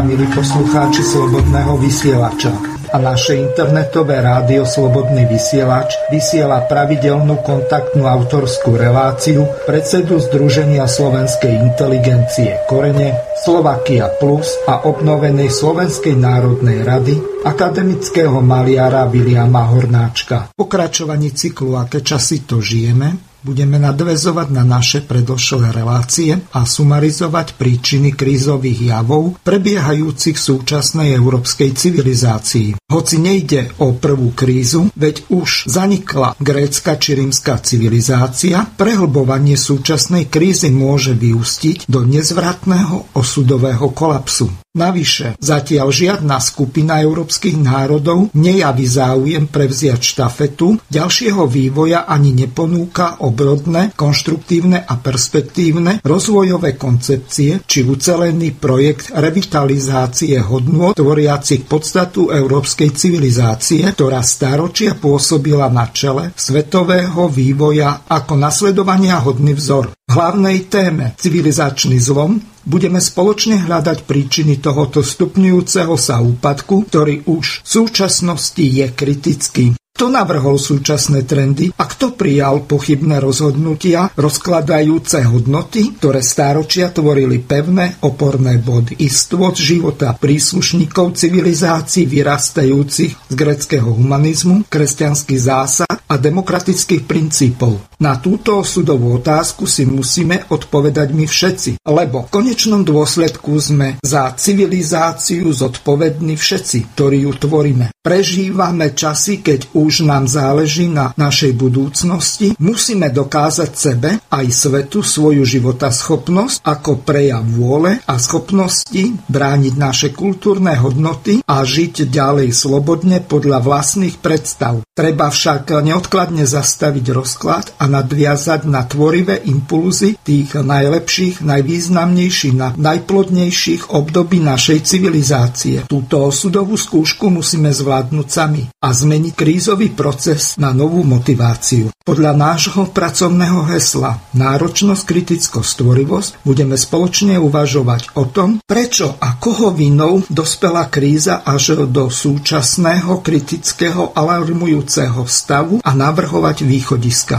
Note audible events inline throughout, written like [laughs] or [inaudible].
Vážení a milí poslucháči Slobodného vysielača a naše internetové rádio Slobodný vysielač vysiela pravidelnú kontaktnú autorskú reláciu predsedu Združenia slovenskej inteligencie Korene, Slovakia Plus a obnovenej Slovenskej národnej rady akademického maliara Viliama Hornáčka. Pokračovaní cyklu Aké časy to žijeme Budeme nadvezovať na naše predošlé relácie a sumarizovať príčiny krízových javov prebiehajúcich v súčasnej európskej civilizácii. Hoci nejde o prvú krízu, veď už zanikla grécka či rímska civilizácia, prehlbovanie súčasnej krízy môže vyústiť do nezvratného osudového kolapsu. Navyše, zatiaľ žiadna skupina európskych národov nejaví záujem prevziať štafetu ďalšieho vývoja ani neponúka obrodné, konštruktívne a perspektívne rozvojové koncepcie či ucelený projekt revitalizácie hodnôt tvoriacich podstatu európskej civilizácie, ktorá staročia pôsobila na čele svetového vývoja ako nasledovania hodný vzor. Hlavnej téme civilizačný zlom budeme spoločne hľadať príčiny tohoto stupňujúceho sa úpadku, ktorý už v súčasnosti je kritický. Kto navrhol súčasné trendy a kto prijal pochybné rozhodnutia rozkladajúce hodnoty, ktoré stáročia tvorili pevné oporné body istôt života príslušníkov civilizácií vyrastajúcich z greckého humanizmu, kresťanských zásad a demokratických princípov. Na túto osudovú otázku si musíme odpovedať my všetci, lebo v konečnom dôsledku sme za civilizáciu zodpovední všetci, ktorí ju tvoríme. Prežívame časy, keď už nám záleží na našej budúcnosti, musíme dokázať sebe aj svetu svoju schopnosť ako prejav vôle a schopnosti brániť naše kultúrne hodnoty a žiť ďalej slobodne podľa vlastných predstav. Treba však neodkladne zastaviť rozklad a nadviazať na tvorivé impulzy tých najlepších, najvýznamnejších, na najplodnejších období našej civilizácie. Túto osudovú skúšku musíme zvládnuť sami a zmeniť krízový proces na novú motiváciu. Podľa nášho pracovného hesla Náročnosť, kritickosť, tvorivosť budeme spoločne uvažovať o tom, prečo a koho vinou dospela kríza až do súčasného kritického alarmujúceho stavu a navrhovať východiska.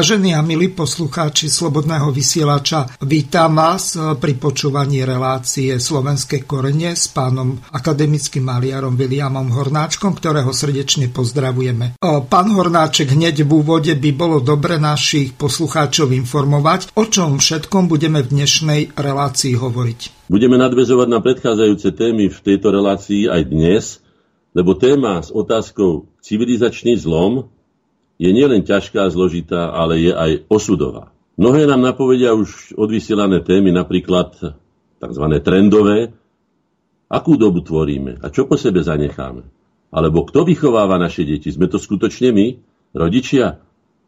Vážení a milí poslucháči Slobodného vysielača, vítam vás pri počúvaní relácie Slovenské korene s pánom akademickým maliarom Williamom Hornáčkom, ktorého srdečne pozdravujeme. Pán Hornáček, hneď v úvode by bolo dobre našich poslucháčov informovať, o čom všetkom budeme v dnešnej relácii hovoriť. Budeme nadvezovať na predchádzajúce témy v tejto relácii aj dnes, lebo téma s otázkou civilizačný zlom je nielen ťažká a zložitá, ale je aj osudová. Mnohé nám napovedia už odvysielané témy, napríklad tzv. trendové, akú dobu tvoríme a čo po sebe zanecháme. Alebo kto vychováva naše deti? Sme to skutočne my, rodičia?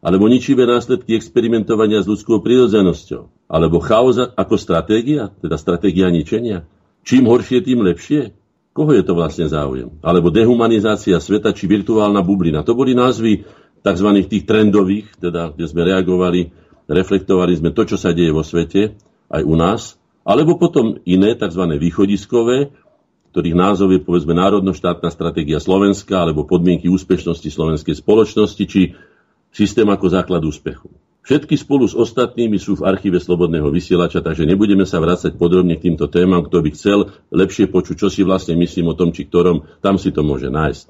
Alebo ničivé následky experimentovania s ľudskou prírodzenosťou? Alebo chaos ako stratégia, teda stratégia ničenia? Čím horšie, tým lepšie? Koho je to vlastne záujem? Alebo dehumanizácia sveta či virtuálna bublina? To boli názvy tzv. tých trendových, teda kde sme reagovali, reflektovali sme to, čo sa deje vo svete, aj u nás, alebo potom iné, tzv. východiskové, ktorých názov je povedzme národno-štátna stratégia Slovenska alebo podmienky úspešnosti slovenskej spoločnosti či systém ako základ úspechu. Všetky spolu s ostatnými sú v archíve Slobodného vysielača, takže nebudeme sa vrácať podrobne k týmto témam. Kto by chcel lepšie počuť, čo si vlastne myslím o tom či ktorom, tam si to môže nájsť.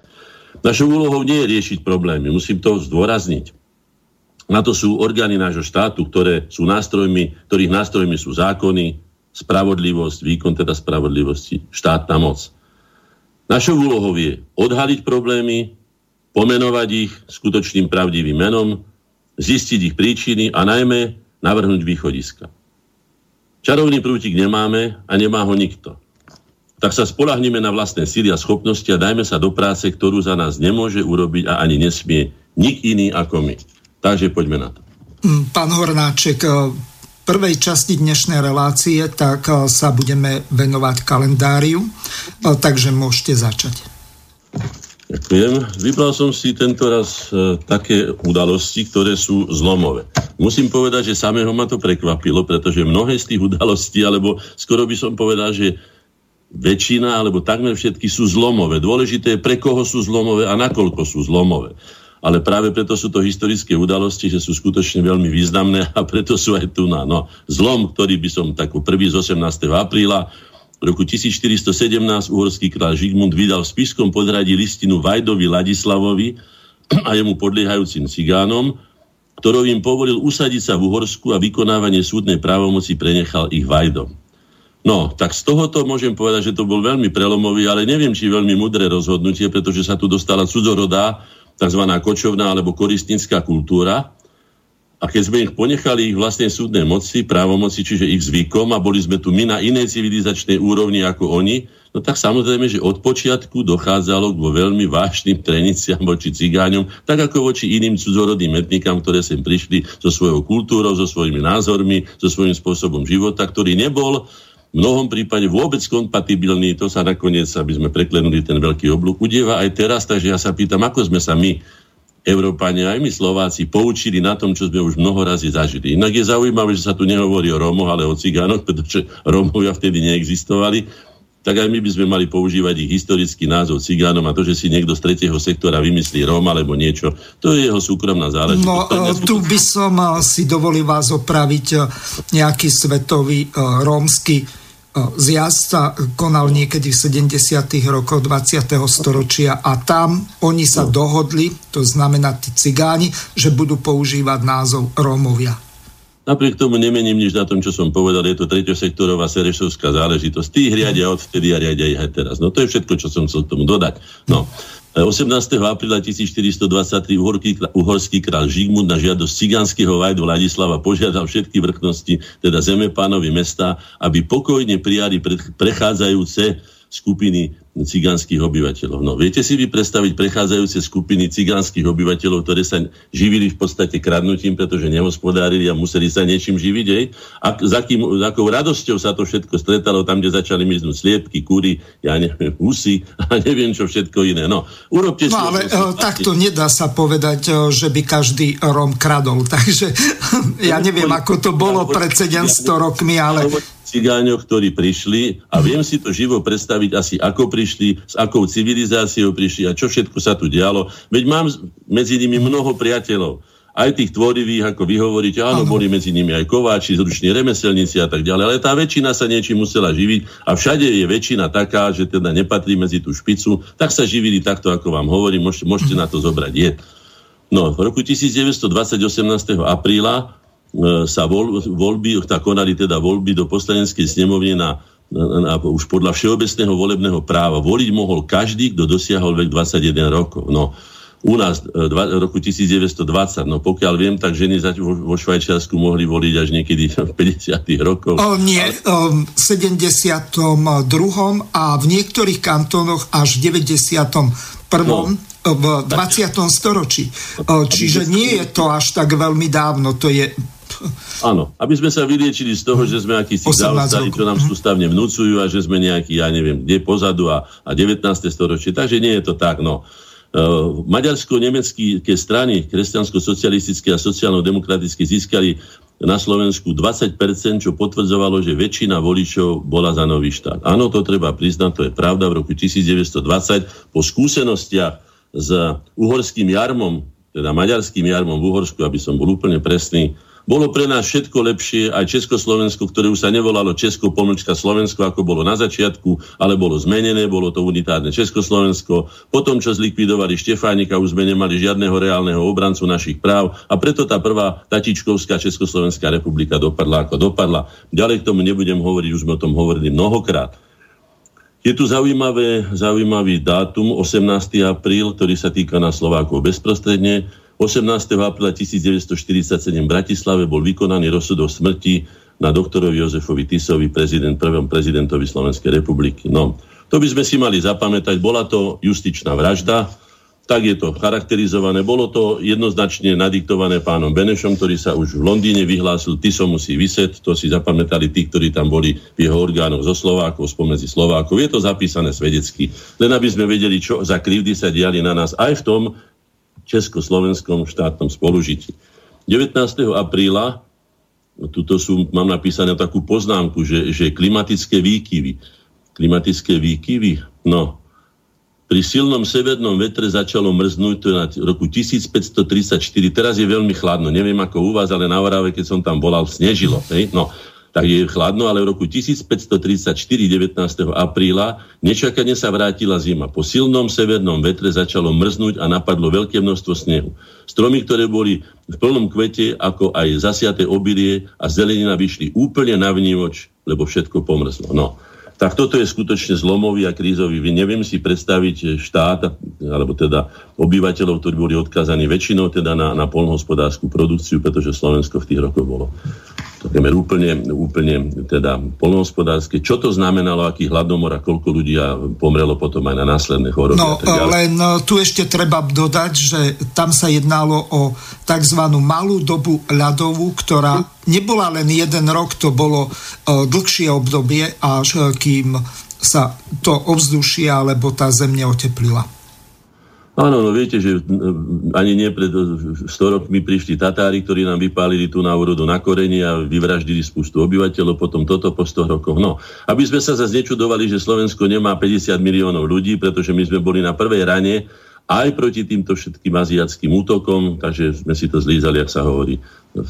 Našou úlohou nie je riešiť problémy, musím to zdôrazniť. Na to sú orgány nášho štátu, ktoré sú nástrojmi, ktorých nástrojmi sú zákony, spravodlivosť, výkon teda spravodlivosti, štátna moc. Našou úlohou je odhaliť problémy, pomenovať ich skutočným pravdivým menom, zistiť ich príčiny a najmä navrhnúť východiska. Čarovný prútik nemáme a nemá ho nikto. Tak sa spolahnime na vlastné síly a schopnosti a dajme sa do práce, ktorú za nás nemôže urobiť a ani nesmie nik iný ako my. Takže poďme na to. Mm, pán Hornáček, v prvej časti dnešnej relácie tak e, sa budeme venovať kalendáriu, e, takže môžete začať. Ďakujem. Vybral som si tento raz e, také udalosti, ktoré sú zlomové. Musím povedať, že samého ma to prekvapilo, pretože mnohé z tých udalostí, alebo skoro by som povedal, že väčšina, alebo takmer všetky sú zlomové. Dôležité je, pre koho sú zlomové a nakoľko sú zlomové. Ale práve preto sú to historické udalosti, že sú skutočne veľmi významné a preto sú aj tu na. No, zlom, ktorý by som takú prvý z 18. apríla v roku 1417 uhorský kráľ Žigmund vydal v spiskom podradí listinu Vajdovi Ladislavovi [clears throat] a jemu podliehajúcim cigánom, ktorou im povolil usadiť sa v Uhorsku a vykonávanie súdnej právomoci prenechal ich Vajdom. No, tak z tohoto môžem povedať, že to bol veľmi prelomový, ale neviem, či veľmi mudré rozhodnutie, pretože sa tu dostala cudzorodá, tzv. kočovná alebo koristnická kultúra. A keď sme ich ponechali ich vlastnej súdnej moci, právomoci, čiže ich zvykom a boli sme tu my na inej civilizačnej úrovni ako oni, no tak samozrejme, že od počiatku dochádzalo k veľmi vážnym treniciam voči cigáňom, tak ako voči iným cudzorodým etnikám, ktoré sem prišli so svojou kultúrou, so svojimi názormi, so svojím spôsobom života, ktorý nebol mnohom prípade vôbec kompatibilný, to sa nakoniec, aby sme preklenuli ten veľký oblúk, udieva aj teraz, takže ja sa pýtam, ako sme sa my, Európania, aj my Slováci, poučili na tom, čo sme už mnoho razy zažili. Inak je zaujímavé, že sa tu nehovorí o Rómoch, ale o cigánoch, pretože Rómovia vtedy neexistovali tak aj my by sme mali používať ich historický názov cigánom a to, že si niekto z tretieho sektora vymyslí Róm alebo niečo, to je jeho súkromná záležitosť. No, tu by som si dovolil vás opraviť nejaký svetový rómsky zjazd sa konal niekedy v 70. rokoch 20. storočia a tam oni sa dohodli, to znamená tí cigáni, že budú používať názov Rómovia. Napriek tomu nemením nič na tom, čo som povedal, je to treťosektorová serešovská záležitosť. Tí riadia odvtedy a riadia ich aj teraz. No to je všetko, čo som chcel tomu dodať. No. 18. apríla 1423 uhorský, uhorský král Žigmund na žiadosť cigánskeho vajdu Ladislava požiadal všetky vrchnosti, teda zemepánovi mesta, aby pokojne prijali prechádzajúce skupiny cigánskych obyvateľov. No, viete si vy predstaviť prechádzajúce skupiny cigánskych obyvateľov, ktoré sa živili v podstate kradnutím, pretože nehospodárili a museli sa niečím živiť, aj? A za kým, akou radosťou sa to všetko stretalo tam, kde začali miznúť sliepky, kúry, ja neviem, husy [laughs] a neviem čo všetko iné. No, urobte no ale uh, takto nedá sa povedať, uh, že by každý Rom kradol, [laughs] takže ja neviem, ako to bolo pred 700 rokmi, ale cigáňoch, ktorí prišli a viem si to živo predstaviť asi, ako prišli, s akou civilizáciou prišli a čo všetko sa tu dialo. Veď mám medzi nimi mnoho priateľov aj tých tvorivých, ako vy hovoríte, áno, boli medzi nimi aj kováči, zruční remeselníci a tak ďalej, ale tá väčšina sa niečím musela živiť a všade je väčšina taká, že teda nepatrí medzi tú špicu, tak sa živili takto, ako vám hovorím, môžete, môžete na to zobrať je. No, v roku 1920, 18. apríla, sa voľ, voľby, tak konali teda voľby do poslaneckej snemovne na, na, na, už podľa všeobecného volebného práva. Voliť mohol každý, kto dosiahol vek 21 rokov. No, u nás e, roku 1920, no pokiaľ viem, tak ženy vo, vo Švajčiarsku mohli voliť až niekedy v 50 rokoch. O, nie, v 72. a v niektorých kantónoch až v 91. No, v 20. storočí. Čiže nie je to až tak veľmi dávno, to je [laughs] Áno, aby sme sa vyliečili z toho, že sme akýsi zaostali, čo nám sústavne vnúcujú a že sme nejaký, ja neviem, kde pozadu a, a 19. storočie. Takže nie je to tak, no. Uh, Maďarsko-nemecké strany, kresťansko-socialistické a sociálno-demokratické získali na Slovensku 20%, čo potvrdzovalo, že väčšina voličov bola za nový štát. Áno, to treba priznať, to je pravda. V roku 1920 po skúsenostiach s uhorským jarmom, teda maďarským jarmom v Uhorsku, aby som bol úplne presný, bolo pre nás všetko lepšie, aj Československo, ktoré už sa nevolalo Česko pomlčka Slovensko, ako bolo na začiatku, ale bolo zmenené, bolo to unitárne Československo. Potom, čo zlikvidovali Štefánika, už sme nemali žiadneho reálneho obrancu našich práv a preto tá prvá Tatičkovská Československá republika dopadla ako dopadla. Ďalej k tomu nebudem hovoriť, už sme o tom hovorili mnohokrát. Je tu zaujímavé, zaujímavý dátum, 18. apríl, ktorý sa týka na Slovákov bezprostredne. 18. apríla 1947 v Bratislave bol vykonaný rozsudok smrti na doktorovi Jozefovi Tisovi, prezident, prvom prezidentovi Slovenskej republiky. No, To by sme si mali zapamätať. Bola to justičná vražda, tak je to charakterizované. Bolo to jednoznačne nadiktované pánom Benešom, ktorý sa už v Londýne vyhlásil, ty som musí vyset, to si zapamätali tí, ktorí tam boli v jeho orgánoch zo Slovákov, spomedzi Slovákov. Je to zapísané svedecky. Len aby sme vedeli, čo za krivdy sa diali na nás aj v tom československom štátnom spolužití. 19. apríla, tuto sú, mám napísané takú poznámku, že, že klimatické výkyvy. Klimatické výkyvy? No, pri silnom severnom vetre začalo mrznúť to na roku 1534. Teraz je veľmi chladno. Neviem ako u vás, ale na Orave, keď som tam volal, snežilo. Hej? No, tak je chladno, ale v roku 1534, 19. apríla, nečakane sa vrátila zima. Po silnom severnom vetre začalo mrznúť a napadlo veľké množstvo snehu. Stromy, ktoré boli v plnom kvete, ako aj zasiaté obilie a zelenina vyšli úplne na vnívoč, lebo všetko pomrzlo. No tak toto je skutočne zlomový a krízový. Neviem si predstaviť štát, alebo teda obyvateľov, ktorí boli odkázaní väčšinou teda na, na polnohospodárskú produkciu, pretože Slovensko v tých rokoch bolo takmer úplne, úplne teda polnohospodárske. Čo to znamenalo, aký hladomor a koľko ľudí pomrelo potom aj na následné choroby? No, len e, tu ešte treba dodať, že tam sa jednalo o tzv. malú dobu ľadovú, ktorá nebola len jeden rok, to bolo e, dlhšie obdobie, až e, kým sa to ovzdušie alebo tá zem neoteplila. Áno, no viete, že ani nie pred 100 rokmi prišli Tatári, ktorí nám vypálili tú národu na koreni a vyvraždili spustu obyvateľov, potom toto po 100 rokoch. No, aby sme sa zase nečudovali, že Slovensko nemá 50 miliónov ľudí, pretože my sme boli na prvej rane aj proti týmto všetkým aziatským útokom, takže sme si to zlízali, ak sa hovorí,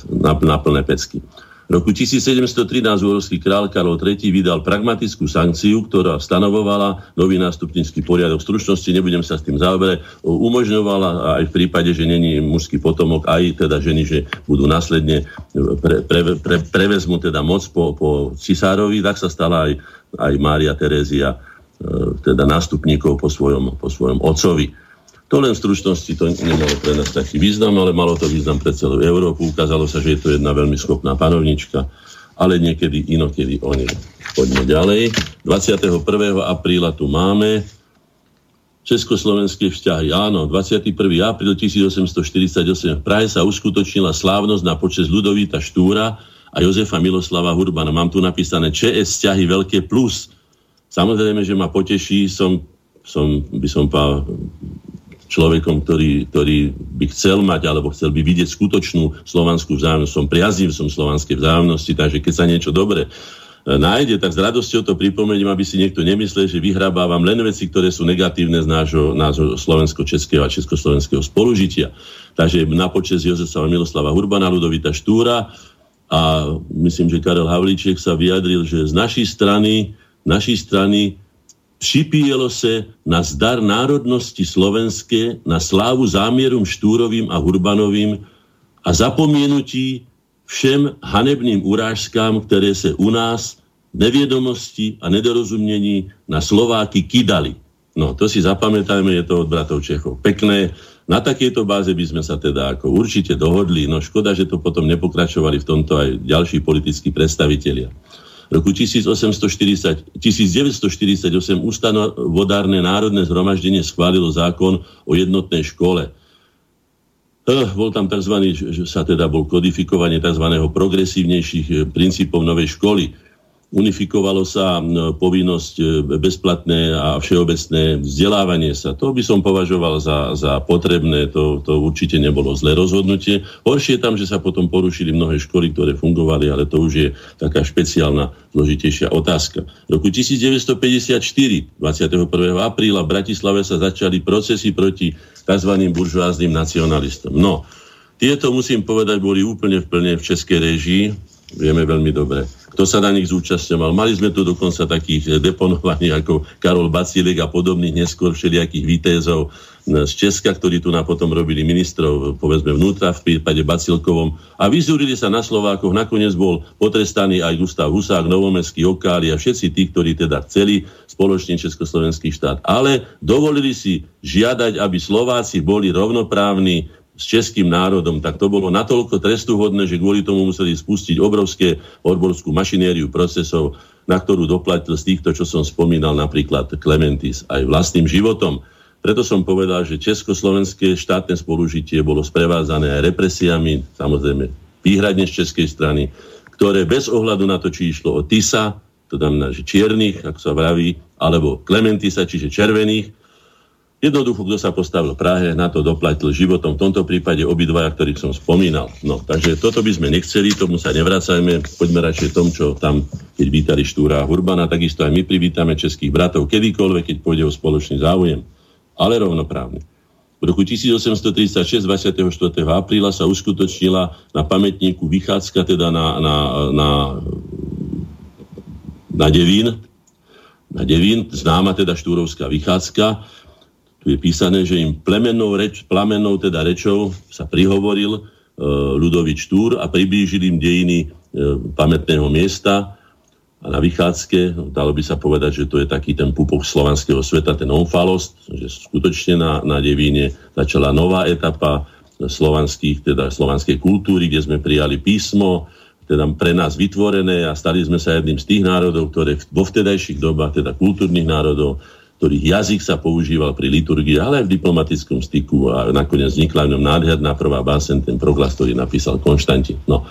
na, na plné pecky. V roku 1713 úrovský král Karol III vydal pragmatickú sankciu, ktorá stanovovala nový nástupnický poriadok. Stručnosti nebudem sa s tým zaoberať. Umožňovala aj v prípade, že není mužský potomok, aj teda ženy, že budú následne pre, pre, pre, prevezmu teda moc po, po cisárovi, tak sa stala aj, aj Mária Terézia, e, teda nástupníkov po svojom, po svojom otcovi. To len v stručnosti to nemalo pre nás taký význam, ale malo to význam pre celú Európu. Ukázalo sa, že je to jedna veľmi schopná panovnička, ale niekedy inokedy o nej. Poďme ďalej. 21. apríla tu máme Československé vzťahy. Áno, 21. apríl 1848 v Prahe sa uskutočnila slávnosť na počas Ludovíta Štúra a Jozefa Miloslava Hurbana. Mám tu napísané ČS vzťahy veľké plus. Samozrejme, že ma poteší, som, som by som povedal, človekom, ktorý, ktorý by chcel mať alebo chcel by vidieť skutočnú slovanskú vzájomnosť. Som som slovanskej vzájomnosti, takže keď sa niečo dobre e, nájde, tak s radosťou to pripomeniem, aby si niekto nemyslel, že vyhrabávam len veci, ktoré sú negatívne z nášho, nášho slovensko-českého a československého spolužitia. Takže na počas Jozefa Miloslava Hurbana, Ludovita Štúra a myslím, že Karel Havlíček sa vyjadril, že z našej strany, našej strany Připíjelo se na zdar národnosti slovenské, na slávu zámierom Štúrovým a Hurbanovým a zapomienutí všem hanebným urážkám, ktoré sa u nás neviedomosti a nedorozumení na Slováky kydali. No, to si zapamätajme, je to od bratov Čechov. Pekné. Na takejto báze by sme sa teda ako určite dohodli. No škoda, že to potom nepokračovali v tomto aj ďalší politickí predstavitelia roku 1840, 1948 ústanovodárne národné zhromaždenie schválilo zákon o jednotnej škole. Uh, bol tam tzv. že sa teda bol kodifikovanie tzv. progresívnejších eh, princípov novej školy unifikovalo sa povinnosť e, bezplatné a všeobecné vzdelávanie sa. To by som považoval za, za potrebné, to, to určite nebolo zlé rozhodnutie. Horšie je tam, že sa potom porušili mnohé školy, ktoré fungovali, ale to už je taká špeciálna, zložitejšia otázka. V roku 1954, 21. apríla v Bratislave sa začali procesy proti tzv. buržoáznym nacionalistom. No, tieto, musím povedať, boli úplne v plne v českej režii, vieme veľmi dobre kto sa na nich zúčastňoval. Mali sme tu dokonca takých deponovaní ako Karol Bacílek a podobných neskôr všelijakých vítézov z Česka, ktorí tu na potom robili ministrov, povedzme vnútra v prípade Bacilkovom a vyzúrili sa na Slovákoch. Nakoniec bol potrestaný aj Gustav Husák, Novomestský Okáli a všetci tí, ktorí teda chceli spoločný Československý štát. Ale dovolili si žiadať, aby Slováci boli rovnoprávni s českým národom, tak to bolo natoľko trestuhodné, že kvôli tomu museli spustiť obrovské odborskú mašinériu procesov, na ktorú doplatil z týchto, čo som spomínal, napríklad Clementis aj vlastným životom. Preto som povedal, že československé štátne spolužitie bolo sprevádzané aj represiami, samozrejme výhradne z českej strany, ktoré bez ohľadu na to, či išlo o Tisa, to znamená, že čiernych, ako sa vraví, alebo Clementisa, čiže červených, Jednoducho, kto sa postavil Prahe, na to doplatil životom. V tomto prípade obidvaja, ktorých som spomínal. No, takže toto by sme nechceli, tomu sa nevracajme. Poďme radšej tom, čo tam, keď vítali Štúra a Urbana, takisto aj my privítame českých bratov kedykoľvek, keď pôjde o spoločný záujem, ale rovnoprávny. V roku 1836, 24. apríla sa uskutočnila na pamätníku vychádzka, teda na, na, na, na Devín, na Devín, známa teda štúrovská vychádzka, tu je písané, že im plemenou, reč, plamenou teda rečou sa prihovoril e, Ľudovič Túr a priblížil im dejiny e, pamätného miesta a na vychádzke, no, dalo by sa povedať, že to je taký ten pupok slovanského sveta, ten omfalost, že skutočne na, na Devíne začala nová etapa slovanských, teda slovanskej kultúry, kde sme prijali písmo, teda pre nás vytvorené a stali sme sa jedným z tých národov, ktoré vo vtedajších dobách, teda kultúrnych národov, ktorých jazyk sa používal pri liturgii, ale aj v diplomatickom styku a nakoniec vznikla v ňom nádherná prvá básen, ten proglas, ktorý napísal Konštantin. No.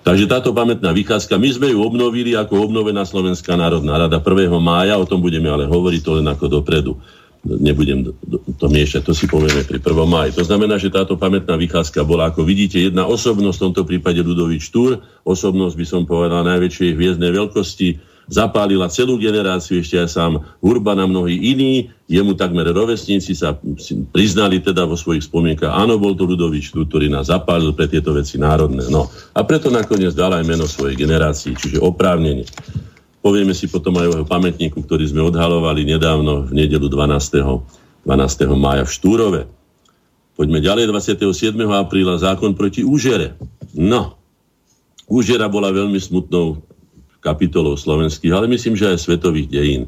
Takže táto pamätná vychádzka, my sme ju obnovili ako obnovená Slovenská národná rada 1. mája, o tom budeme ale hovoriť to len ako dopredu. Nebudem to miešať, to si povieme pri 1. máji. To znamená, že táto pamätná vychádzka bola, ako vidíte, jedna osobnosť, v tomto prípade Ludovič Túr, osobnosť by som povedal najväčšej hviezdnej veľkosti, zapálila celú generáciu, ešte aj sám Urban a mnohí iní, jemu takmer rovesníci sa priznali teda vo svojich spomienkach, áno, bol to Ludovič, ktorý nás zapálil pre tieto veci národné. No. A preto nakoniec dal aj meno svojej generácii, čiže oprávnenie. Povieme si potom aj o jeho pamätníku, ktorý sme odhalovali nedávno v nedelu 12. 12. mája v Štúrove. Poďme ďalej, 27. apríla zákon proti úžere. No, úžera bola veľmi smutnou kapitolov slovenských, ale myslím, že aj svetových dejín.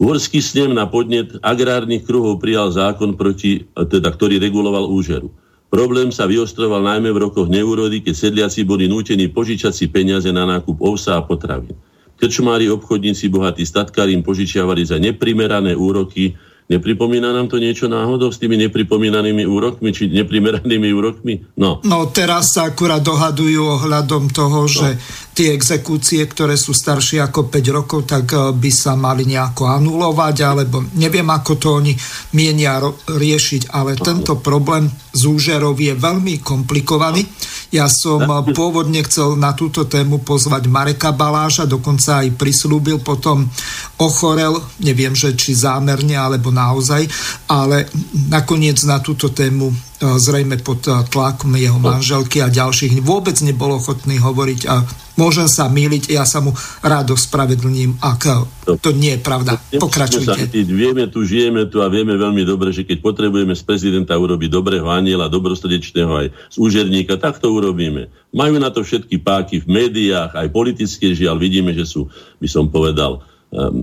Uhorský snem na podnet agrárnych kruhov prijal zákon, proti, teda, ktorý reguloval úžeru. Problém sa vyostroval najmä v rokoch neúrody, keď sedliaci boli nútení požičať si peniaze na nákup ovsa a potravín. Krčmári, obchodníci, bohatí statkári im požičiavali za neprimerané úroky Nepripomína nám to niečo náhodou s tými nepripomínanými úrokmi, či neprimeranými úrokmi? No. no teraz sa akurát dohadujú ohľadom toho, no. že tie exekúcie, ktoré sú staršie ako 5 rokov, tak eh, by sa mali nejako anulovať, alebo neviem, ako to oni mienia riešiť, ale tento problém z úžerov je veľmi komplikovaný. Ja som eh, pôvodne chcel na túto tému pozvať Mareka Baláža, dokonca aj prislúbil, potom ochorel, neviem, že či zámerne alebo naozaj, ale nakoniec na túto tému zrejme pod e, tlakom jeho manželky a ďalších vôbec nebol ochotný hovoriť a môžem sa míliť, ja sa mu rád ospravedlním, ak to nie je pravda. Pokračujte. Vieme tu, žijeme tu a vieme veľmi dobre, že keď potrebujeme z prezidenta urobiť dobrého aniela, dobrostredečného aj z úžerníka, tak to urobíme. Majú na to všetky páky v médiách, aj politické žiaľ, vidíme, že sú, by som povedal,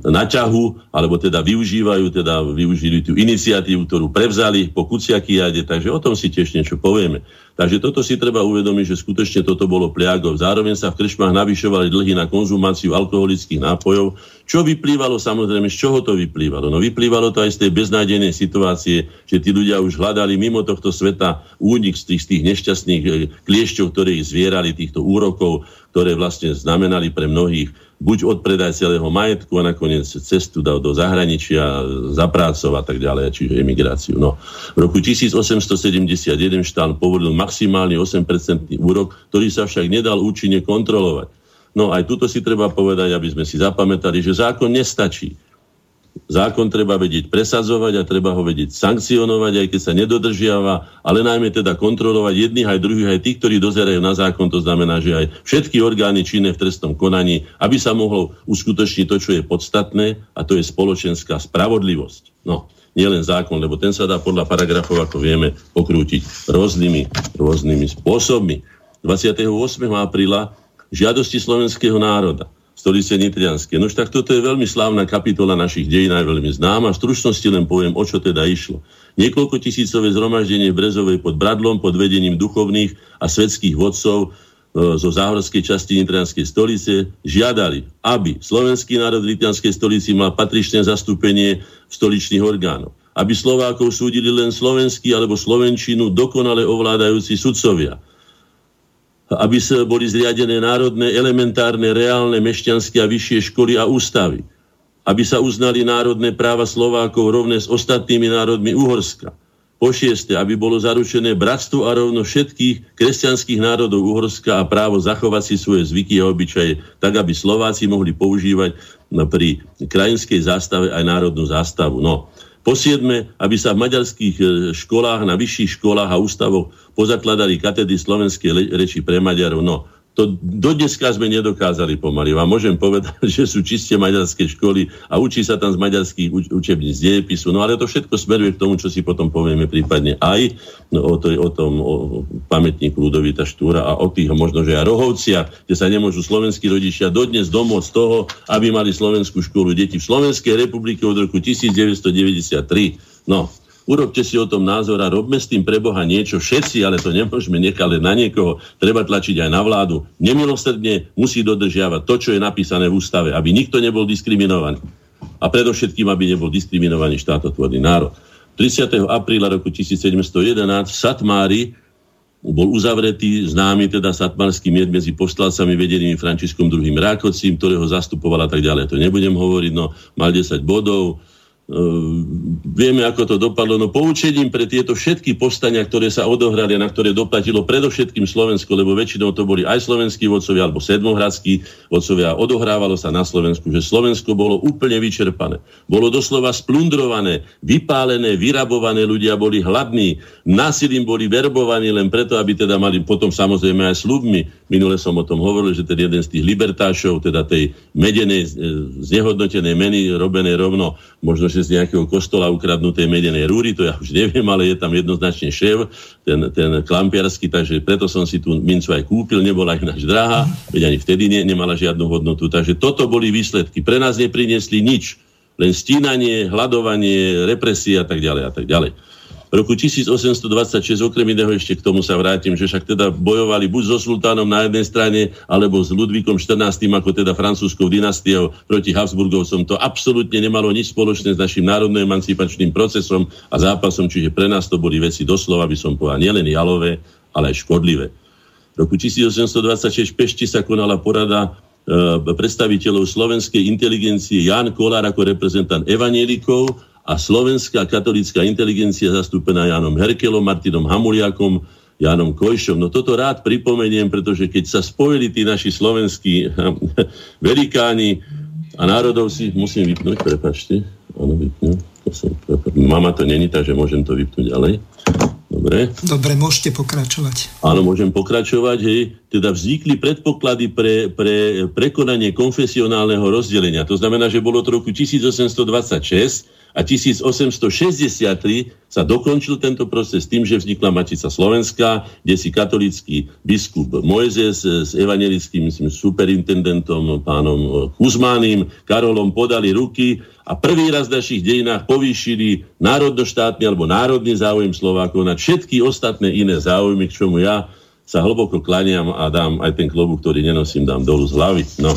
na ťahu, alebo teda využívajú, teda využili tú iniciatívu, ktorú prevzali po Kuciakiade, takže o tom si tiež niečo povieme. Takže toto si treba uvedomiť, že skutočne toto bolo pliagov. Zároveň sa v krčmách navyšovali dlhy na konzumáciu alkoholických nápojov, čo vyplývalo samozrejme, z čoho to vyplývalo? No vyplývalo to aj z tej beznádejnej situácie, že tí ľudia už hľadali mimo tohto sveta únik z tých, z tých nešťastných eh, kliešťov, ktoré ich zvierali, týchto úrokov, ktoré vlastne znamenali pre mnohých buď odpredaj celého majetku a nakoniec cestu dal do zahraničia, za prácov a tak ďalej, čiže emigráciu. No. V roku 1871 štán povolil maximálny 8% úrok, ktorý sa však nedal účinne kontrolovať. No aj tuto si treba povedať, aby sme si zapamätali, že zákon nestačí. Zákon treba vedieť presadzovať a treba ho vedieť sankcionovať, aj keď sa nedodržiava, ale najmä teda kontrolovať jedných aj druhých, aj tých, ktorí dozerajú na zákon. To znamená, že aj všetky orgány činné v trestnom konaní, aby sa mohlo uskutočniť to, čo je podstatné, a to je spoločenská spravodlivosť. No, nielen zákon, lebo ten sa dá podľa paragrafov, ako vieme, pokrútiť rôznymi, rôznymi spôsobmi. 28. apríla žiadosti slovenského národa stolice Nitrianské. No tak toto je veľmi slávna kapitola našich dejín, aj veľmi známa. V stručnosti len poviem, o čo teda išlo. Niekoľko tisícové zhromaždenie v Brezovej pod Bradlom pod vedením duchovných a svetských vodcov e, zo záhorskej časti Nitrianskej stolice žiadali, aby slovenský národ v Nitrianskej stolici mal patričné zastúpenie v stoličných orgánoch aby Slovákov súdili len slovenský alebo slovenčinu dokonale ovládajúci sudcovia, aby sa boli zriadené národné, elementárne, reálne, mešťanské a vyššie školy a ústavy, aby sa uznali národné práva Slovákov rovné s ostatnými národmi Uhorska. Po šieste, aby bolo zaručené bratstvo a rovno všetkých kresťanských národov Uhorska a právo zachovať si svoje zvyky a obyčaje, tak aby Slováci mohli používať pri krajinskej zástave aj národnú zástavu. No, po siedme, aby sa v maďarských e, školách, na vyšších školách a ústavoch pozakladali katedy slovenskej reči pre Maďarov. No, to do dneska sme nedokázali pomaly. Vám môžem povedať, [laughs] že sú čiste maďarské školy a učí sa tam z maďarských uč- učebníc dejepisu. No ale to všetko smeruje k tomu, čo si potom povieme prípadne aj no, o, to, o tom o pamätníku Ludovita Štúra a o tých možno, že aj Rohovcia, kde sa nemôžu slovenskí rodičia dodnes domôcť toho, aby mali slovenskú školu deti v Slovenskej republike od roku 1993. No, Urobte si o tom názor a robme s tým pre Boha niečo všetci, ale to nemôžeme nechať len na niekoho. Treba tlačiť aj na vládu. Nemilosrdne musí dodržiavať to, čo je napísané v ústave, aby nikto nebol diskriminovaný. A predovšetkým, aby nebol diskriminovaný štátotvorný národ. 30. apríla roku 1711 v Satmári bol uzavretý známy teda satmarský mied medzi postalcami vedenými Františkom II. Rákocím, ktorého zastupovala tak ďalej. To nebudem hovoriť, no mal 10 bodov, vieme, ako to dopadlo. No poučením pre tieto všetky povstania, ktoré sa odohrali a na ktoré doplatilo predovšetkým Slovensko, lebo väčšinou to boli aj slovenskí vodcovia alebo sedmohradskí vodcovia, odohrávalo sa na Slovensku, že Slovensko bolo úplne vyčerpané. Bolo doslova splundrované, vypálené, vyrabované, ľudia boli hladní, násilím boli verbovaní len preto, aby teda mali potom samozrejme aj slubmi. Minule som o tom hovoril, že ten jeden z tých libertášov, teda tej medenej, znehodnotenej meny robenej rovno, možno, že z nejakého kostola ukradnutej medenej rúry, to ja už neviem, ale je tam jednoznačne šéf, ten, ten klampiarsky, takže preto som si tú mincu aj kúpil, nebola ináč drahá, veď ani vtedy ne, nemala žiadnu hodnotu. Takže toto boli výsledky. Pre nás nepriniesli nič, len stínanie, hľadovanie, represie a tak ďalej a tak ďalej. V roku 1826, okrem iného ešte k tomu sa vrátim, že však teda bojovali buď so sultánom na jednej strane, alebo s Ludvíkom XIV, ako teda francúzskou dynastiou proti Habsburgovcom. To absolútne nemalo nič spoločné s našim národno-emancipačným procesom a zápasom, čiže pre nás to boli veci doslova, by som povedal, nielen jalové, ale aj škodlivé. V roku 1826 v Pešti sa konala porada e, predstaviteľov slovenskej inteligencie Jan Kolár ako reprezentant evanielikov a slovenská katolická inteligencia zastúpená Jánom Herkelom, Martinom Hamuliakom, Jánom Kojšom. No toto rád pripomeniem, pretože keď sa spojili tí naši slovenskí [laughs] velikáni a národov si musím vypnúť, prepačte, áno. To som, mama to není, takže môžem to vypnúť ďalej. Dobre. Dobre, môžete pokračovať. Áno, môžem pokračovať. Hej. Teda vznikli predpoklady pre, pre prekonanie konfesionálneho rozdelenia. To znamená, že bolo to roku 1826 a 1863 sa dokončil tento proces tým, že vznikla Matica Slovenská, kde si katolický biskup Mojzes s evangelickým superintendentom pánom Kuzmáným, Karolom podali ruky a prvý raz v našich dejinách povýšili národnoštátny alebo národný záujem Slovákov na všetky ostatné iné záujmy, k čomu ja sa hlboko klaniam a dám aj ten klobúk, ktorý nenosím, dám dolu z hlavy. No,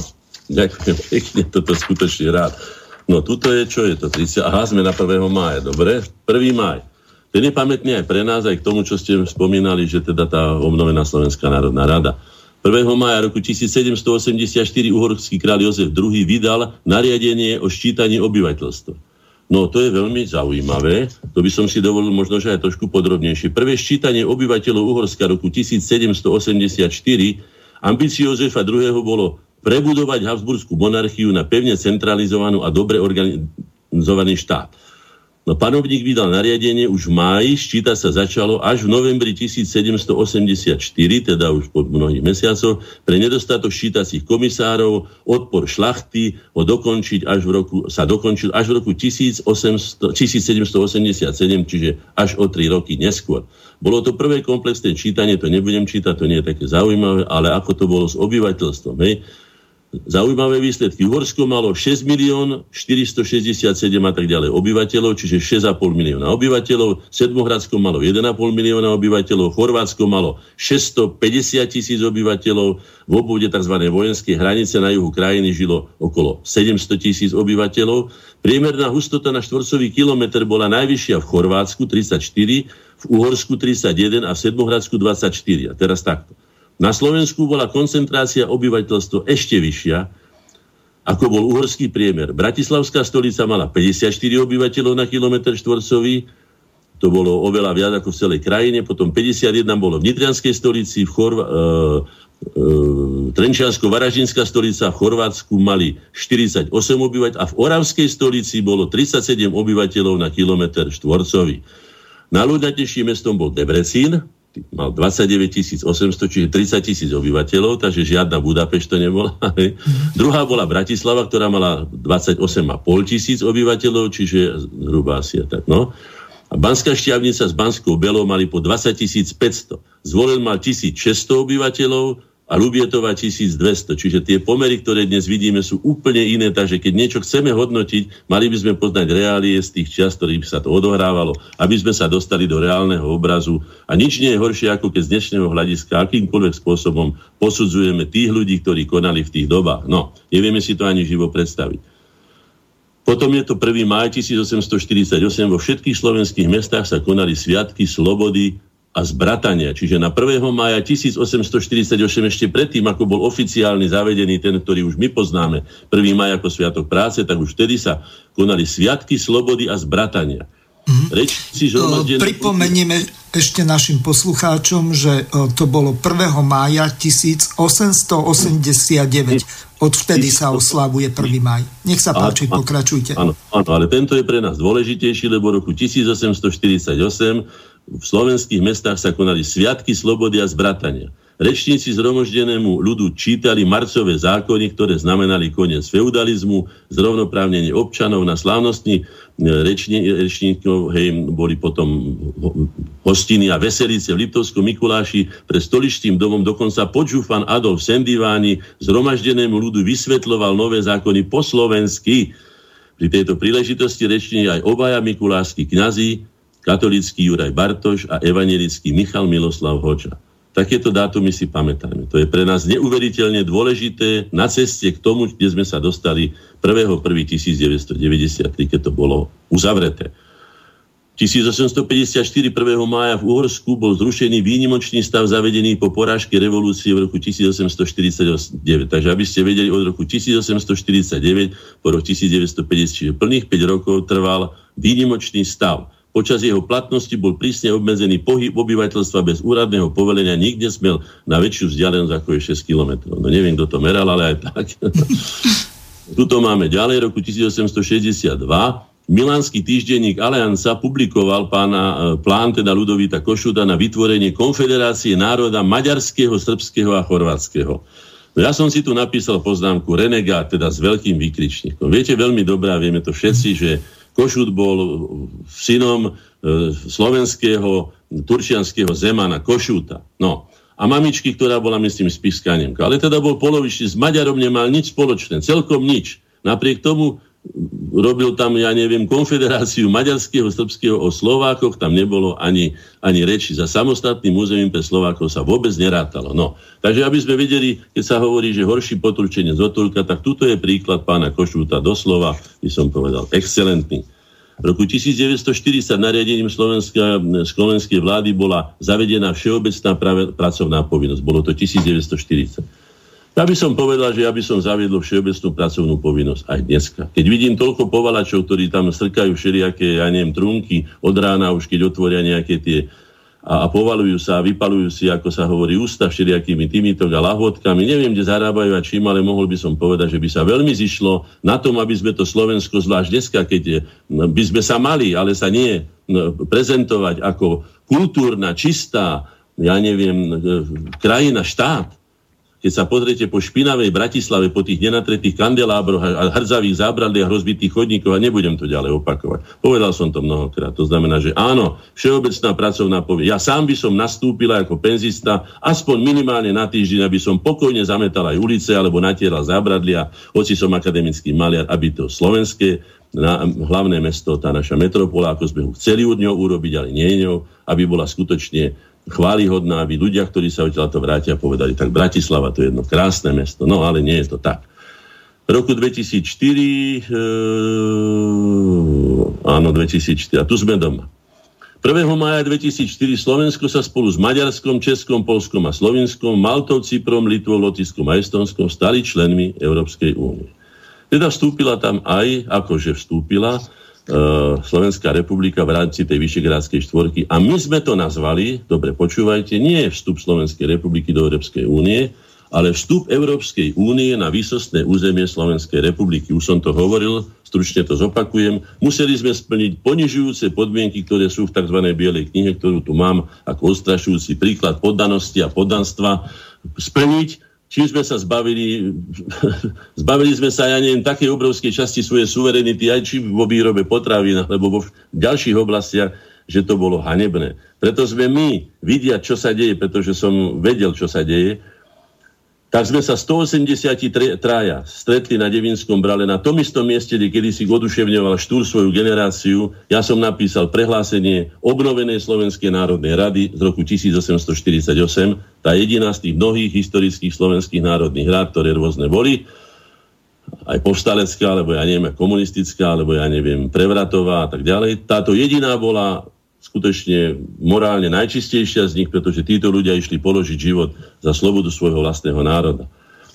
ďakujem pekne, toto skutočne rád. No tuto je, čo je to? 30, aha, sme na 1. mája, dobre? 1. máj. Ten je pamätný aj pre nás, aj k tomu, čo ste spomínali, že teda tá obnovená Slovenská národná rada. 1. mája roku 1784 uhorský kráľ Jozef II vydal nariadenie o ščítaní obyvateľstva. No to je veľmi zaujímavé, to by som si dovolil možno, že aj trošku podrobnejšie. Prvé ščítanie obyvateľov Uhorska roku 1784 ambíciou Jozefa II. bolo prebudovať Habsburskú monarchiu na pevne centralizovanú a dobre organizovaný štát. No panovník vydal nariadenie už v máji, ščíta sa začalo až v novembri 1784, teda už po mnohých mesiacoch, pre nedostatok ščítacích komisárov, odpor šlachty ho dokončiť až v roku, sa dokončil až v roku 1800, 1787, čiže až o tri roky neskôr. Bolo to prvé komplexné čítanie, to nebudem čítať, to nie je také zaujímavé, ale ako to bolo s obyvateľstvom. Hej? Zaujímavé výsledky. Uhorsko malo 6 milión 467 a tak ďalej obyvateľov, čiže 6,5 milióna obyvateľov. Sedmohradsko malo 1,5 milióna obyvateľov. Chorvátsko malo 650 tisíc obyvateľov. V obvode tzv. vojenskej hranice na juhu krajiny žilo okolo 700 tisíc obyvateľov. Priemerná hustota na štvorcový kilometr bola najvyššia v Chorvátsku 34, v Uhorsku 31 a v Sedmohradsku 24. A teraz takto. Na Slovensku bola koncentrácia obyvateľstva ešte vyššia, ako bol uhorský priemer. Bratislavská stolica mala 54 obyvateľov na kilometr štvorcový, to bolo oveľa viac ako v celej krajine, potom 51 bolo v Nitrianskej stolici, v Chorva- e, e, Trenčiansko-Varažinská stolica v Chorvátsku mali 48 obyvateľov a v Oravskej stolici bolo 37 obyvateľov na kilometr štvorcový. Najľudnatejším mestom bol Debrecín, mal 29 800, čiže 30 tisíc obyvateľov, takže žiadna Budapešť to nebola. [laughs] Druhá bola Bratislava, ktorá mala 28,5 tisíc obyvateľov, čiže zhruba asi tak, no. A Banská šťavnica s Banskou Belou mali po 20 500. Zvolen mal 1600 obyvateľov, a Lubietova 1200. Čiže tie pomery, ktoré dnes vidíme, sú úplne iné, takže keď niečo chceme hodnotiť, mali by sme poznať reálie z tých čas, ktorých sa to odohrávalo, aby sme sa dostali do reálneho obrazu. A nič nie je horšie, ako keď z dnešného hľadiska akýmkoľvek spôsobom posudzujeme tých ľudí, ktorí konali v tých dobách. No, nevieme si to ani živo predstaviť. Potom je to 1. maj 1848. Vo všetkých slovenských mestách sa konali sviatky slobody a zbratania. Čiže na 1. maja 1848 ešte predtým, ako bol oficiálny zavedený ten, ktorý už my poznáme, 1. maj ako Sviatok práce, tak už vtedy sa konali Sviatky slobody a zbratania. Mm-hmm. Reč si zhromaždené... Pripomenieme ešte našim poslucháčom, že to bolo 1. mája 1889. Odvtedy sa oslavuje 1. maj. Nech sa páči, pokračujte. Áno, áno, ale tento je pre nás dôležitejší, lebo roku 1848 v slovenských mestách sa konali sviatky slobody a zbratania. Rečníci zhromoždenému ľudu čítali marcové zákony, ktoré znamenali koniec feudalizmu, zrovnoprávnenie občanov na slávnostní e, rečni, rečníkov, hej, boli potom hostiny a veselice v Liptovskom Mikuláši, pre stoličtým domom dokonca počúfan Adolf Sendiváni zhromaždenému ľudu vysvetloval nové zákony po slovensky. Pri tejto príležitosti rečnili aj obaja mikulášskí kňazi, katolický Juraj Bartoš a evangelický Michal Miloslav Hoča. Takéto dátumy si pamätajme. To je pre nás neuveriteľne dôležité na ceste k tomu, kde sme sa dostali 1.1.1993, keď to bolo uzavreté. 1854 1. mája v Uhorsku bol zrušený výnimočný stav zavedený po porážke revolúcie v roku 1849. Takže aby ste vedeli, od roku 1849 po rok 1950, čiže plných 5 rokov trval výnimočný stav. Počas jeho platnosti bol prísne obmedzený pohyb obyvateľstva bez úradného povelenia. Nikde smel na väčšiu vzdialenosť ako je 6 km. No neviem, kto to meral, ale aj tak. [laughs] Tuto máme ďalej, roku 1862. Milánsky týždenník Alianca publikoval pána, e, plán teda Ludovita Košuta na vytvorenie konfederácie národa maďarského, srbského a chorvátskeho. Ja som si tu napísal poznámku renegát, teda s veľkým výkričníkom. Viete veľmi dobré, vieme to všetci, že Košut bol synom e, slovenského turčianského zemana Košuta. No. A mamičky, ktorá bola, myslím, spiskaniemka. Ale teda bol polovičný, s Maďarom nemal nič spoločné, celkom nič. Napriek tomu robil tam, ja neviem, konfederáciu maďarského, srbského o Slovákoch, tam nebolo ani, ani reči. Za samostatným územím pre Slovákov sa vôbec nerátalo. No. Takže aby sme vedeli, keď sa hovorí, že horší potručenie z otulka, tak tuto je príklad pána Košúta doslova, by som povedal, excelentný. V roku 1940 nariadením Slovenska, slovenskej vlády bola zavedená všeobecná pracovná povinnosť. Bolo to 1940. Ja by som povedal, že ja by som zaviedol všeobecnú pracovnú povinnosť aj dneska. Keď vidím toľko povalačov, ktorí tam strkajú všelijaké, ja neviem, trunky od rána, už keď otvoria nejaké tie a, a povalujú sa a vypalujú si, ako sa hovorí, ústa všelijakými týmito a lahôdkami. Neviem, kde zarábajú a čím, ale mohol by som povedať, že by sa veľmi zišlo na tom, aby sme to Slovensko, zvlášť dneska, keď je, no, by sme sa mali, ale sa nie no, prezentovať ako kultúrna, čistá, ja neviem, e, krajina, štát, keď sa pozriete po špinavej Bratislave, po tých nenatretých kandelábroch a hrdzavých zábradliach rozbitých chodníkov, a nebudem to ďalej opakovať. Povedal som to mnohokrát. To znamená, že áno, všeobecná pracovná povie. Ja sám by som nastúpila ako penzista aspoň minimálne na týždeň, aby som pokojne zametal aj ulice alebo natieral zábradlia, hoci som akademický maliar, aby to slovenské na, hlavné mesto, tá naša metropola, ako sme ho chceli od ňou urobiť, ale nie ňou, aby bola skutočne chválihodná, aby ľudia, ktorí sa odtiaľ to vrátia, povedali, tak Bratislava to je jedno krásne mesto. No ale nie je to tak. V roku 2004, e, áno, 2004, a tu sme doma. 1. maja 2004 Slovensko sa spolu s Maďarskom, Českom, Polskom a Slovinskom, Maltou, Cyprom, Litvou, Lotiskom a Estonskom stali členmi Európskej únie. Teda vstúpila tam aj, akože vstúpila, Slovenská republika v rámci tej Vyšegrádskej štvorky. A my sme to nazvali, dobre počúvajte, nie vstup Slovenskej republiky do Európskej únie, ale vstup Európskej únie na výsostné územie Slovenskej republiky. Už som to hovoril, stručne to zopakujem. Museli sme splniť ponižujúce podmienky, ktoré sú v tzv. bielej knihe, ktorú tu mám ako ostrašujúci príklad poddanosti a poddanstva, splniť čím sme sa zbavili, [laughs] zbavili sme sa, ja neviem, takej obrovskej časti svojej suverenity, aj či vo výrobe potravín, alebo vo ďalších oblastiach, že to bolo hanebné. Preto sme my vidia, čo sa deje, pretože som vedel, čo sa deje, tak sme sa 183 traja stretli na Devinskom brale na tom istom mieste, kde kedy si oduševňoval štúr svoju generáciu. Ja som napísal prehlásenie obnovenej Slovenskej národnej rady z roku 1848, tá jediná z tých mnohých historických slovenských národných rád, ktoré rôzne boli, aj povstalecká, alebo ja neviem, komunistická, alebo ja neviem, prevratová a tak ďalej. Táto jediná bola skutočne morálne najčistejšia z nich, pretože títo ľudia išli položiť život za slobodu svojho vlastného národa.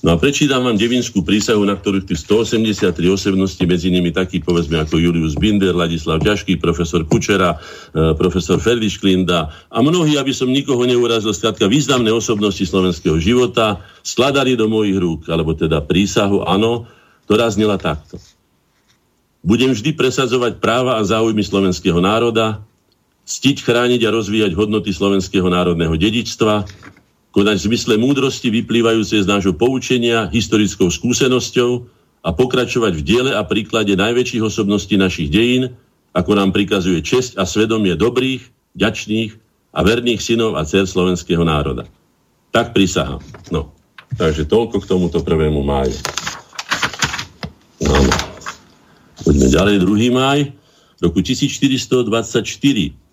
No a prečítam vám devinskú prísahu, na ktorých tých 183 osobnosti, medzi nimi takí povedzme ako Julius Binder, Ladislav Ťažký, profesor Kučera, e, profesor Ferdiš Klinda a mnohí, aby som nikoho neurazil, skladka významné osobnosti slovenského života, skladali do mojich rúk, alebo teda prísahu, áno, ktorá znela takto. Budem vždy presadzovať práva a záujmy slovenského národa, Stiť chrániť a rozvíjať hodnoty slovenského národného dedičstva, konať v zmysle múdrosti vyplývajúce z nášho poučenia historickou skúsenosťou a pokračovať v diele a príklade najväčších osobností našich dejín, ako nám prikazuje česť a svedomie dobrých, ďačných a verných synov a dcer slovenského národa. Tak prisahám. No. Takže toľko k tomuto prvému máju. No. Poďme ďalej, druhý máj. Roku 1424 uh,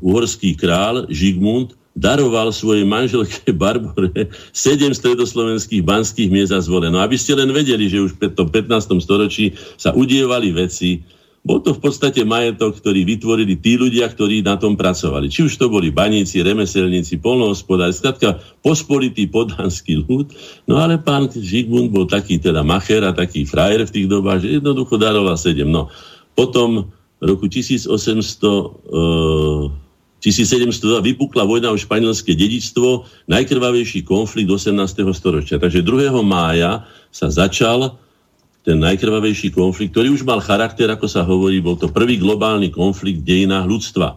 uhorský král Žigmund daroval svojej manželke [laughs] Barbore sedem stredoslovenských banských miest a zvole. No aby ste len vedeli, že už v tom 15. storočí sa udievali veci, bol to v podstate majetok, ktorý vytvorili tí ľudia, ktorí na tom pracovali. Či už to boli baníci, remeselníci, polnohospodári, skratka pospolitý podhanský ľud. No ale pán Žigmund bol taký teda macher a taký frajer v tých dobách, že jednoducho daroval sedem. No potom roku 1800, 1702 vypukla vojna o španielské dedičstvo, najkrvavejší konflikt 18. storočia. Takže 2. mája sa začal ten najkrvavejší konflikt, ktorý už mal charakter, ako sa hovorí, bol to prvý globálny konflikt v dejinách ľudstva.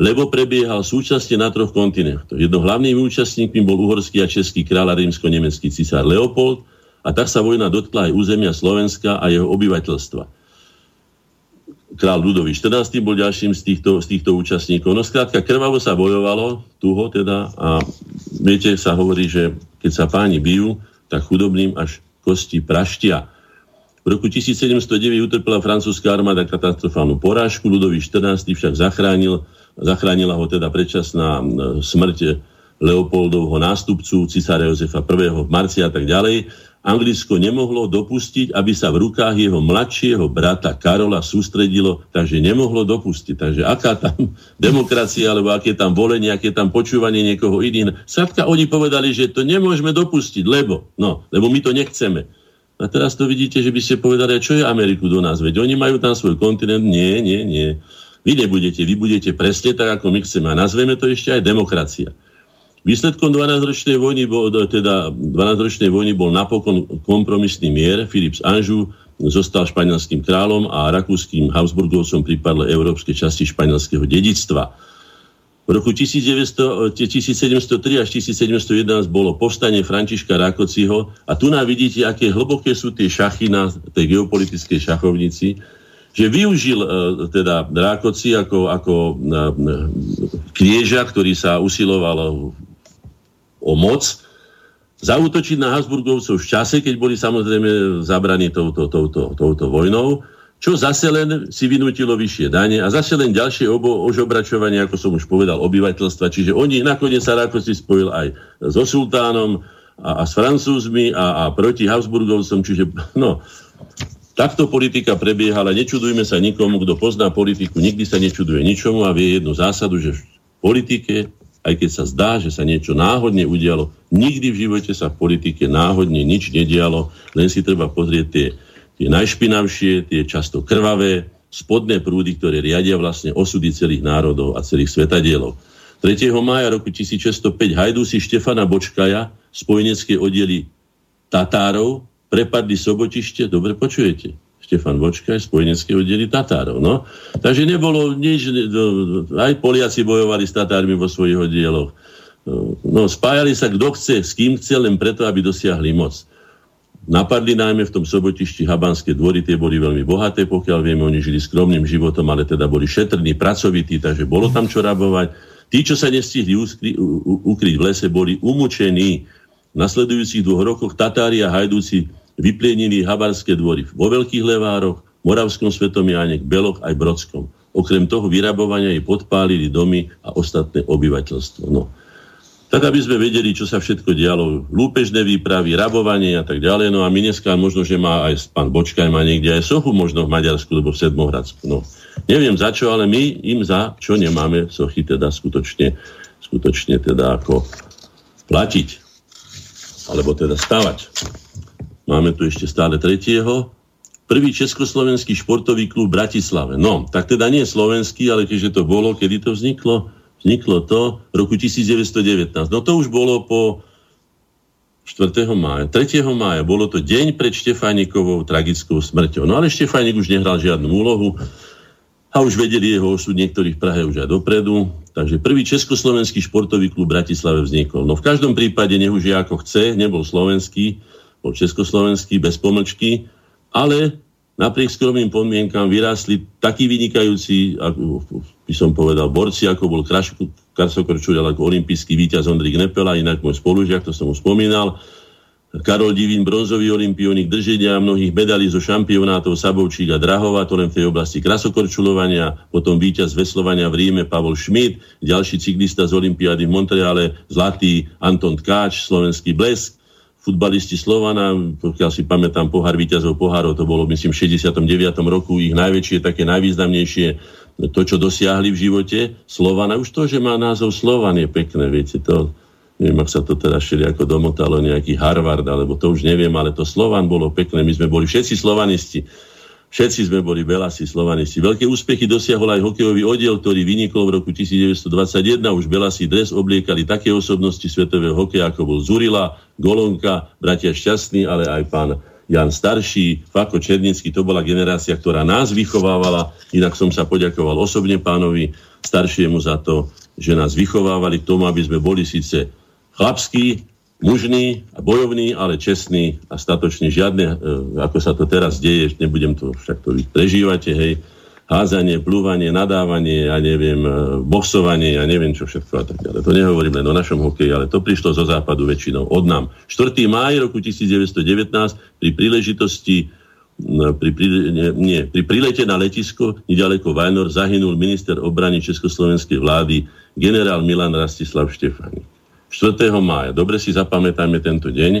Lebo prebiehal súčasne na troch kontinentoch. Jedno hlavnými účastníkmi bol uhorský a český kráľ a rímsko-nemecký cisár Leopold a tak sa vojna dotkla aj územia Slovenska a jeho obyvateľstva král Ludový 14. bol ďalším z týchto, z týchto účastníkov. No skrátka, krvavo sa bojovalo, tuho teda, a viete, sa hovorí, že keď sa páni bijú, tak chudobným až kosti praštia. V roku 1709 utrpela francúzska armáda katastrofálnu porážku, Ludový 14. však zachránil, zachránila ho teda predčasná smrť Leopoldovho nástupcu, cisára Jozefa I. v marci a tak ďalej. Anglicko nemohlo dopustiť, aby sa v rukách jeho mladšieho brata Karola sústredilo, takže nemohlo dopustiť. Takže aká tam [laughs] demokracia, alebo aké tam volenie, aké tam počúvanie niekoho iného. Skratka, oni povedali, že to nemôžeme dopustiť, lebo, no, lebo my to nechceme. A teraz to vidíte, že by ste povedali, čo je Ameriku do nás, veď oni majú tam svoj kontinent. Nie, nie, nie. Vy nebudete, vy budete presne tak, ako my chceme. A nazveme to ešte aj demokracia. Výsledkom 12-ročnej vojny bol, teda 12-ročnej vojny bol napokon kompromisný mier. Filip z Anžu zostal španielským kráľom a rakúským Habsburgovcom pripadlo európske časti španielského dedictva. V roku 1900, 1703 až 1711 bolo povstanie Františka Rákociho a tu nám vidíte, aké hlboké sú tie šachy na tej geopolitickej šachovnici, že využil uh, teda Rákoci ako, ako uh, knieža, ktorý sa usiloval o moc, zautočiť na Habsburgovcov v čase, keď boli samozrejme zabraní touto, touto, touto vojnou čo zase len si vynútilo vyššie dane a zase len ďalšie obo, ožobračovanie, ako som už povedal, obyvateľstva. Čiže oni nakoniec sa si spojil aj so sultánom a, a s francúzmi a, a proti Habsburgovcom. Čiže no, takto politika prebiehala. Nečudujme sa nikomu, kto pozná politiku, nikdy sa nečuduje ničomu a vie jednu zásadu, že v politike, aj keď sa zdá, že sa niečo náhodne udialo, nikdy v živote sa v politike náhodne nič nedialo, len si treba pozrieť tie tie najšpinavšie, tie často krvavé, spodné prúdy, ktoré riadia vlastne osudy celých národov a celých svetadielov. 3. mája roku 1605 hajdúsi Štefana Bočkaja, spojenecké oddely Tatárov, prepadli Sobotište, dobre počujete, Štefan Bočkaj, spojenecké oddely Tatárov. No? Takže nebolo nič, aj Poliaci bojovali s Tatármi vo svojich oddieloch. No, spájali sa kto chce, s kým chce, len preto, aby dosiahli moc. Napadli najmä v tom sobotišti Habanské dvory, tie boli veľmi bohaté, pokiaľ vieme, oni žili skromným životom, ale teda boli šetrní, pracovití, takže bolo tam čo rabovať. Tí, čo sa nestihli ukry, ukryť v lese, boli umúčení. V nasledujúcich dvoch rokoch Tatári a Hajdúci vyplienili Habarské dvory vo Veľkých Levároch, Moravskom Svetomiane, Beloch aj Brodskom. Okrem toho vyrabovania i podpálili domy a ostatné obyvateľstvo. No tak aby sme vedeli, čo sa všetko dialo. Lúpežné výpravy, rabovanie a tak ďalej. No a my dneska možno, že má aj pán Bočkaj, má niekde aj sochu možno v Maďarsku, alebo v Sedmohradsku. No. Neviem za čo, ale my im za čo nemáme sochy teda skutočne, skutočne teda ako platiť. Alebo teda stavať. Máme tu ešte stále tretieho. Prvý československý športový klub Bratislave. No, tak teda nie slovenský, ale keďže to bolo, kedy to vzniklo? Vzniklo to v roku 1919. No to už bolo po 4. mája. 3. mája bolo to deň pred Štefánikovou tragickou smrťou. No ale Štefánik už nehral žiadnu úlohu a už vedeli jeho osud niektorých Prahe už aj dopredu. Takže prvý československý športový klub Bratislave vznikol. No v každom prípade, nech už je ako chce, nebol slovenský, bol československý bez pomlčky, ale napriek skromným podmienkám vyrástli takí vynikajúci, ako by som povedal, borci, ako bol Karso Korčuľ, ako olimpijský víťaz Ondrik Nepela, inak môj spolužiak, to som mu spomínal, Karol Divín, bronzový olimpionik, drženia mnohých medalí zo šampionátov Sabovčík a Drahova, to len v tej oblasti krasokorčulovania, potom víťaz veslovania v Ríme Pavol Schmidt, ďalší cyklista z Olympiády v Montreale, zlatý Anton Tkáč, slovenský blesk, futbalisti Slovana, pokiaľ si pamätám pohár víťazov pohárov, to bolo myslím v 69. roku ich najväčšie, také najvýznamnejšie to, čo dosiahli v živote Slovana. Už to, že má názov Slovan je pekné, viete, to neviem, ak sa to teraz šeli ako domotalo nejaký Harvard, alebo to už neviem, ale to Slovan bolo pekné, my sme boli všetci slovanisti Všetci sme boli Belasi, Slovanisti. Veľké úspechy dosiahol aj hokejový oddiel, ktorý vynikol v roku 1921. Už Belasi dres obliekali také osobnosti svetového hokeja, ako bol Zurila, Golonka, bratia Šťastný, ale aj pán Jan Starší, Fako Černický. To bola generácia, ktorá nás vychovávala. Inak som sa poďakoval osobne pánovi staršiemu za to, že nás vychovávali k tomu, aby sme boli síce chlapskí, mužný a bojovný, ale čestný a statočný. Žiadne, e, ako sa to teraz deje, nebudem to však to vy prežívate, hej, házanie, plúvanie, nadávanie, ja neviem, e, boxovanie, ja neviem čo všetko a tak ďalej. To nehovorím len o našom hokeji, ale to prišlo zo západu väčšinou od nám. 4. máj roku 1919 pri príležitosti pri, pri, nie, nie, pri prilete na letisko nedaleko Vajnor zahynul minister obrany Československej vlády generál Milan Rastislav Štefánik. 4. mája. Dobre si zapamätajme tento deň.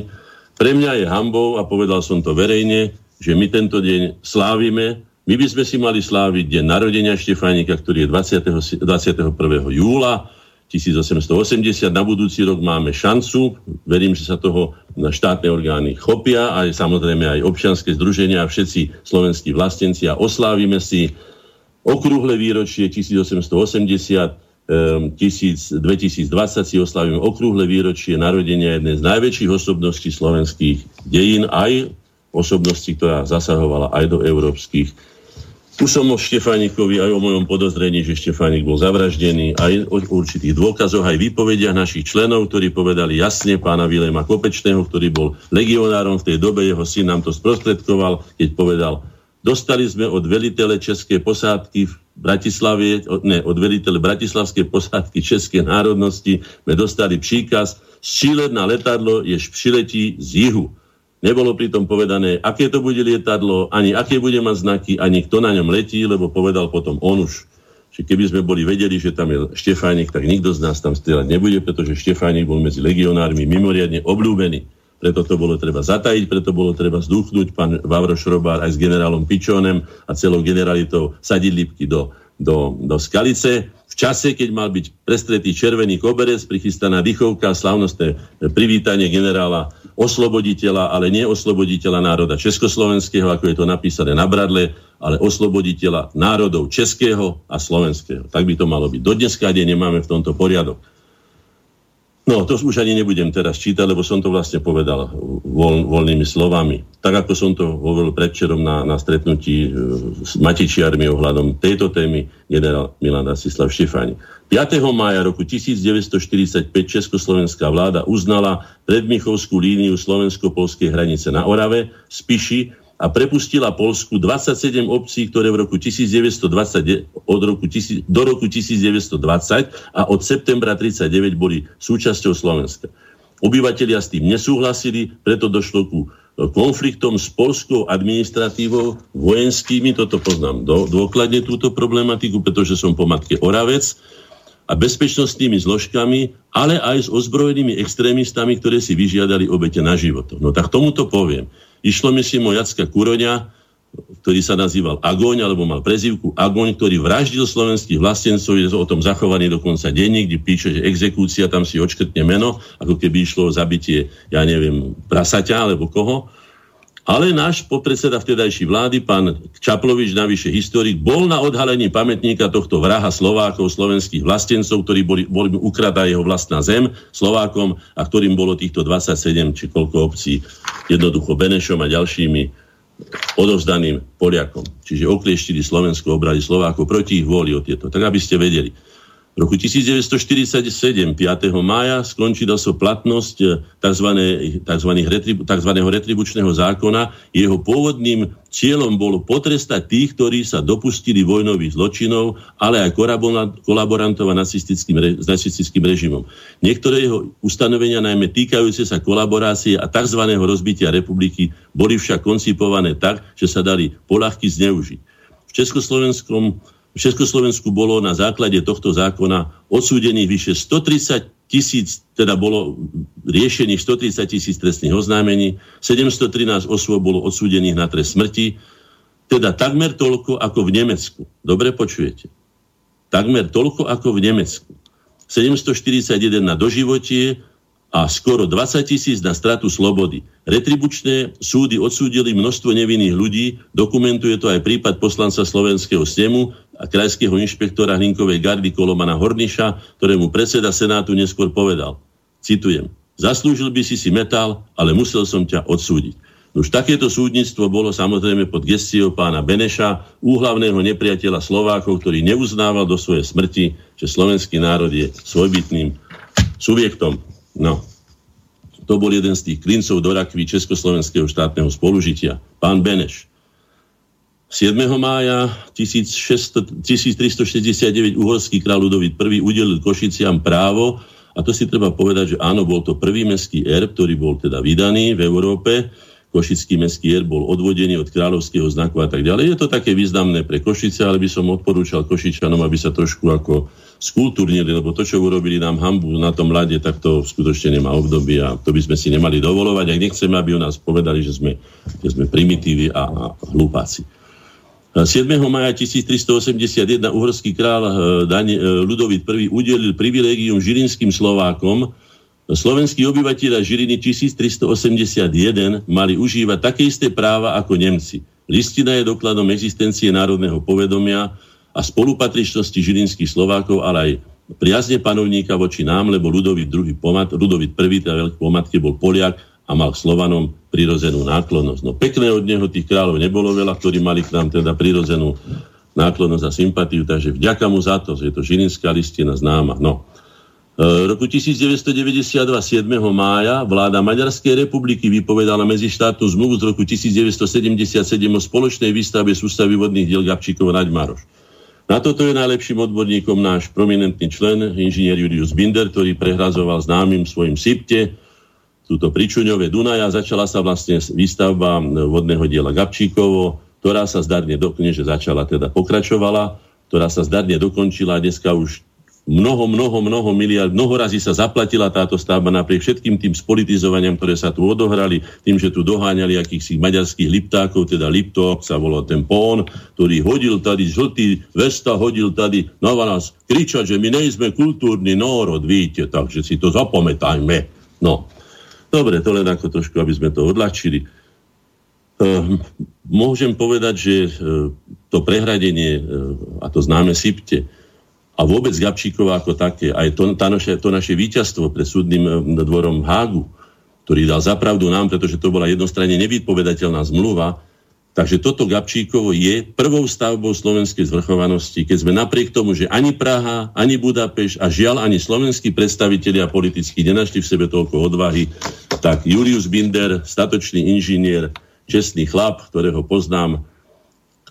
Pre mňa je hambou, a povedal som to verejne, že my tento deň slávime. My by sme si mali sláviť deň narodenia Štefánika, ktorý je 20. 21. júla 1880. Na budúci rok máme šancu. Verím, že sa toho štátne orgány chopia, aj samozrejme aj občianske združenia a všetci slovenskí vlastenci a oslávime si okrúhle výročie 1880 2020 si oslavíme okrúhle výročie narodenia jednej z najväčších osobností slovenských dejín, aj osobnosti, ktorá zasahovala aj do európskych. Tu som o Štefánikovi aj o mojom podozrení, že Štefánik bol zavraždený, aj o určitých dôkazoch, aj výpovediach našich členov, ktorí povedali jasne pána Vilema Kopečného, ktorý bol legionárom v tej dobe, jeho syn nám to sprostredkoval, keď povedal, dostali sme od velitele Českej posádky v Bratislave, ne, od velitele Bratislavskej posádky Českej národnosti sme dostali příkaz, šílet na letadlo je přiletí z jihu. Nebolo pritom povedané, aké to bude lietadlo, ani aké bude mať znaky, ani kto na ňom letí, lebo povedal potom on už. Čiže keby sme boli vedeli, že tam je Štefánik, tak nikto z nás tam strieľať nebude, pretože Štefánik bol medzi legionármi mimoriadne obľúbený. Preto to bolo treba zatajiť, preto bolo treba zdúchnuť pán Vavro Šrobár aj s generálom Pičonem a celou generalitou sadiť lípky do, do, do Skalice čase, keď mal byť prestretý červený koberec, prichystaná dýchovka, slavnostné privítanie generála osloboditeľa, ale nie osloboditeľa národa československého, ako je to napísané na bradle, ale osloboditeľa národov českého a slovenského. Tak by to malo byť. Do dneska nemáme v tomto poriadok. No, to už ani nebudem teraz čítať, lebo som to vlastne povedal voľ, voľnými slovami. Tak ako som to hovoril predčerom na, na stretnutí e, s Matičiarmi ohľadom tejto témy generál Milan Rasislav Štefáni. 5. mája roku 1945 Československá vláda uznala predmichovskú líniu slovensko-polskej hranice na Orave, Spiši a prepustila Polsku 27 obcí, ktoré v roku 1920, od roku, do roku 1920 a od septembra 39 boli súčasťou Slovenska. Obyvatelia s tým nesúhlasili, preto došlo ku e, konfliktom s polskou administratívou, vojenskými, toto poznám do, dôkladne túto problematiku, pretože som po matke Oravec, a bezpečnostnými zložkami, ale aj s ozbrojenými extrémistami, ktoré si vyžiadali obete na život. No tak tomuto poviem. Išlo myslím o Jacka Kuroňa, ktorý sa nazýval Agoň, alebo mal prezivku Agoň, ktorý vraždil slovenských vlastencov, je o tom zachovaný dokonca denník, kde píše, že exekúcia, tam si odškrtne meno, ako keby išlo o zabitie, ja neviem, prasaťa alebo koho. Ale náš popredseda vtedajší vlády, pán Čaplovič, navyše historik, bol na odhalení pamätníka tohto vraha Slovákov, slovenských vlastencov, ktorí boli, boli ukradá jeho vlastná zem Slovákom a ktorým bolo týchto 27 či koľko obcí jednoducho Benešom a ďalšími odovzdaným Poliakom. Čiže oklieštili Slovensko, obrali Slovákov proti ich vôli o tieto. Tak aby ste vedeli roku 1947, 5. mája, skončila sa platnosť tzv. tzv. Tzv. retribučného zákona. Jeho pôvodným cieľom bolo potrestať tých, ktorí sa dopustili vojnových zločinov, ale aj kolaborantov a nacistickým, s nacistickým režimom. Niektoré jeho ustanovenia, najmä týkajúce sa kolaborácie a tzv. rozbitia republiky, boli však koncipované tak, že sa dali polahky zneužiť. V Československom v Československu bolo na základe tohto zákona odsúdených vyše 130 tisíc, teda bolo riešených 130 tisíc trestných oznámení, 713 osôb bolo odsúdených na trest smrti, teda takmer toľko ako v Nemecku. Dobre počujete? Takmer toľko ako v Nemecku. 741 na doživotie, a skoro 20 tisíc na stratu slobody. Retribučné súdy odsúdili množstvo nevinných ľudí, dokumentuje to aj prípad poslanca Slovenského snemu a krajského inšpektora Hlinkovej gardy Kolomana Horniša, ktorému predseda Senátu neskôr povedal, citujem, zaslúžil by si si metal, ale musel som ťa odsúdiť. Už takéto súdnictvo bolo samozrejme pod gestiou pána Beneša, úhlavného nepriateľa Slovákov, ktorý neuznával do svojej smrti, že slovenský národ je svojbytným subjektom. No, to bol jeden z tých klincov do rakvy Československého štátneho spolužitia. Pán Beneš. 7. mája 1600, 1369 uhorský král Ludovít I udelil Košiciam právo, a to si treba povedať, že áno, bol to prvý mestský erb, ktorý bol teda vydaný v Európe, Košický mestský er bol odvodený od kráľovského znaku a tak ďalej. Je to také významné pre Košice, ale by som odporúčal Košičanom, aby sa trošku ako skultúrnili, lebo to, čo urobili nám hambu na tom mlade, tak to skutočne nemá obdobie a to by sme si nemali dovolovať, ak nechceme, aby o nás povedali, že sme, že sme primitívy a, a hlupáci. 7. maja 1381 uhorský král eh, Dani, eh, I udelil privilégium žilinským Slovákom, Slovenskí obyvateľia Žiliny 1381 mali užívať také isté práva ako Nemci. Listina je dokladom existencie národného povedomia a spolupatričnosti žilinských Slovákov, ale aj priazne panovníka voči nám, lebo Ludovít II. Pomat, Ludovít I. teda veľký pomatke bol Poliak a mal k Slovanom prirodzenú náklonnosť. No pekné od neho tých kráľov nebolo veľa, ktorí mali k nám teda prirodzenú náklonnosť a sympatiu, takže vďaka mu za to, že je to žilinská listina známa. No. E, roku 1992, 7. mája, vláda Maďarskej republiky vypovedala medzištátnu zmluvu z roku 1977 o spoločnej výstave sústavy vodných diel Gabčíkov Naďmaroš. Na toto je najlepším odborníkom náš prominentný člen, inžinier Julius Binder, ktorý prehrazoval známym svojim SIPTE, túto pričuňové Dunaja začala sa vlastne výstavba vodného diela Gabčíkovo, ktorá sa zdarne dokončila, že začala teda pokračovala, ktorá sa zdarne dokončila a dneska už mnoho, mnoho, mnoho miliard, mnoho razy sa zaplatila táto stavba napriek všetkým tým spolitizovaniam, ktoré sa tu odohrali, tým, že tu doháňali akýchsi maďarských liptákov, teda Liptok sa volal ten pón, ktorý hodil tady žltý, Vesta hodil tady na nás kričať, že my nejsme kultúrny národ, víte, takže si to zapamätajme. No, Dobre, to len ako trošku, aby sme to odlačili. Ehm, môžem povedať, že e, to prehradenie, e, a to známe Sipte, a vôbec Gabčíkova ako také, aj to, tá naše, to naše víťazstvo pred súdnym e, dvorom Hágu, ktorý dal zapravdu nám, pretože to bola jednostranne nevypovedateľná zmluva, Takže toto Gabčíkovo je prvou stavbou slovenskej zvrchovanosti, keď sme napriek tomu, že ani Praha, ani Budapeš a žiaľ ani slovenskí predstavitelia politicky nenašli v sebe toľko odvahy, tak Julius Binder, statočný inžinier, čestný chlap, ktorého poznám,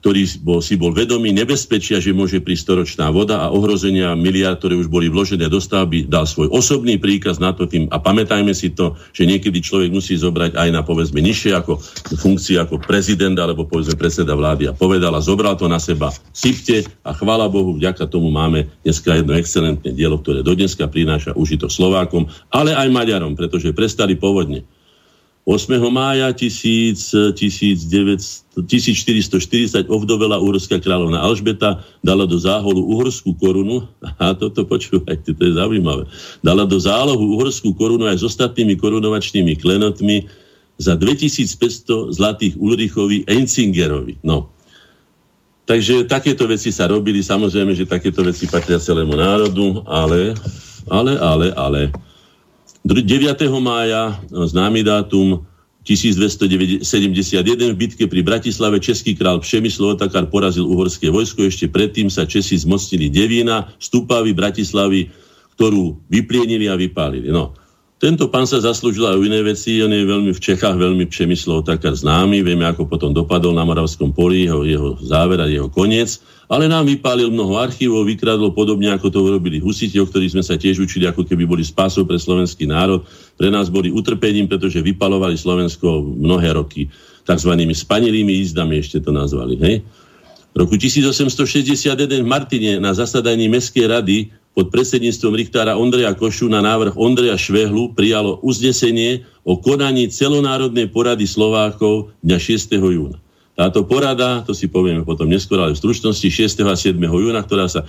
ktorý bol, si bol vedomý nebezpečia, že môže prísť storočná voda a ohrozenia miliard, ktoré už boli vložené do stavby, dal svoj osobný príkaz na to tým. A pamätajme si to, že niekedy človek musí zobrať aj na povedzme nižšie ako funkcie ako prezident alebo povedzme predseda vlády a povedal a zobral to na seba. Sypte a chvála Bohu, vďaka tomu máme dneska jedno excelentné dielo, ktoré do dneska prináša užito Slovákom, ale aj Maďarom, pretože prestali povodne 8. mája 1900, 1440 ovdovela úhorská kráľovna Alžbeta, dala do záholu uhorskú korunu, [laughs] a toto počúvajte, to je zaujímavé, dala do zálohu uhorskú korunu aj s ostatnými korunovačnými klenotmi za 2500 zlatých Ulrichovi Einzingerovi. No. Takže takéto veci sa robili, samozrejme, že takéto veci patria celému národu, ale, ale, ale, ale 9. mája, známy dátum, 1271 v bitke pri Bratislave český král Přemysl Otakar porazil uhorské vojsko. Ešte predtým sa Česi zmocnili Devína, Stupavy, Bratislavy, ktorú vyplienili a vypálili. No, tento pán sa zaslúžil aj o iné veci, on je veľmi v Čechách veľmi Přemyslov takar známy, vieme, ako potom dopadol na Moravskom poli, jeho, jeho záver a jeho koniec, ale nám vypálil mnoho archívov, vykradlo podobne, ako to urobili husiti, o ktorých sme sa tiež učili, ako keby boli spásou pre slovenský národ, pre nás boli utrpením, pretože vypalovali Slovensko mnohé roky tzv. spanilými jízdami, ešte to nazvali, hej? V roku 1861 v Martine na zasadaní Mestskej rady pod predsedníctvom Richtára Ondreja Košu na návrh Ondreja Švehlu prijalo uznesenie o konaní celonárodnej porady Slovákov dňa 6. júna. Táto porada, to si povieme potom neskôr, ale v stručnosti 6. a 7. júna, ktorá sa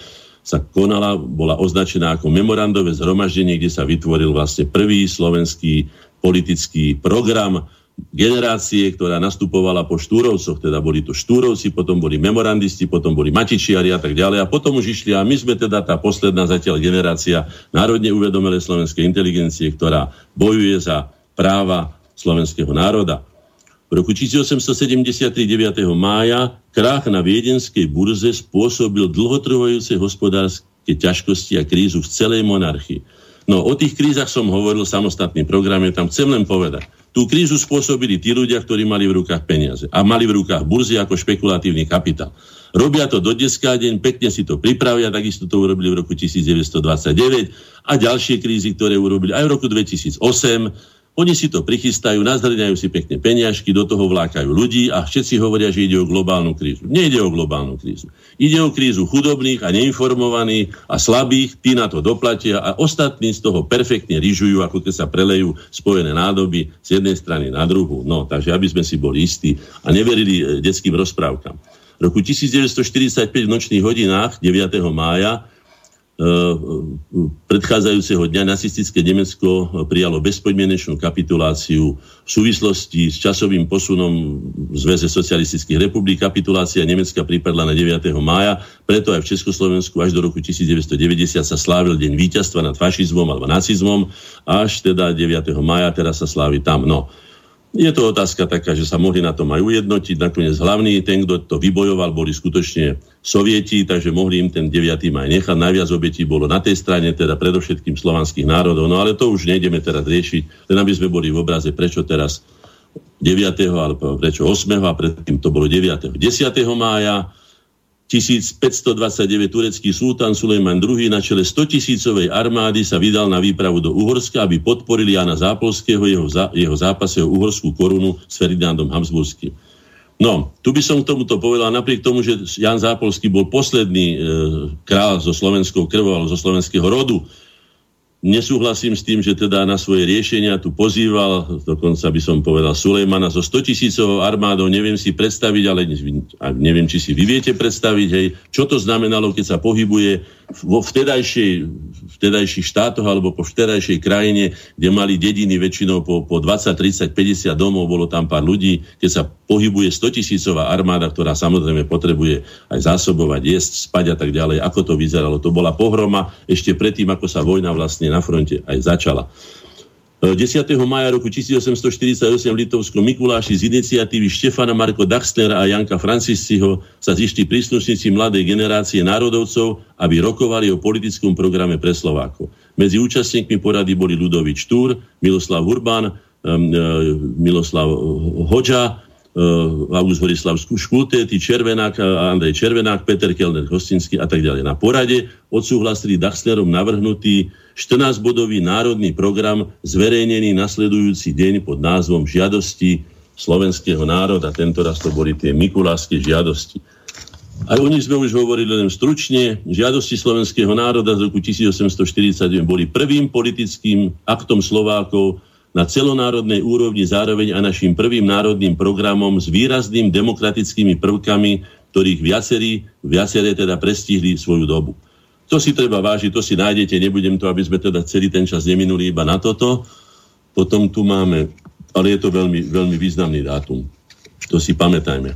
sa konala, bola označená ako memorandové zhromaždenie, kde sa vytvoril vlastne prvý slovenský politický program generácie, ktorá nastupovala po štúrovcoch, teda boli to štúrovci, potom boli memorandisti, potom boli matičiari a tak ďalej a potom už išli a my sme teda tá posledná zatiaľ generácia národne uvedomelej slovenskej inteligencie, ktorá bojuje za práva slovenského národa. V roku 1879. mája krách na viedenskej burze spôsobil dlhotrvajúce hospodárske ťažkosti a krízu v celej monarchii. No o tých krízach som hovoril v samostatnom programe, tam chcem len povedať, Tú krízu spôsobili tí ľudia, ktorí mali v rukách peniaze a mali v rukách burzy ako špekulatívny kapitál. Robia to do dneska deň, pekne si to pripravia, takisto to urobili v roku 1929 a ďalšie krízy, ktoré urobili aj v roku 2008, oni si to prichystajú, nazhrňajú si pekne peniažky, do toho vlákajú ľudí a všetci hovoria, že ide o globálnu krízu. Nejde o globálnu krízu. Ide o krízu chudobných a neinformovaných a slabých, tí na to doplatia a ostatní z toho perfektne ryžujú, ako keď sa prelejú spojené nádoby z jednej strany na druhú. No, takže aby sme si boli istí a neverili eh, detským rozprávkam. V roku 1945 v nočných hodinách 9. mája predchádzajúceho dňa nacistické Nemecko prijalo bezpodmienečnú kapituláciu v súvislosti s časovým posunom v Zväze socialistických republik. Kapitulácia Nemecka pripadla na 9. mája, preto aj v Československu až do roku 1990 sa slávil deň víťazstva nad fašizmom alebo nacizmom, až teda 9. mája teraz sa slávi tam. No, je to otázka taká, že sa mohli na tom aj ujednotiť. Nakoniec hlavný, ten, kto to vybojoval, boli skutočne sovieti, takže mohli im ten 9. maj nechať. Najviac obetí bolo na tej strane, teda predovšetkým slovanských národov. No ale to už nejdeme teraz riešiť, len aby sme boli v obraze, prečo teraz 9. alebo prečo 8. a predtým to bolo 9. 10. mája 1529 turecký sultán Sulejman II na čele 100 tisícovej armády sa vydal na výpravu do Uhorska, aby podporili Jana Zápolského jeho, jeho zápase o uhorskú korunu s Ferdinandom Habsburským. No, tu by som k tomuto povedal, napriek tomu, že Jan Zápolský bol posledný e, král so slovenskou krvou, alebo zo slovenského rodu, Nesúhlasím s tým, že teda na svoje riešenia tu pozýval, dokonca by som povedal Sulejmana so 100 tisícovou armádou, neviem si predstaviť, ale neviem, či si vy viete predstaviť, hej, čo to znamenalo, keď sa pohybuje vo vtedajšej, vtedajších štátoch alebo po vtedajšej krajine, kde mali dediny väčšinou po, po 20, 30, 50 domov, bolo tam pár ľudí, keď sa pohybuje 100 tisícová armáda, ktorá samozrejme potrebuje aj zásobovať, jesť, spať a tak ďalej. Ako to vyzeralo? To bola pohroma ešte predtým, ako sa vojna vlastne na fronte aj začala. 10. maja roku 1848 v Litovskom Mikuláši z iniciatívy Štefana Marko Dachstnera a Janka Francisciho sa zišli príslušníci mladej generácie národovcov, aby rokovali o politickom programe pre Slovákov. Medzi účastníkmi porady boli Ludovič Túr, Miloslav Urban, e, Miloslav Hoďa, August Horislav Škultéty, Červenák, Andrej Červenák, Peter Kelner Hostinský a tak ďalej. Na porade odsúhlasili Dachslerom navrhnutý 14-bodový národný program zverejnený nasledujúci deň pod názvom Žiadosti slovenského národa. Tento raz to boli tie Mikulásky žiadosti. Aj o nich sme už hovorili len stručne. Žiadosti slovenského národa z roku 1841 boli prvým politickým aktom Slovákov na celonárodnej úrovni zároveň a našim prvým národným programom s výrazným demokratickými prvkami, ktorých viacerí, viaceré teda prestihli svoju dobu. To si treba vážiť, to si nájdete, nebudem to, aby sme teda celý ten čas neminuli iba na toto. Potom tu máme, ale je to veľmi, veľmi významný dátum. To si pamätajme.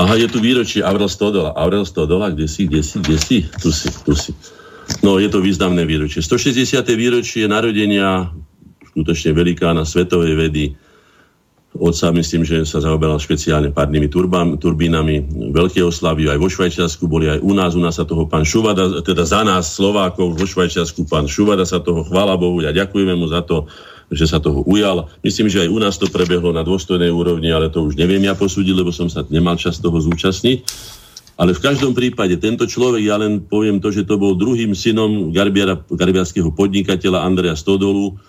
Aha, je tu výročie Avrel Stodola. Avrel Stodola, kde si, kde si, kde si? Tu si, tu si. No, je to významné výročie. 160. výročie narodenia skutočne velikána svetovej vedy. Otca myslím, že sa zaoberal špeciálne párnymi turbám, turbínami. Veľké oslavy aj vo Švajčiarsku, boli aj u nás. U nás sa toho pán Šuvada, teda za nás Slovákov vo Švajčiarsku pán Šuvada sa toho, chvála Bohu, a ďakujeme mu za to, že sa toho ujal. Myslím, že aj u nás to prebehlo na dôstojnej úrovni, ale to už neviem ja posúdiť, lebo som sa nemal čas toho zúčastniť. Ale v každom prípade tento človek, ja len poviem to, že to bol druhým synom garbiara, garbiarského podnikateľa Andrea Stodolu,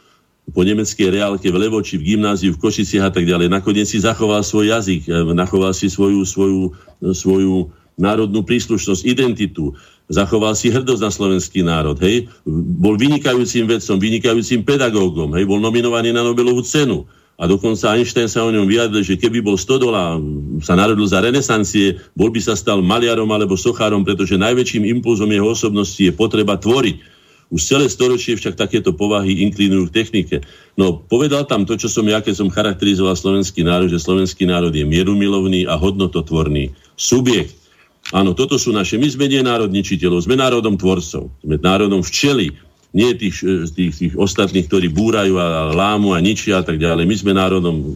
po nemeckej reálke v Levoči, v gymnáziu, v Košiciach a tak ďalej. Nakoniec si zachoval svoj jazyk, eh, nachoval si svoju, svoju, svoju národnú príslušnosť, identitu. Zachoval si hrdosť na slovenský národ. Hej? Bol vynikajúcim vedcom, vynikajúcim pedagógom. Hej? Bol nominovaný na Nobelovú cenu a dokonca Einstein sa o ňom vyjadril, že keby bol Stodola, sa narodil za renesancie, bol by sa stal maliarom alebo sochárom, pretože najväčším impulzom jeho osobnosti je potreba tvoriť. Už celé storočie však takéto povahy inklinujú k technike. No, povedal tam to, čo som ja, keď som charakterizoval slovenský národ, že slovenský národ je mierumilovný a hodnototvorný subjekt. Áno, toto sú naše. My sme nie národ sme národom tvorcov. Sme národom včeli, nie tých, e, tých, tých ostatných, ktorí búrajú a lámu a ničia a tak ďalej. My sme národom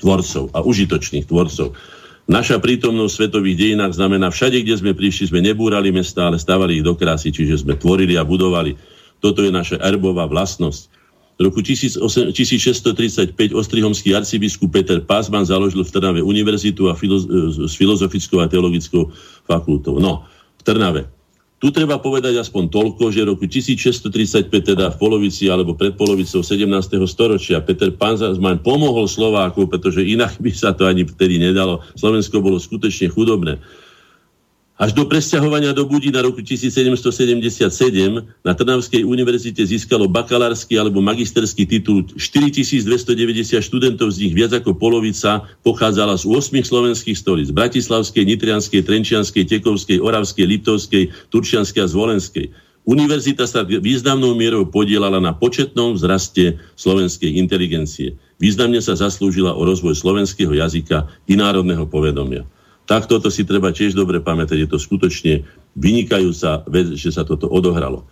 tvorcov a užitočných tvorcov. Naša prítomnosť v svetových dejinách znamená, všade, kde sme prišli, sme nebúrali mesta, ale stavali ich do krásy, čiže sme tvorili a budovali. Toto je naša erbová vlastnosť. V roku 1635 ostrihomský arcibiskup Peter Pásman založil v Trnave univerzitu a filoz- e, s filozofickou a teologickou fakultou. No, v Trnave. Tu treba povedať aspoň toľko, že roku 1635, teda v polovici alebo pred polovicou 17. storočia, Peter Panzerman pomohol Slovákov, pretože inak by sa to ani vtedy nedalo. Slovensko bolo skutočne chudobné. Až do presťahovania do na roku 1777 na Trnavskej univerzite získalo bakalársky alebo magisterský titul 4290 študentov, z nich viac ako polovica pochádzala z 8 slovenských stolic. Bratislavskej, Nitrianskej, Trenčianskej, Tekovskej, Oravskej, Liptovskej, Turčianskej a Zvolenskej. Univerzita sa významnou mierou podielala na početnom vzraste slovenskej inteligencie. Významne sa zaslúžila o rozvoj slovenského jazyka i národného povedomia. Tak toto si treba tiež dobre pamätať. Je to skutočne vynikajúca vec, že sa toto odohralo.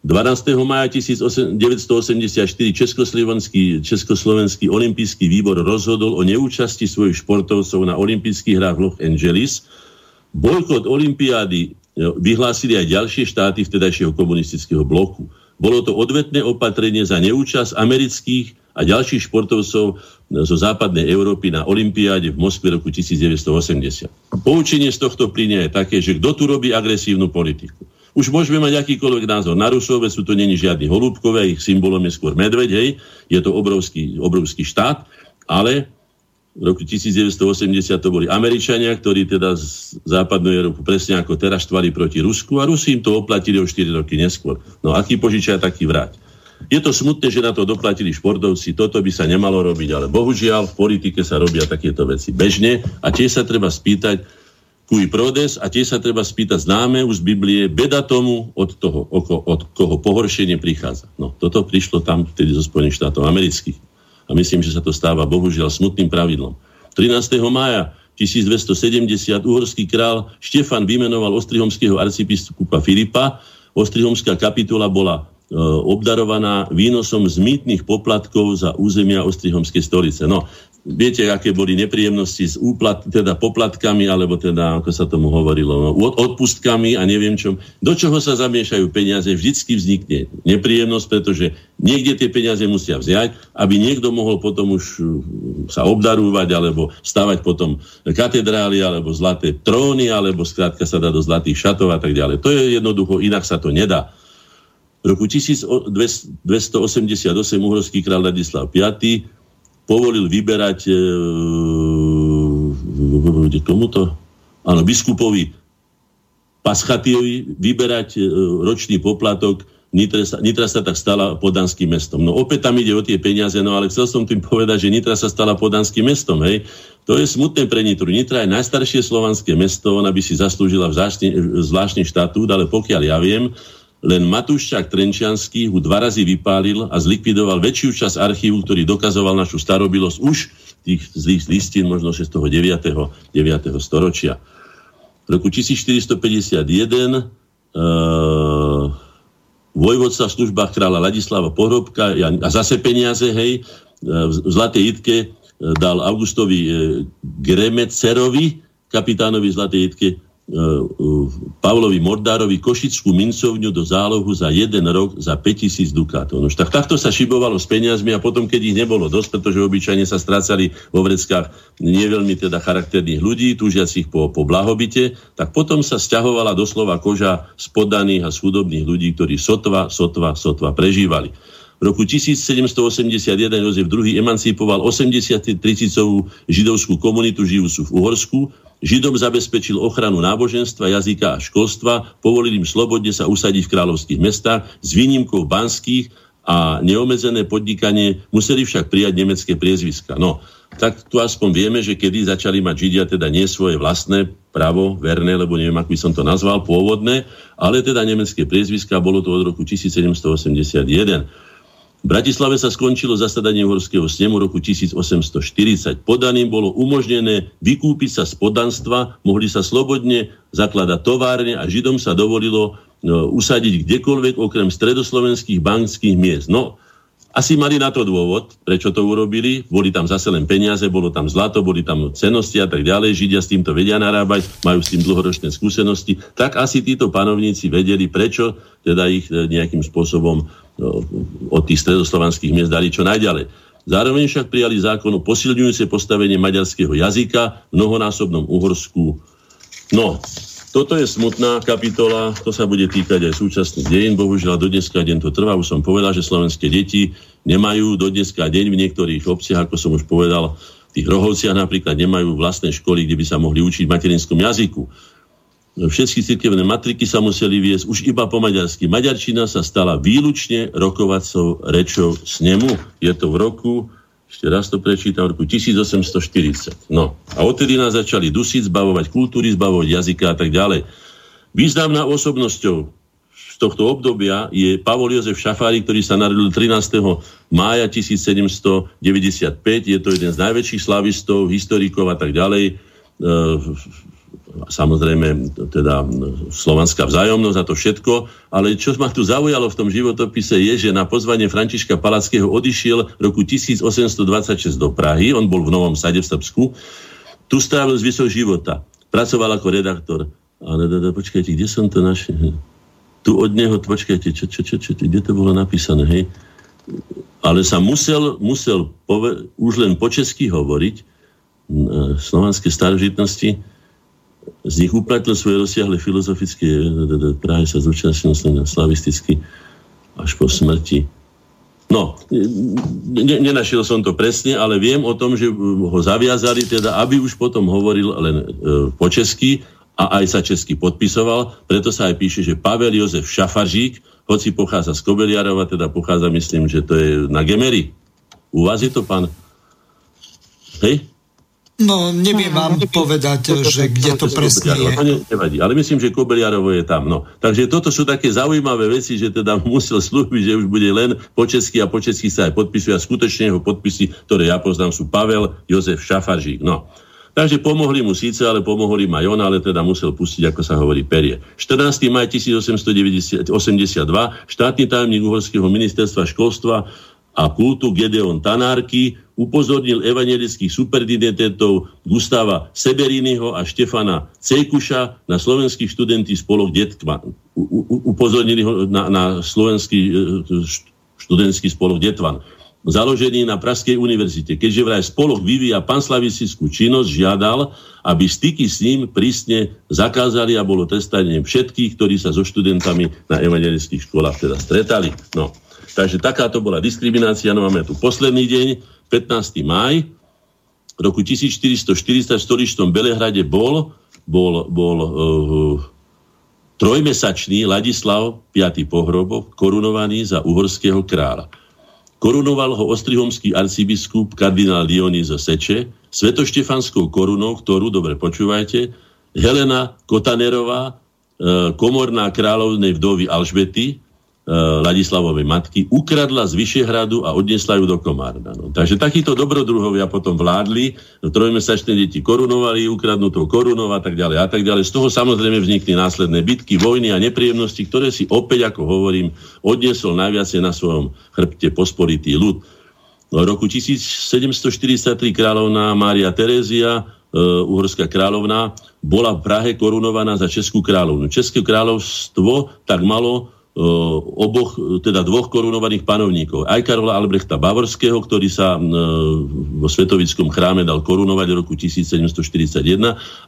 12. maja 1984 Československý, Československý olimpijský výbor rozhodol o neúčasti svojich športovcov na olympijských hrách v Los Angeles. Bojkot olympiády e, vyhlásili aj ďalšie štáty vtedajšieho komunistického bloku. Bolo to odvetné opatrenie za neúčasť amerických a ďalších športovcov zo západnej Európy na Olympiáde v Moskve roku 1980. Poučenie z tohto plyne je také, že kto tu robí agresívnu politiku. Už môžeme mať akýkoľvek názor na Rusov, sú to není žiadni holúbkové, ich symbolom je skôr medveď, hej, je to obrovský, obrovský štát, ale v roku 1980 to boli Američania, ktorí teda z západnú Európu presne ako teraz štvali proti Rusku a Rusi im to oplatili o 4 roky neskôr. No aký požičia, taký vrať. Je to smutné, že na to doplatili športovci, toto by sa nemalo robiť, ale bohužiaľ v politike sa robia takéto veci bežne a tiež sa treba spýtať, kui prodes a tiež sa treba spýtať známe už z Biblie, beda tomu, od, toho, od koho pohoršenie prichádza. No, toto prišlo tam vtedy zo Spojených štátov amerických. A myslím, že sa to stáva bohužiaľ smutným pravidlom. 13. mája 1270 uhorský král Štefan vymenoval ostrihomského arcibiskupa Filipa. Ostrihomská kapitula bola E, obdarovaná výnosom z mýtnych poplatkov za územia Ostrihomskej stolice. No, viete, aké boli nepríjemnosti s úplat, teda poplatkami, alebo teda, ako sa tomu hovorilo, no, odpustkami a neviem čom. Do čoho sa zamiešajú peniaze, vždycky vznikne nepríjemnosť, pretože niekde tie peniaze musia vziať, aby niekto mohol potom už uh, sa obdarúvať, alebo stavať potom katedrály, alebo zlaté tróny, alebo skrátka sa dá do zlatých šatov a tak ďalej. To je jednoducho, inak sa to nedá. V roku 1288 uhorský král Ladislav V povolil vyberať e, komuto? Áno, biskupovi Paschatiovi vyberať e, ročný poplatok Nitra sa, Nitra sa tak stala podanským mestom. No opäť tam ide o tie peniaze, no ale chcel som tým povedať, že Nitra sa stala podanským mestom, hej. To je smutné pre Nitru. Nitra je najstaršie slovanské mesto, ona by si zaslúžila zvláštny štatút, ale pokiaľ ja viem, len Matúščák Trenčianský ho dva razy vypálil a zlikvidoval väčšiu časť archívu, ktorý dokazoval našu starobilosť už tých zlých listín, možno 6. 9. 9. storočia. V roku 1451 uh, vojvodca v službách kráľa Ladislava Pohrobka a zase peniaze, hej, v Zlatej Itke e, dal Augustovi e, Gremecerovi, kapitánovi Zlatej Itke, E, Pavlovi Mordárovi Košickú mincovňu do zálohu za jeden rok za 5000 dukátov. Tak takto sa šibovalo s peniazmi a potom, keď ich nebolo dosť, pretože obyčajne sa strácali vo vreckách nie veľmi teda charakterných ľudí, túžiacich po, po blahobite, tak potom sa stiahovala doslova koža z podaných a z ľudí, ktorí sotva, sotva, sotva prežívali. V roku 1781 Jozef II emancipoval 80 tricicovú židovskú komunitu žijúcu v Uhorsku. Židom zabezpečil ochranu náboženstva, jazyka a školstva, povolil im slobodne sa usadiť v kráľovských mestách s výnimkou banských a neomezené podnikanie museli však prijať nemecké priezviska. No, tak tu aspoň vieme, že kedy začali mať Židia teda nie svoje vlastné právo, verné, lebo neviem, ako by som to nazval, pôvodné, ale teda nemecké priezviska, bolo to od roku 1781. V Bratislave sa skončilo zasadanie Uhorského snemu roku 1840. Podaným bolo umožnené vykúpiť sa z podanstva, mohli sa slobodne zakladať továrne a Židom sa dovolilo no, usadiť kdekoľvek okrem stredoslovenských banských miest. No, asi mali na to dôvod, prečo to urobili. Boli tam zase len peniaze, bolo tam zlato, boli tam cenosti a tak ďalej. Židia s týmto vedia narábať, majú s tým dlhoročné skúsenosti. Tak asi títo panovníci vedeli, prečo teda ich e, nejakým spôsobom no, od tých stredoslovanských miest dali čo najďalej. Zároveň však prijali zákon o posilňujúce postavenie maďarského jazyka v mnohonásobnom Uhorsku. No, toto je smutná kapitola, to sa bude týkať aj súčasných dejín. Bohužiaľ, do dneska deň to trvá. Už som povedal, že slovenské deti nemajú do dneska deň v niektorých obciach, ako som už povedal, v tých rohovciach napríklad nemajú vlastné školy, kde by sa mohli učiť materinskom jazyku. Všetky cirkevné matriky sa museli viesť už iba po maďarsky. Maďarčina sa stala výlučne rokovacou rečou snemu. Je to v roku, ešte raz to prečítam, v roku 1840. No a odtedy nás začali dusiť, zbavovať kultúry, zbavovať jazyka a tak ďalej. Významná osobnosťou z tohto obdobia je Pavol Jozef Šafári, ktorý sa narodil 13. mája 1795. Je to jeden z najväčších slavistov, historikov a tak ďalej e, samozrejme teda slovanská vzájomnosť a to všetko, ale čo ma tu zaujalo v tom životopise je, že na pozvanie Františka Palackého odišiel roku 1826 do Prahy, on bol v Novom Sade v Srbsku, tu strávil zvyšok života, pracoval ako redaktor, ale počkajte, kde som to našiel? Tu od neho, počkajte, čo, čo, čo, čo, kde to bolo napísané, hej? Ale sa musel, musel pove- už len po česky hovoriť, slovanské starožitnosti, z nich uplatil svoje rozsiahle filozofické práve sa zúčastnil slavisticky až po smrti. No, ne, nenašiel som to presne, ale viem o tom, že ho zaviazali, teda, aby už potom hovoril len po česky a aj sa česky podpisoval. Preto sa aj píše, že Pavel Jozef Šafaržík, hoci pochádza z Kobeliarova, teda pochádza, myslím, že to je na Gemery. U vás je to pán? Hej? No, neviem vám povedať, že kde to presne je. nevadí, ale myslím, že Kobeliarovo je tam. No. Takže toto sú také zaujímavé veci, že teda [laughs] musel slúbiť, že už bude len po česky a po česky sa aj podpisuje a skutočne jeho podpisy, ktoré ja poznám, sú Pavel Jozef Šafaržík. No. Takže pomohli mu síce, ale pomohli mu aj on, ale teda musel pustiť, ako sa hovorí, perie. 14. maj 1882 štátny tajomník Uhorského ministerstva školstva a kultu Gedeon Tanárky upozornil evangelických superdidentov Gustava Seberiniho a Štefana Cejkuša na slovenský študentý spolok Detkman. Upozornili ho na, na slovenský e, študentský spolok Detvan založený na Praskej univerzite. Keďže vraj spolok vyvíja panslavistickú činnosť, žiadal, aby styky s ním prísne zakázali a bolo trestanie všetkých, ktorí sa so študentami na evangelických školách teda stretali. No. Takže takáto bola diskriminácia. No máme tu posledný deň, 15. maj roku 1440 v stoličnom Belehrade bol, bol, bol uh, trojmesačný Ladislav V. Pohrobov korunovaný za uhorského kráľa. Korunoval ho ostrihomský arcibiskup kardinál Dionýzo Seče svetoštefanskou korunou, ktorú, dobre počúvajte, Helena Kotanerová, e, komorná kráľovnej vdovy Alžbety, E, Ladislavovej matky, ukradla z Vyšehradu a odnesla ju do Komárna. No. Takže takíto dobrodruhovia potom vládli, no, trojmesačné deti korunovali, ukradnutou korunov a tak ďalej a tak ďalej. Z toho samozrejme vznikli následné bitky, vojny a nepríjemnosti, ktoré si opäť, ako hovorím, odniesol najviac na svojom chrbte posporitý ľud. V roku 1743 kráľovná Mária Terézia, uh, uhorská kráľovná, bola v Prahe korunovaná za Českú kráľovnu. České kráľovstvo tak malo oboch, teda dvoch korunovaných panovníkov. Aj Karola Albrechta Bavorského, ktorý sa vo Svetovickom chráme dal korunovať v roku 1741,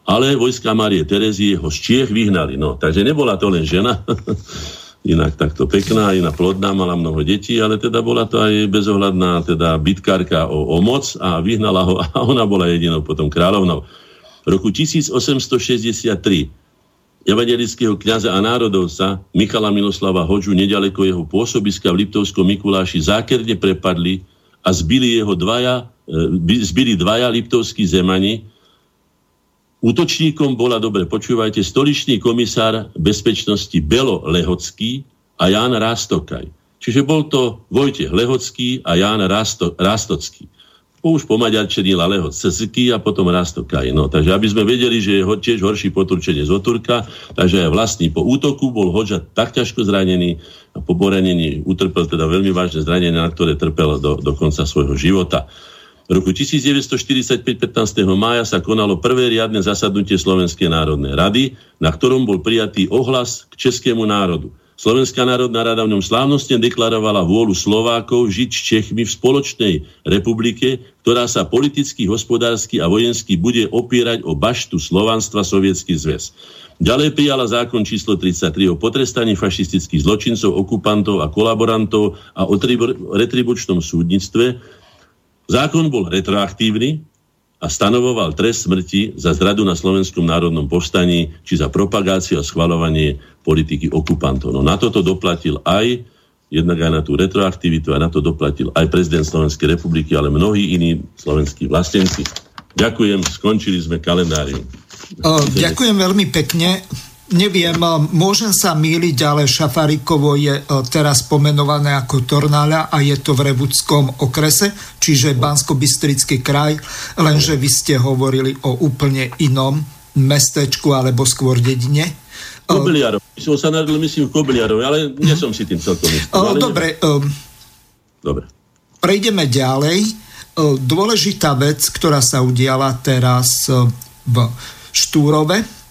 ale vojska Márie Terezie ho z Čiech vyhnali. No, takže nebola to len žena, [laughs] inak takto pekná, iná plodná, mala mnoho detí, ale teda bola to aj bezohľadná teda bitkárka o, o moc a vyhnala ho [laughs] a ona bola jedinou potom kráľovnou. V roku 1863 evangelického kniaza a národovca Michala Miloslava Hoďu nedaleko jeho pôsobiska v Liptovskom Mikuláši zákerne prepadli a zbili jeho dvaja, e, zbili dvaja liptovskí zemani. Útočníkom bola, dobre počúvajte, stoličný komisár bezpečnosti Belo Lehocký a Ján Rástokaj. Čiže bol to Vojtech Lehocký a Ján Rásto, Rástocký už pomaďarčenil Aleho Cesiky a potom Rastokaj. No, takže aby sme vedeli, že je tiež horší poturčenie z Oturka, takže aj vlastný po útoku bol Hoďa tak ťažko zranený a po poranení utrpel teda veľmi vážne zranenie, na ktoré trpel do, do konca svojho života. V roku 1945 15. mája sa konalo prvé riadne zasadnutie Slovenskej národnej rady, na ktorom bol prijatý ohlas k českému národu. Slovenská národná rada v ňom slávnostne deklarovala vôľu Slovákov žiť s Čechmi v spoločnej republike, ktorá sa politicky, hospodársky a vojensky bude opierať o baštu slovanstva Sovietský zväz. Ďalej prijala zákon číslo 33 o potrestaní fašistických zločincov, okupantov a kolaborantov a o retribučnom súdnictve. Zákon bol retroaktívny, a stanovoval trest smrti za zradu na Slovenskom národnom povstaní či za propagáciu a schvalovanie politiky okupantov. No na toto doplatil aj jednak aj na tú retroaktivitu a na to doplatil aj prezident Slovenskej republiky, ale mnohí iní slovenskí vlastenci. Ďakujem, skončili sme kalendárium. ďakujem veľmi pekne. Neviem, môžem sa míliť, ale Šafarikovo je teraz pomenované ako Tornáľa a je to v Revudskom okrese, čiže bansko kraj, lenže vy ste hovorili o úplne inom mestečku alebo skôr dedine. Kobiliarov. Som sa narodil, myslím, v Kobiliarov, ale nie som si tým celkom istý. Dobre. Dobre. Prejdeme ďalej. Dôležitá vec, ktorá sa udiala teraz v Štúrove,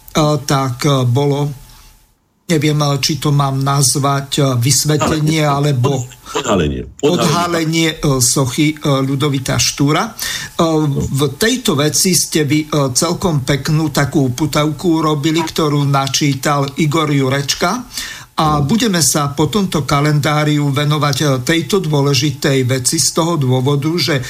tak e, bolo. Neviem, e, či to mám nazvať e, vysvetlenie alebo odhalenie, odhalenie. sochy Ľudovita Štúra. V tejto veci ste vy celkom peknú takú putavku urobili, ktorú načítal Igor Jurečka. A budeme sa po tomto kalendáriu venovať tejto dôležitej veci z toho dôvodu, že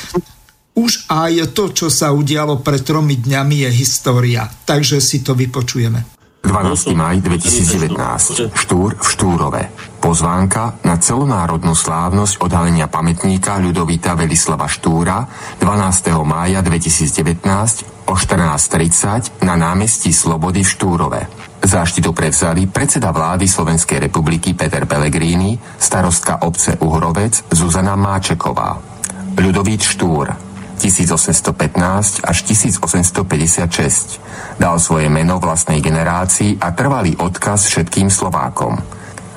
už aj to, čo sa udialo pred tromi dňami, je história. Takže si to vypočujeme. 12. maj 2019. Štúr v Štúrove. Pozvánka na celonárodnú slávnosť odhalenia pamätníka Ľudovita Velislava Štúra 12. mája 2019 o 14.30 na námestí Slobody v Štúrove. Záštitu prevzali predseda vlády Slovenskej republiky Peter Pellegrini, starostka obce Uhrovec Zuzana Máčeková. Ľudovít Štúr, 1815 až 1856. Dal svoje meno vlastnej generácii a trvalý odkaz všetkým Slovákom.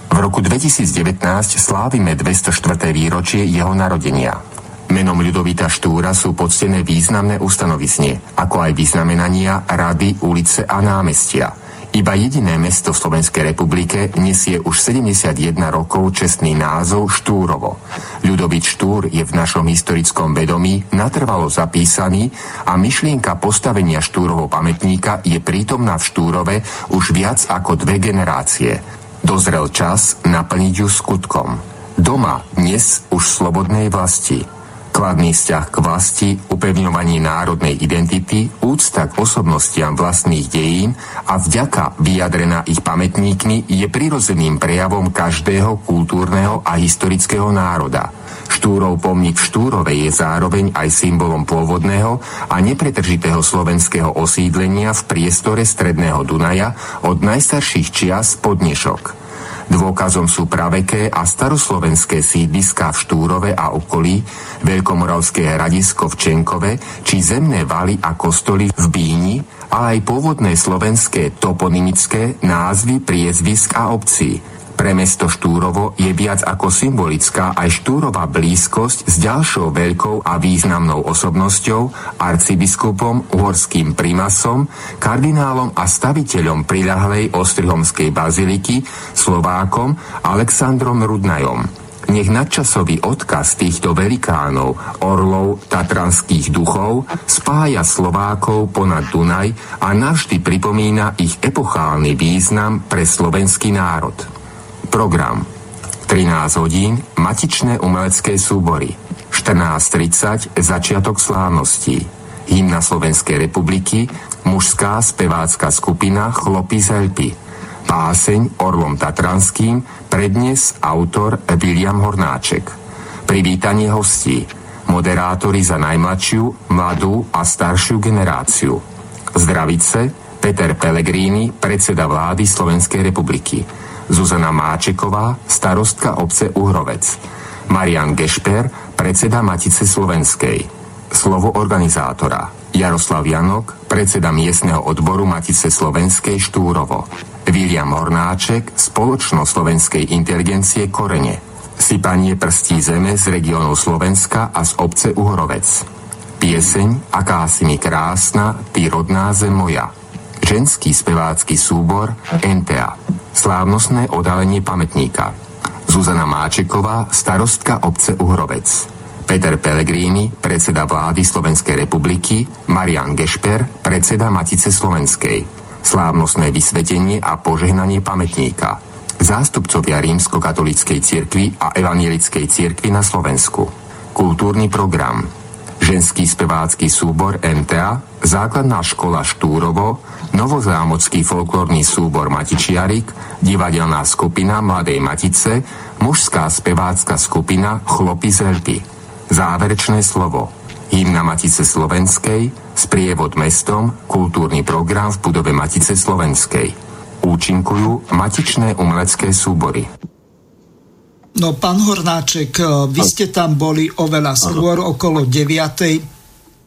V roku 2019 slávime 204. výročie jeho narodenia. Menom Ľudovita Štúra sú poctené významné ustanovizne, ako aj vyznamenania, rady, ulice a námestia – iba jediné mesto v Slovenskej republike nesie už 71 rokov čestný názov Štúrovo. Ľudovit Štúr je v našom historickom vedomí natrvalo zapísaný a myšlienka postavenia Štúrovo pamätníka je prítomná v Štúrove už viac ako dve generácie. Dozrel čas naplniť ju skutkom. Doma dnes už slobodnej vlasti – kladný vzťah k vlasti, upevňovanie národnej identity, úcta k osobnostiam vlastných dejín a vďaka vyjadrená ich pamätníkmi je prirodzeným prejavom každého kultúrneho a historického národa. Štúrov pomník v Štúrove je zároveň aj symbolom pôvodného a nepretržitého slovenského osídlenia v priestore Stredného Dunaja od najstarších čias po dnešok. Dôkazom sú praveké a staroslovenské sídliská v Štúrove a okolí, Veľkomoravské hradisko v Čenkove, či zemné valy a kostoly v Bíni, ale aj pôvodné slovenské toponymické názvy priezvisk a obcí – pre mesto Štúrovo je viac ako symbolická aj Štúrová blízkosť s ďalšou veľkou a významnou osobnosťou, arcibiskupom, uhorským primasom, kardinálom a staviteľom priľahlej Ostrihomskej baziliky, Slovákom Alexandrom Rudnajom. Nech nadčasový odkaz týchto velikánov, orlov, tatranských duchov spája Slovákov ponad Dunaj a navždy pripomína ich epochálny význam pre slovenský národ. Program. 13 hodín matičné umelecké súbory. 14.30 začiatok slávností. Hymna Slovenskej republiky mužská spevácka skupina Chlopy z Helpy Páseň Orlom Tatranským prednes autor William Hornáček. Privítanie hostí. Moderátori za najmladšiu, mladú a staršiu generáciu. Zdravice Peter Pellegrini, predseda vlády Slovenskej republiky Zuzana Máčeková, starostka obce Uhrovec, Marian Gešper, predseda Matice Slovenskej, slovo organizátora, Jaroslav Janok, predseda miestneho odboru Matice Slovenskej Štúrovo, William Hornáček, spoločnosť slovenskej inteligencie Korene, sypanie prstí zeme z regiónu Slovenska a z obce Uhrovec, pieseň Aká si mi krásna, ty rodná zem moja, ženský spevácky súbor NTA, slávnostné odhalenie pamätníka, Zuzana Máčeková, starostka obce Uhrovec, Peter Pellegrini, predseda vlády Slovenskej republiky, Marian Gešper, predseda Matice Slovenskej, slávnostné vysvetenie a požehnanie pamätníka, zástupcovia rímsko-katolíckej cirkvi a evanielickej cirkvi na Slovensku, kultúrny program, ženský spevácky súbor MTA, základná škola Štúrovo, novozámocký folklórny súbor Matičiarik, divadelná skupina Mladej Matice, mužská spevácka skupina Chlopy z Elty. Záverečné slovo. Hymna Matice Slovenskej, sprievod mestom, kultúrny program v budove Matice Slovenskej. Účinkujú matičné umelecké súbory. No, pán Hornáček, vy ste tam boli oveľa skôr, okolo 9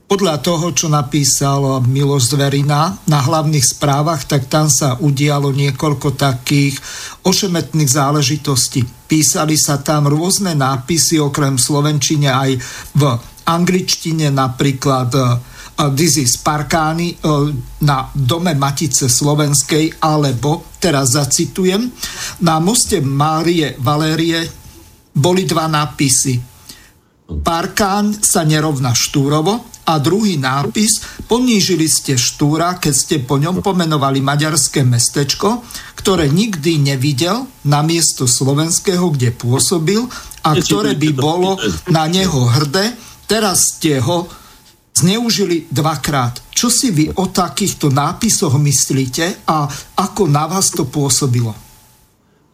podľa toho, čo napísal Miloš Zverina na hlavných správach, tak tam sa udialo niekoľko takých ošemetných záležitostí. Písali sa tam rôzne nápisy, okrem slovenčine aj v angličtine, napríklad uh, This is Parkány uh, na dome Matice Slovenskej, alebo, teraz zacitujem, na moste Márie Valérie boli dva nápisy. Parkáň sa nerovná Štúrovo a druhý nápis Ponížili ste Štúra, keď ste po ňom pomenovali maďarské mestečko, ktoré nikdy nevidel na miesto slovenského, kde pôsobil a ktoré by bolo na neho hrdé. Teraz ste ho zneužili dvakrát. Čo si vy o takýchto nápisoch myslíte a ako na vás to pôsobilo?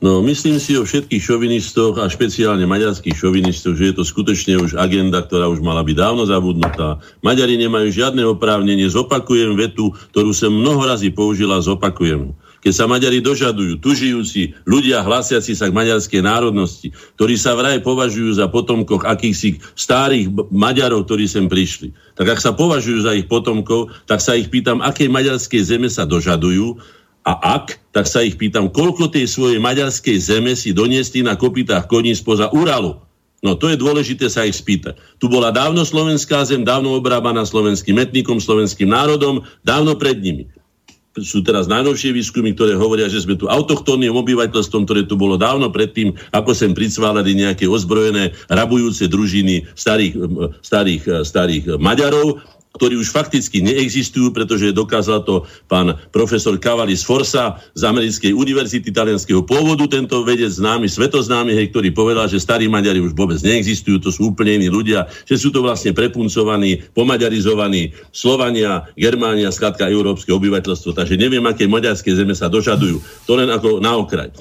No, myslím si o všetkých šovinistoch a špeciálne maďarských šovinistoch, že je to skutočne už agenda, ktorá už mala byť dávno zabudnutá. Maďari nemajú žiadne oprávnenie. Zopakujem vetu, ktorú som mnoho razy použila, zopakujem. Keď sa Maďari dožadujú, tužijúci ľudia hlasiaci sa k maďarskej národnosti, ktorí sa vraj považujú za potomkoch akýchsi starých Maďarov, ktorí sem prišli, tak ak sa považujú za ich potomkov, tak sa ich pýtam, akej maďarskej zeme sa dožadujú a ak, tak sa ich pýtam, koľko tej svojej maďarskej zeme si doniesli na kopitách koní spoza Uralu. No to je dôležité sa ich spýtať. Tu bola dávno slovenská zem, dávno obrábaná slovenským etnikom, slovenským národom, dávno pred nimi. Sú teraz najnovšie výskumy, ktoré hovoria, že sme tu autochtónnym obyvateľstvom, ktoré tu bolo dávno predtým, ako sem pricválali nejaké ozbrojené, rabujúce družiny starých, starých, starých Maďarov ktorí už fakticky neexistujú, pretože dokázal to pán profesor Cavalis Forsa z Americkej univerzity talianského pôvodu, tento vedec známy, svetoznámy, hej, ktorý povedal, že starí Maďari už vôbec neexistujú, to sú úplne iní ľudia, že sú to vlastne prepuncovaní, pomaďarizovaní Slovania, Germánia, skladka európske obyvateľstvo. Takže neviem, aké maďarské zeme sa dožadujú. To len ako na okraj.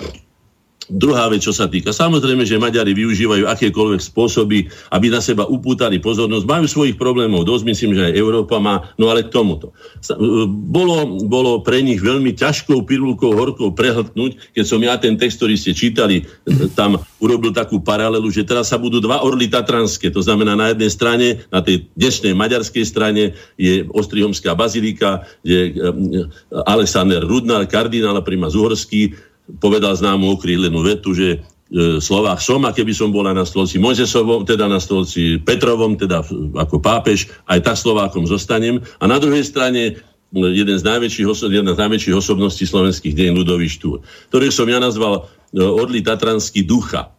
Druhá vec, čo sa týka. Samozrejme, že Maďari využívajú akékoľvek spôsoby, aby na seba upútali pozornosť. Majú svojich problémov dosť, myslím, že aj Európa má, no ale k tomuto. E, bolo, bolo pre nich veľmi ťažkou pirulkou horkou prehltnúť, keď som ja ten text, ktorý ste čítali, e, tam urobil takú paralelu, že teraz sa budú dva orly tatranské. To znamená, na jednej strane, na tej dnešnej maďarskej strane je Ostrihomská bazilika, je e, Alexander Rudnár, kardinál a prima Zuhorský, povedal známu okrílenú vetu, že e, Slovách som a keby som bola na stolci Mojzesovom, teda na stolci Petrovom, teda ako pápež, aj tak Slovákom zostanem. A na druhej strane e, jeden z najväčších, jedna z najväčších osobností slovenských dejín Ludový Štúr, ktorých som ja nazval e, Orly Tatranský ducha.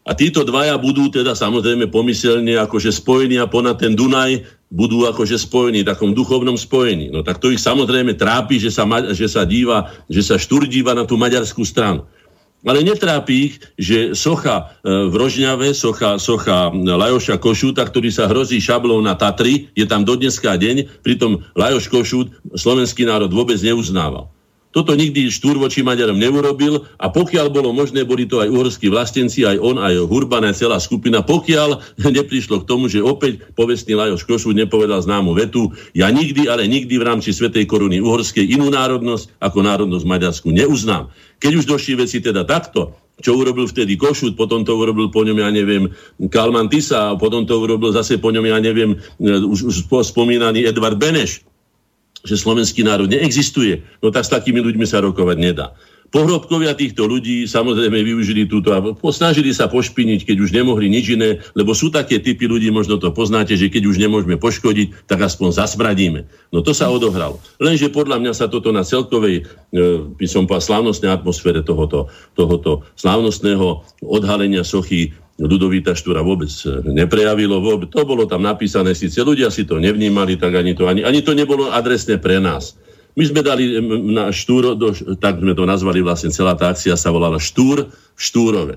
A títo dvaja budú teda samozrejme pomyselne akože spojení a ponad ten Dunaj budú akože spojení, v takom duchovnom spojení. No tak to ich samozrejme trápi, že sa, že sa díva, že sa štúr díva na tú maďarskú stranu. Ale netrápi ich, že socha e, v Rožňave, socha, socha Lajoša Košúta, ktorý sa hrozí šablou na Tatry, je tam do dneska deň, pritom Lajoš Košút slovenský národ vôbec neuznával. Toto nikdy Štúr voči Maďarom neurobil a pokiaľ bolo možné, boli to aj uhorskí vlastenci, aj on, aj Hurban, aj celá skupina, pokiaľ [laughs] neprišlo k tomu, že opäť povestný Lajoš Košu nepovedal známu vetu, ja nikdy, ale nikdy v rámci Svetej koruny uhorskej inú národnosť ako národnosť Maďarsku neuznám. Keď už došli veci teda takto, čo urobil vtedy Košut, potom to urobil po ňom, ja neviem, Kalman Tisa, potom to urobil zase po ňom, ja neviem, už, už spomínaný Edvard Beneš že slovenský národ neexistuje, no tak s takými ľuďmi sa rokovať nedá. Pohrobkovia týchto ľudí samozrejme využili túto a snažili sa pošpiniť, keď už nemohli nič iné, lebo sú také typy ľudí, možno to poznáte, že keď už nemôžeme poškodiť, tak aspoň zasmradíme. No to sa odohralo. Lenže podľa mňa sa toto na celkovej, e, by som povedal, slávnostnej atmosfére tohoto, tohoto slávnostného odhalenia sochy Ludovita Štúra vôbec e, neprejavilo. Vôbec, to bolo tam napísané, síce ľudia si to nevnímali, tak ani to, ani, ani to nebolo adresné pre nás. My sme dali na Štúro, do, tak sme to nazvali vlastne, celá tá akcia sa volala Štúr v Štúrove.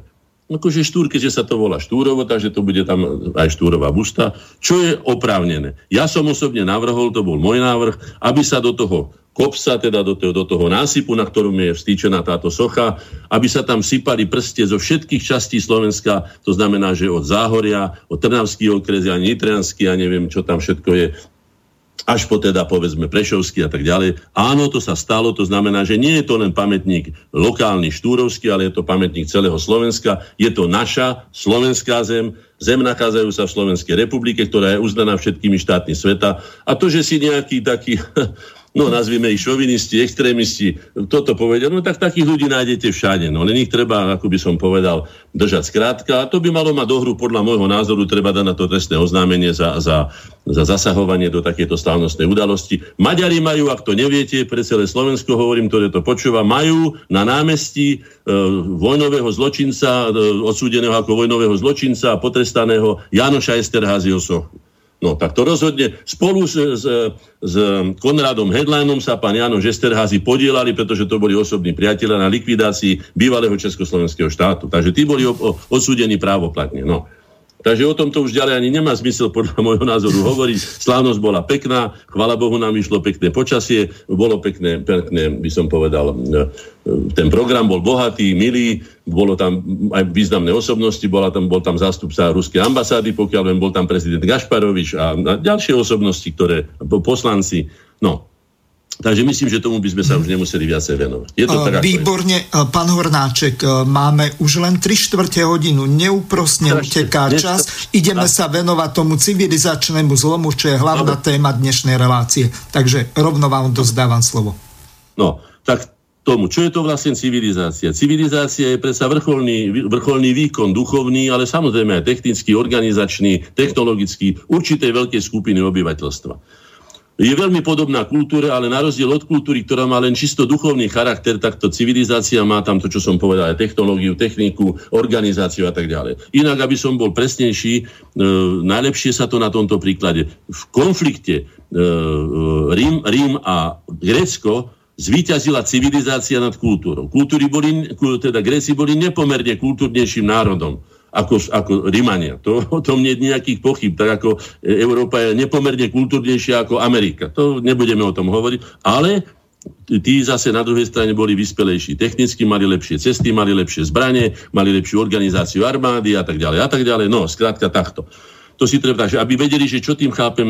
akože štúr, keďže sa to volá štúrovo, takže to bude tam aj štúrová busta, čo je oprávnené. Ja som osobne navrhol, to bol môj návrh, aby sa do toho kopsa, teda do toho, do toho násypu, na ktorom je vstýčená táto socha, aby sa tam sypali prste zo všetkých častí Slovenska, to znamená, že od Záhoria, od Trnavský okres, a Nitranský, a neviem, čo tam všetko je, až po teda povedzme Prešovský a tak ďalej. Áno, to sa stalo, to znamená, že nie je to len pamätník lokálny štúrovský, ale je to pamätník celého Slovenska. Je to naša slovenská zem, zem nachádzajú sa v Slovenskej republike, ktorá je uznaná všetkými štátmi sveta. A to, že si nejaký taký [laughs] no nazvime ich šovinisti, extrémisti, toto povedia, no tak takých ľudí nájdete všade, no len ich treba, ako by som povedal, držať skrátka a to by malo mať dohru podľa môjho názoru, treba dať na to trestné oznámenie za, za, za zasahovanie do takéto slávnostnej udalosti. Maďari majú, ak to neviete, pre celé Slovensko hovorím, ktoré to počúva, majú na námestí e, vojnového zločinca, e, odsúdeného ako vojnového zločinca a potrestaného Janoša Esterházyho sochu. No tak to rozhodne spolu s, s, s Konradom Hedlánom sa pán Jano Žesterházy podielali, pretože to boli osobní priatelia na likvidácii bývalého Československého štátu. Takže tí boli odsúdení právoplatne. No. Takže o tomto už ďalej ani nemá zmysel podľa môjho názoru hovoriť. Slávnosť bola pekná, chvala Bohu nám išlo pekné počasie, bolo pekné, pekné, by som povedal, e, ten program bol bohatý, milý, bolo tam aj významné osobnosti, bola tam, bol tam zástupca ruskej ambasády, pokiaľ len bol tam prezident Gašparovič a ďalšie osobnosti, ktoré, poslanci. No, Takže myslím, že tomu by sme sa už nemuseli viacej venovať. Je to tak, Výborne, je. pán Hornáček, e, máme už len 3 štvrte hodinu, neúprosne uteká čas. Ideme sa venovať tomu civilizačnému zlomu, čo je hlavná Dobre. téma dnešnej relácie. Takže rovno vám dozdávam slovo. No, tak tomu, čo je to vlastne civilizácia? Civilizácia je predsa vrcholný, vrcholný výkon, duchovný, ale samozrejme aj technický, organizačný, technologický, určitej veľkej skupiny obyvateľstva je veľmi podobná kultúre, ale na rozdiel od kultúry, ktorá má len čisto duchovný charakter, takto civilizácia má tam to, čo som povedal, aj technológiu, techniku, organizáciu a tak ďalej. Inak, aby som bol presnejší, e, najlepšie sa to na tomto príklade. V konflikte e, Rím, Rím a Grécko zvíťazila civilizácia nad kultúrou. Kultúry boli, teda Gréci boli nepomerne kultúrnejším národom ako, ako Rimania. To, o tom nie je nejakých pochyb. Tak ako Európa je nepomerne kultúrnejšia ako Amerika. To nebudeme o tom hovoriť. Ale tí zase na druhej strane boli vyspelejší. Technicky mali lepšie cesty, mali lepšie zbranie, mali lepšiu organizáciu armády a tak ďalej a tak ďalej. No, skrátka takto. To si treba, že aby vedeli, že čo tým chápem,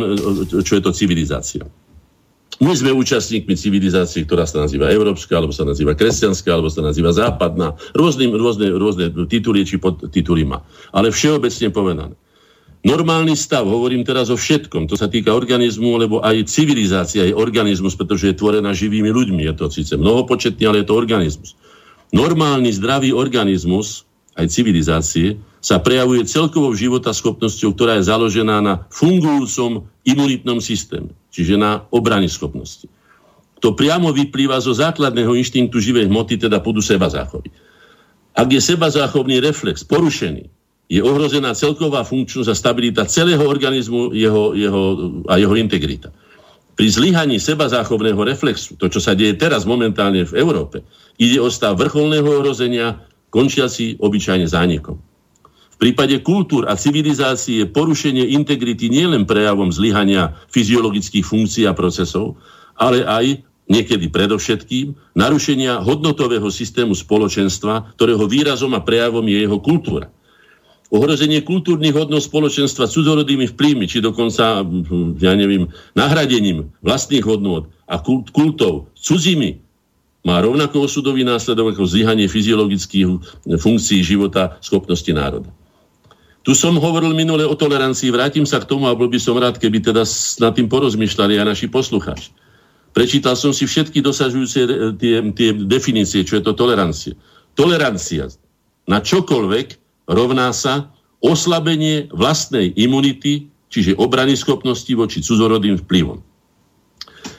čo je to civilizácia. My sme účastníkmi civilizácie, ktorá sa nazýva európska, alebo sa nazýva kresťanská, alebo sa nazýva západná. Rôzne, rôzne, rôzne tituly či podtituly má. Ale všeobecne povedané. Normálny stav, hovorím teraz o všetkom, to sa týka organizmu, lebo aj civilizácia je organizmus, pretože je tvorená živými ľuďmi. Je to síce mnohopočetný, ale je to organizmus. Normálny zdravý organizmus, aj civilizácie, sa prejavuje celkovou schopnosťou, ktorá je založená na fungujúcom imunitnom systéme, čiže na obrany schopnosti. To priamo vyplýva zo základného inštinktu živej hmoty, teda pôdu seba záchovy. Ak je seba záchovný reflex porušený, je ohrozená celková funkčnosť a stabilita celého organizmu jeho, jeho, a jeho integrita. Pri zlyhaní seba záchovného reflexu, to čo sa deje teraz momentálne v Európe, ide o stav vrcholného ohrozenia, končiaci obyčajne zánikom prípade kultúr a civilizácií je porušenie integrity nielen prejavom zlyhania fyziologických funkcií a procesov, ale aj niekedy predovšetkým narušenia hodnotového systému spoločenstva, ktorého výrazom a prejavom je jeho kultúra. Ohrozenie kultúrnych hodnot spoločenstva cudzorodými vplyvmi, či dokonca, ja neviem, nahradením vlastných hodnot a kult, kultov cudzími má rovnako osudový následok ako zlyhanie fyziologických funkcií života schopnosti národa. Tu som hovoril minule o tolerancii, vrátim sa k tomu a bol by som rád, keby teda nad tým porozmýšľali aj naši poslucháči. Prečítal som si všetky dosažujúce e, tie, tie definície, čo je to tolerancia. Tolerancia na čokoľvek rovná sa oslabenie vlastnej imunity, čiže obrany schopnosti voči cudzorodým vplyvom.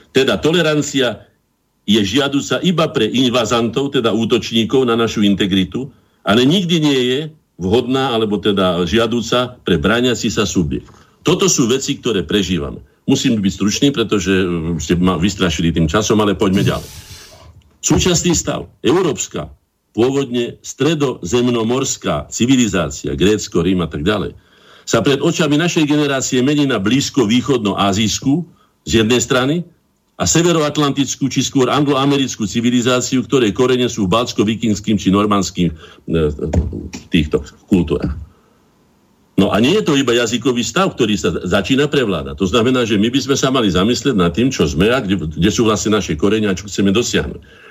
Teda tolerancia je žiaduca iba pre invazantov, teda útočníkov na našu integritu, ale nikdy nie je vhodná alebo teda žiadúca pre bráňací sa subjekt. Toto sú veci, ktoré prežívame. Musím byť stručný, pretože uh, ste ma vystrašili tým časom, ale poďme ďalej. Súčasný stav. Európska pôvodne stredozemnomorská civilizácia, Grécko, Rím a tak ďalej, sa pred očami našej generácie mení na blízko-východno-azijskú z jednej strany a severoatlantickú či skôr angloamerickú civilizáciu, ktorej korene sú v balcko-vikingským či normandským e, týchto kultúrach. No a nie je to iba jazykový stav, ktorý sa začína prevládať. To znamená, že my by sme sa mali zamyslieť nad tým, čo sme a kde, kde sú vlastne naše korenia a čo chceme dosiahnuť.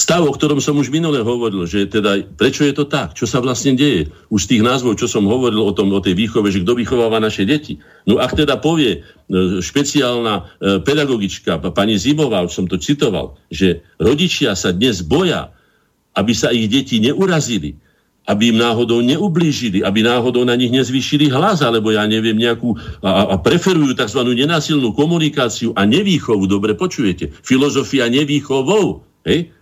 Stav, o ktorom som už minule hovoril, že teda prečo je to tak, čo sa vlastne deje. Už z tých názvov, čo som hovoril o, tom, o tej výchove, že kto vychováva naše deti. No ak teda povie e, špeciálna e, pedagogička, pani Zimová, už som to citoval, že rodičia sa dnes boja, aby sa ich deti neurazili, aby im náhodou neublížili, aby náhodou na nich nezvýšili hlas, alebo ja neviem, nejakú, a, a preferujú tzv. nenásilnú komunikáciu a nevýchovu, dobre počujete, filozofia nevýchovou, hej?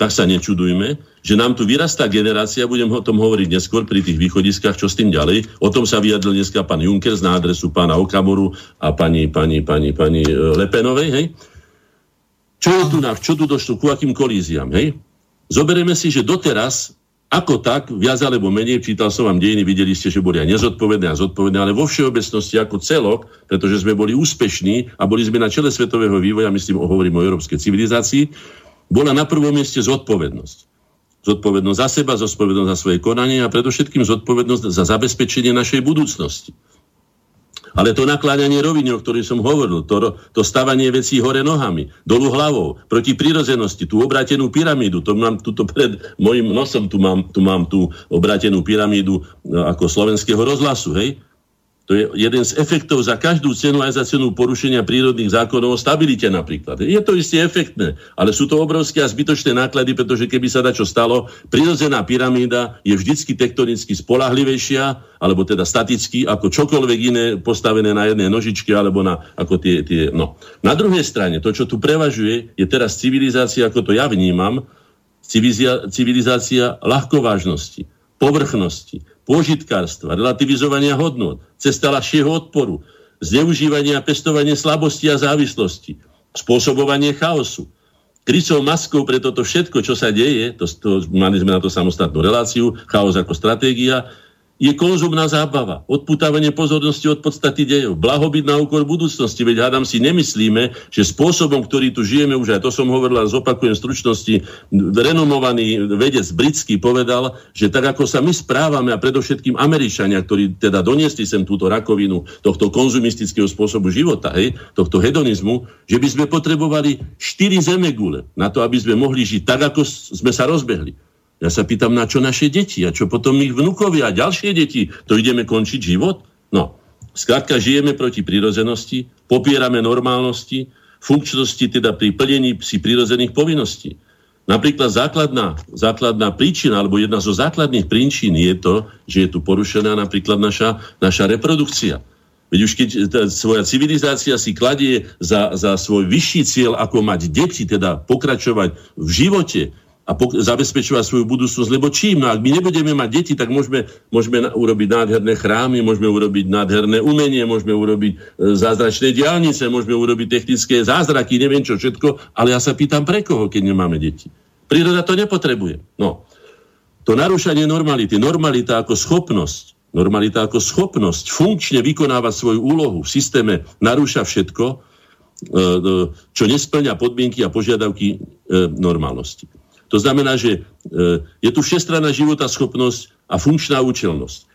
Tak sa nečudujme, že nám tu vyrastá generácia, budem o tom hovoriť neskôr pri tých východiskách, čo s tým ďalej. O tom sa vyjadril dneska pán Juncker na adresu pána Okamoru a pani, pani, pani, pani e, Lepenovej, hej? Čo je tu na, čo tu došlo, ku akým kolíziám, hej? Zoberieme si, že doteraz ako tak, viac alebo menej, čítal som vám dejiny, videli ste, že boli aj nezodpovedné a zodpovedné, ale vo všeobecnosti ako celok, pretože sme boli úspešní a boli sme na čele svetového vývoja, myslím, hovorím o európskej civilizácii, bola na prvom mieste zodpovednosť. Zodpovednosť za seba, zodpovednosť za svoje konanie a predovšetkým zodpovednosť za zabezpečenie našej budúcnosti. Ale to nakláňanie roviny, o ktorej som hovoril, to, to stavanie vecí hore nohami, dolu hlavou, proti prírodzenosti, tú obrátenú pyramídu, to mám tuto pred mojim nosom, tu mám, tu mám tú obrátenú pyramídu no, ako slovenského rozhlasu, hej? To je jeden z efektov za každú cenu aj za cenu porušenia prírodných zákonov o stabilite napríklad. Je to isté efektné, ale sú to obrovské a zbytočné náklady, pretože keby sa čo stalo, prírodzená pyramída je vždycky tektonicky spolahlivejšia, alebo teda staticky, ako čokoľvek iné postavené na jednej nožičke, alebo na ako tie, tie no. Na druhej strane, to, čo tu prevažuje, je teraz civilizácia, ako to ja vnímam, civilizácia ľahkovážnosti, povrchnosti, požitkárstva, relativizovania hodnot, cesta ľahšieho odporu, zneužívania a pestovanie slabosti a závislosti, spôsobovanie chaosu. Krycou maskou pre toto všetko, čo sa deje, to, to, mali sme na to samostatnú reláciu, chaos ako stratégia, je konzumná zábava, odputávanie pozornosti od podstaty dejov, blahobyt na úkor budúcnosti, veď hádam si nemyslíme, že spôsobom, ktorý tu žijeme, už aj to som hovoril a zopakujem v stručnosti, renomovaný vedec britský povedal, že tak ako sa my správame a predovšetkým Američania, ktorí teda doniesli sem túto rakovinu tohto konzumistického spôsobu života, hej, tohto hedonizmu, že by sme potrebovali štyri zemegule na to, aby sme mohli žiť tak, ako sme sa rozbehli. Ja sa pýtam, na čo naše deti a čo potom ich vnúkovia a ďalšie deti. To ideme končiť život? No, skrátka žijeme proti prírodzenosti, popierame normálnosti, funkčnosti teda pri plnení si prírodzených povinností. Napríklad základná, základná príčina, alebo jedna zo základných príčin je to, že je tu porušená napríklad naša, naša reprodukcia. Veď už keď tá svoja civilizácia si kladie za, za svoj vyšší cieľ, ako mať deti, teda pokračovať v živote, a pok- zabezpečovať svoju budúcnosť, lebo čím? No ak my nebudeme mať deti, tak môžeme, môžeme urobiť nádherné chrámy, môžeme urobiť nádherné umenie, môžeme urobiť e, zázračné diálnice, môžeme urobiť technické zázraky, neviem čo všetko, ale ja sa pýtam, pre koho, keď nemáme deti? Príroda to nepotrebuje. No. To narúšanie normality, normalita ako schopnosť, normalita ako schopnosť funkčne vykonávať svoju úlohu v systéme narúša všetko, e, e, čo nesplňa podmienky a požiadavky normálnosti. To znamená, že e, je tu všestranná života schopnosť a funkčná účelnosť.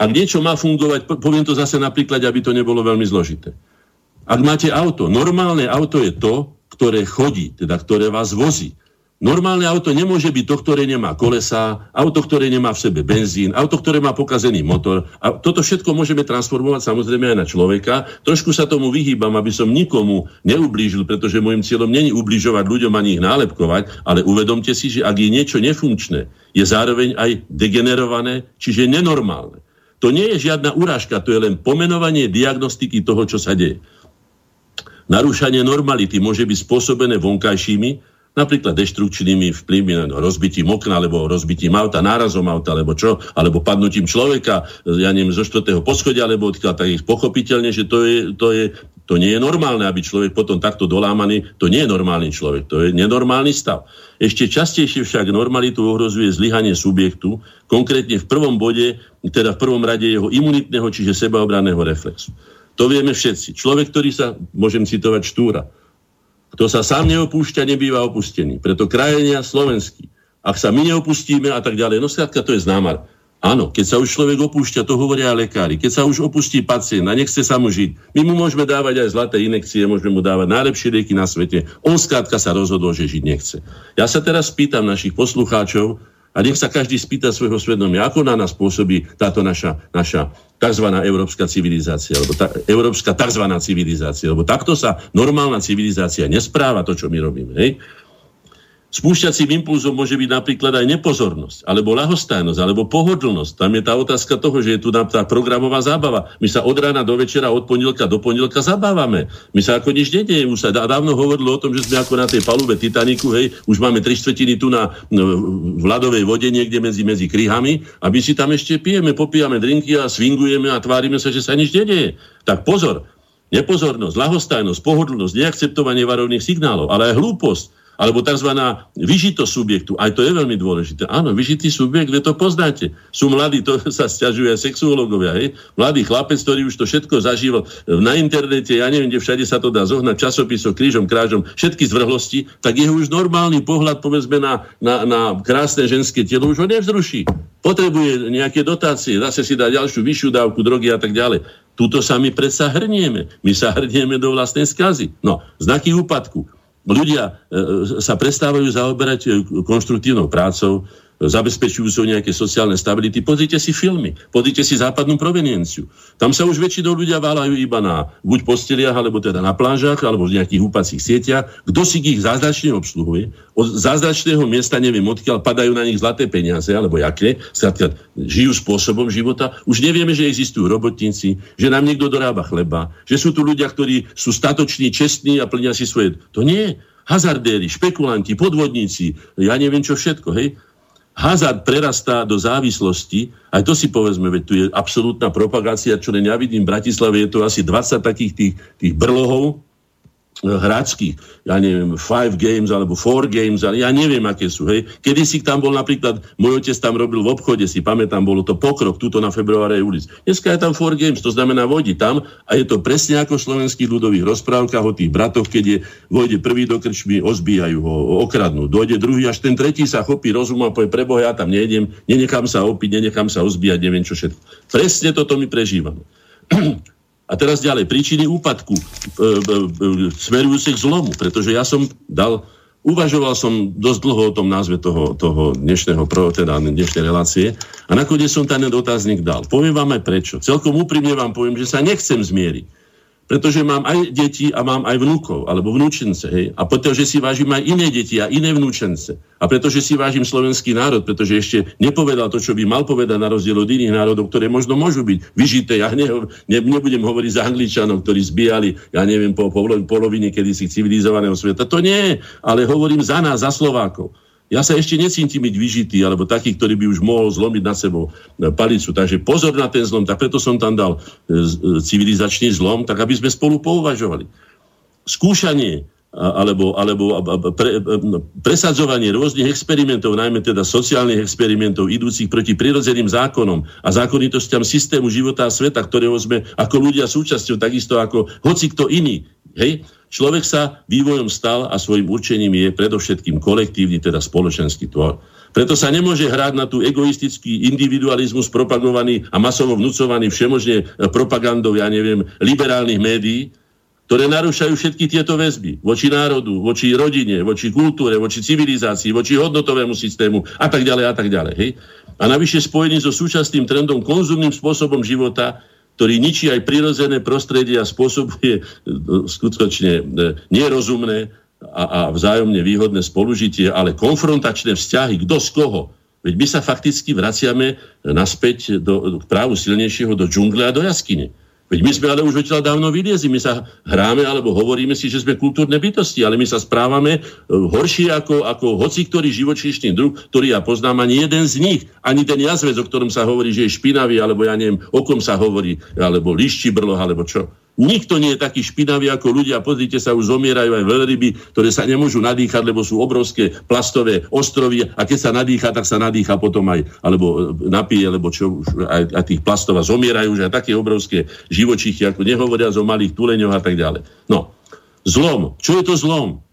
Ak niečo má fungovať, poviem to zase napríklad, aby to nebolo veľmi zložité. Ak máte auto, normálne auto je to, ktoré chodí, teda ktoré vás vozí. Normálne auto nemôže byť to, ktoré nemá kolesa, auto, ktoré nemá v sebe benzín, auto, ktoré má pokazený motor. A toto všetko môžeme transformovať samozrejme aj na človeka. Trošku sa tomu vyhýbam, aby som nikomu neublížil, pretože môjim cieľom není ubližovať ľuďom ani ich nálepkovať, ale uvedomte si, že ak je niečo nefunkčné, je zároveň aj degenerované, čiže nenormálne. To nie je žiadna urážka, to je len pomenovanie diagnostiky toho, čo sa deje. Narúšanie normality môže byť spôsobené vonkajšími, napríklad deštrukčnými vplyvmi, rozbitím okna, alebo rozbitím auta, nárazom auta, alebo čo, alebo padnutím človeka, ja neviem, zo štvrtého poschodia, alebo odkiaľ, tak je pochopiteľne, že to je, to je, To nie je normálne, aby človek potom takto dolámaný, to nie je normálny človek, to je nenormálny stav. Ešte častejšie však normalitu ohrozuje zlyhanie subjektu, konkrétne v prvom bode, teda v prvom rade jeho imunitného, čiže sebaobranného reflexu. To vieme všetci. Človek, ktorý sa, môžem citovať Štúra, kto sa sám neopúšťa, nebýva opustený. Preto krajenia slovenský. Ak sa my neopustíme a tak ďalej, no skrátka to je známar. Áno, keď sa už človek opúšťa, to hovoria aj lekári. Keď sa už opustí pacient a nechce sa mu žiť, my mu môžeme dávať aj zlaté inekcie, môžeme mu dávať najlepšie lieky na svete. On skrátka sa rozhodol, že žiť nechce. Ja sa teraz pýtam našich poslucháčov, a nech sa každý spýta svojho svedomia, ako na nás pôsobí táto naša, naša tzv. európska civilizácia, alebo tá, európska tzv. civilizácia, lebo takto sa normálna civilizácia nespráva to, čo my robíme. Hej? Spúšťacím impulzom môže byť napríklad aj nepozornosť, alebo lahostajnosť, alebo pohodlnosť. Tam je tá otázka toho, že je tu tá programová zábava. My sa od rána do večera, od pondelka do pondelka zabávame. My sa ako nič nedieje. Už sa dávno hovorilo o tom, že sme ako na tej palube Titaniku, hej, už máme tri štvrtiny tu na no, v ľadovej vode niekde medzi, medzi kryhami a my si tam ešte pijeme, popijame drinky a swingujeme a tvárime sa, že sa nič nedieje. Tak pozor, nepozornosť, lahostajnosť, pohodlnosť, neakceptovanie varovných signálov, ale aj hlúposť, alebo tzv. vyžitosť subjektu. Aj to je veľmi dôležité. Áno, vyžitý subjekt, vy to poznáte. Sú mladí, to [laughs] sa stiažujú aj sexuológovia. Hej? Mladý chlapec, ktorý už to všetko zažíval na internete, ja neviem, kde všade sa to dá zohnať, časopisov, krížom, krážom, všetky zvrhlosti, tak jeho už normálny pohľad, povedzme, na, na, na krásne ženské telo už ho nevzruší. Potrebuje nejaké dotácie, zase si dá ďalšiu vyššiu dávku drogy a tak ďalej. Tuto sa my predsa hrnieme. My sa hrnieme do vlastnej skazy. No, znaky úpadku ľudia e, sa prestávajú zaoberať e, konštruktívnou prácou, zabezpečujú sú nejaké sociálne stability. Pozrite si filmy, pozrite si západnú provenienciu. Tam sa už väčšinou ľudia váľajú iba na buď posteliach, alebo teda na plážach, alebo v nejakých húpacích sieťach. Kto si ich zázračne obsluhuje? Od zázračného miesta neviem odkiaľ padajú na nich zlaté peniaze, alebo jaké. Skrátka, žijú spôsobom života. Už nevieme, že existujú robotníci, že nám niekto dorába chleba, že sú tu ľudia, ktorí sú statoční, čestní a plnia si svoje... To nie hazardéri, špekulanti, podvodníci, ja neviem čo všetko, hej hazard prerastá do závislosti, aj to si povedzme, veď tu je absolútna propagácia, čo len ja vidím v Bratislave, je to asi 20 takých tých, tých brlohov, hráčských, ja neviem, five games alebo four games, ale ja neviem, aké sú. Hej. Kedy si tam bol napríklad, môj otec tam robil v obchode, si pamätám, bolo to pokrok, túto na februárej ulic. Dneska je tam four games, to znamená vodi tam a je to presne ako v slovenských ľudových rozprávkach o tých bratoch, keď je, vojde prvý do krčmy, ozbíjajú ho, okradnú. Dojde druhý, až ten tretí sa chopí rozum a povie, preboha, ja tam nejdem, nenechám sa opiť, nenechám sa ozbíjať, neviem čo všetko. Presne toto my prežívame. [clears throat] A teraz ďalej, príčiny úpadku e, e, e, smerujúce k zlomu, pretože ja som dal, uvažoval som dosť dlho o tom názve toho, toho dnešného, teda dnešnej relácie a nakoniec som ten dotazník dal. Poviem vám aj prečo. Celkom úprimne vám poviem, že sa nechcem zmieriť pretože mám aj deti a mám aj vnúkov, alebo vnúčence, hej, a pretože si vážim aj iné deti a iné vnúčence, a pretože si vážim slovenský národ, pretože ešte nepovedal to, čo by mal povedať na rozdiel od iných národov, ktoré možno môžu byť vyžité. Ja ne, ne, nebudem hovoriť za Angličanov, ktorí zbíjali, ja neviem, po, po polovine kedysi civilizovaného sveta. To nie, ale hovorím za nás, za Slovákov. Ja sa ešte necítim byť vyžitý, alebo taký, ktorý by už mohol zlomiť na sebou e, palicu. Takže pozor na ten zlom, tak preto som tam dal e, e, civilizačný zlom, tak aby sme spolu pouvažovali. Skúšanie alebo, alebo pre, presadzovanie rôznych experimentov, najmä teda sociálnych experimentov, idúcich proti prirodzeným zákonom a zákonitostiam systému života a sveta, ktorého sme ako ľudia súčasťou, takisto ako hoci kto iný. Hej? Človek sa vývojom stal a svojim určením je predovšetkým kolektívny, teda spoločenský tvor. Preto sa nemôže hrať na tú egoistický individualizmus propagovaný a masovo vnúcovaný všemožne propagandou, ja neviem, liberálnych médií, ktoré narúšajú všetky tieto väzby voči národu, voči rodine, voči kultúre, voči civilizácii, voči hodnotovému systému a tak ďalej a tak ďalej. Hej? A navyše spojený so súčasným trendom konzumným spôsobom života, ktorý ničí aj prirodzené prostredie a spôsobuje e, skutočne e, nerozumné a, a vzájomne výhodné spolužitie, ale konfrontačné vzťahy, kto z koho. Veď my sa fakticky vraciame naspäť do, k právu silnejšieho do džungle a do jaskyne. Veď my sme ale už odtiaľ dávno vyliezli. My sa hráme alebo hovoríme si, že sme kultúrne bytosti, ale my sa správame e, horšie ako, ako hoci ktorý živočíšny druh, ktorý ja poznám, ani jeden z nich, ani ten jazvec, o ktorom sa hovorí, že je špinavý, alebo ja neviem, o kom sa hovorí, alebo lišči brlo, alebo čo. Nikto nie je taký špinavý ako ľudia. Pozrite sa, už zomierajú aj veľryby, ktoré sa nemôžu nadýchať, lebo sú obrovské plastové ostrovy a keď sa nadýcha, tak sa nadýcha potom aj, alebo e, napije, lebo čo už aj, aj tých plastov a zomierajú už aj také obrovské živočichy, ako nehovoria o malých tuleňoch a tak ďalej. No, zlom. Čo je to zlom?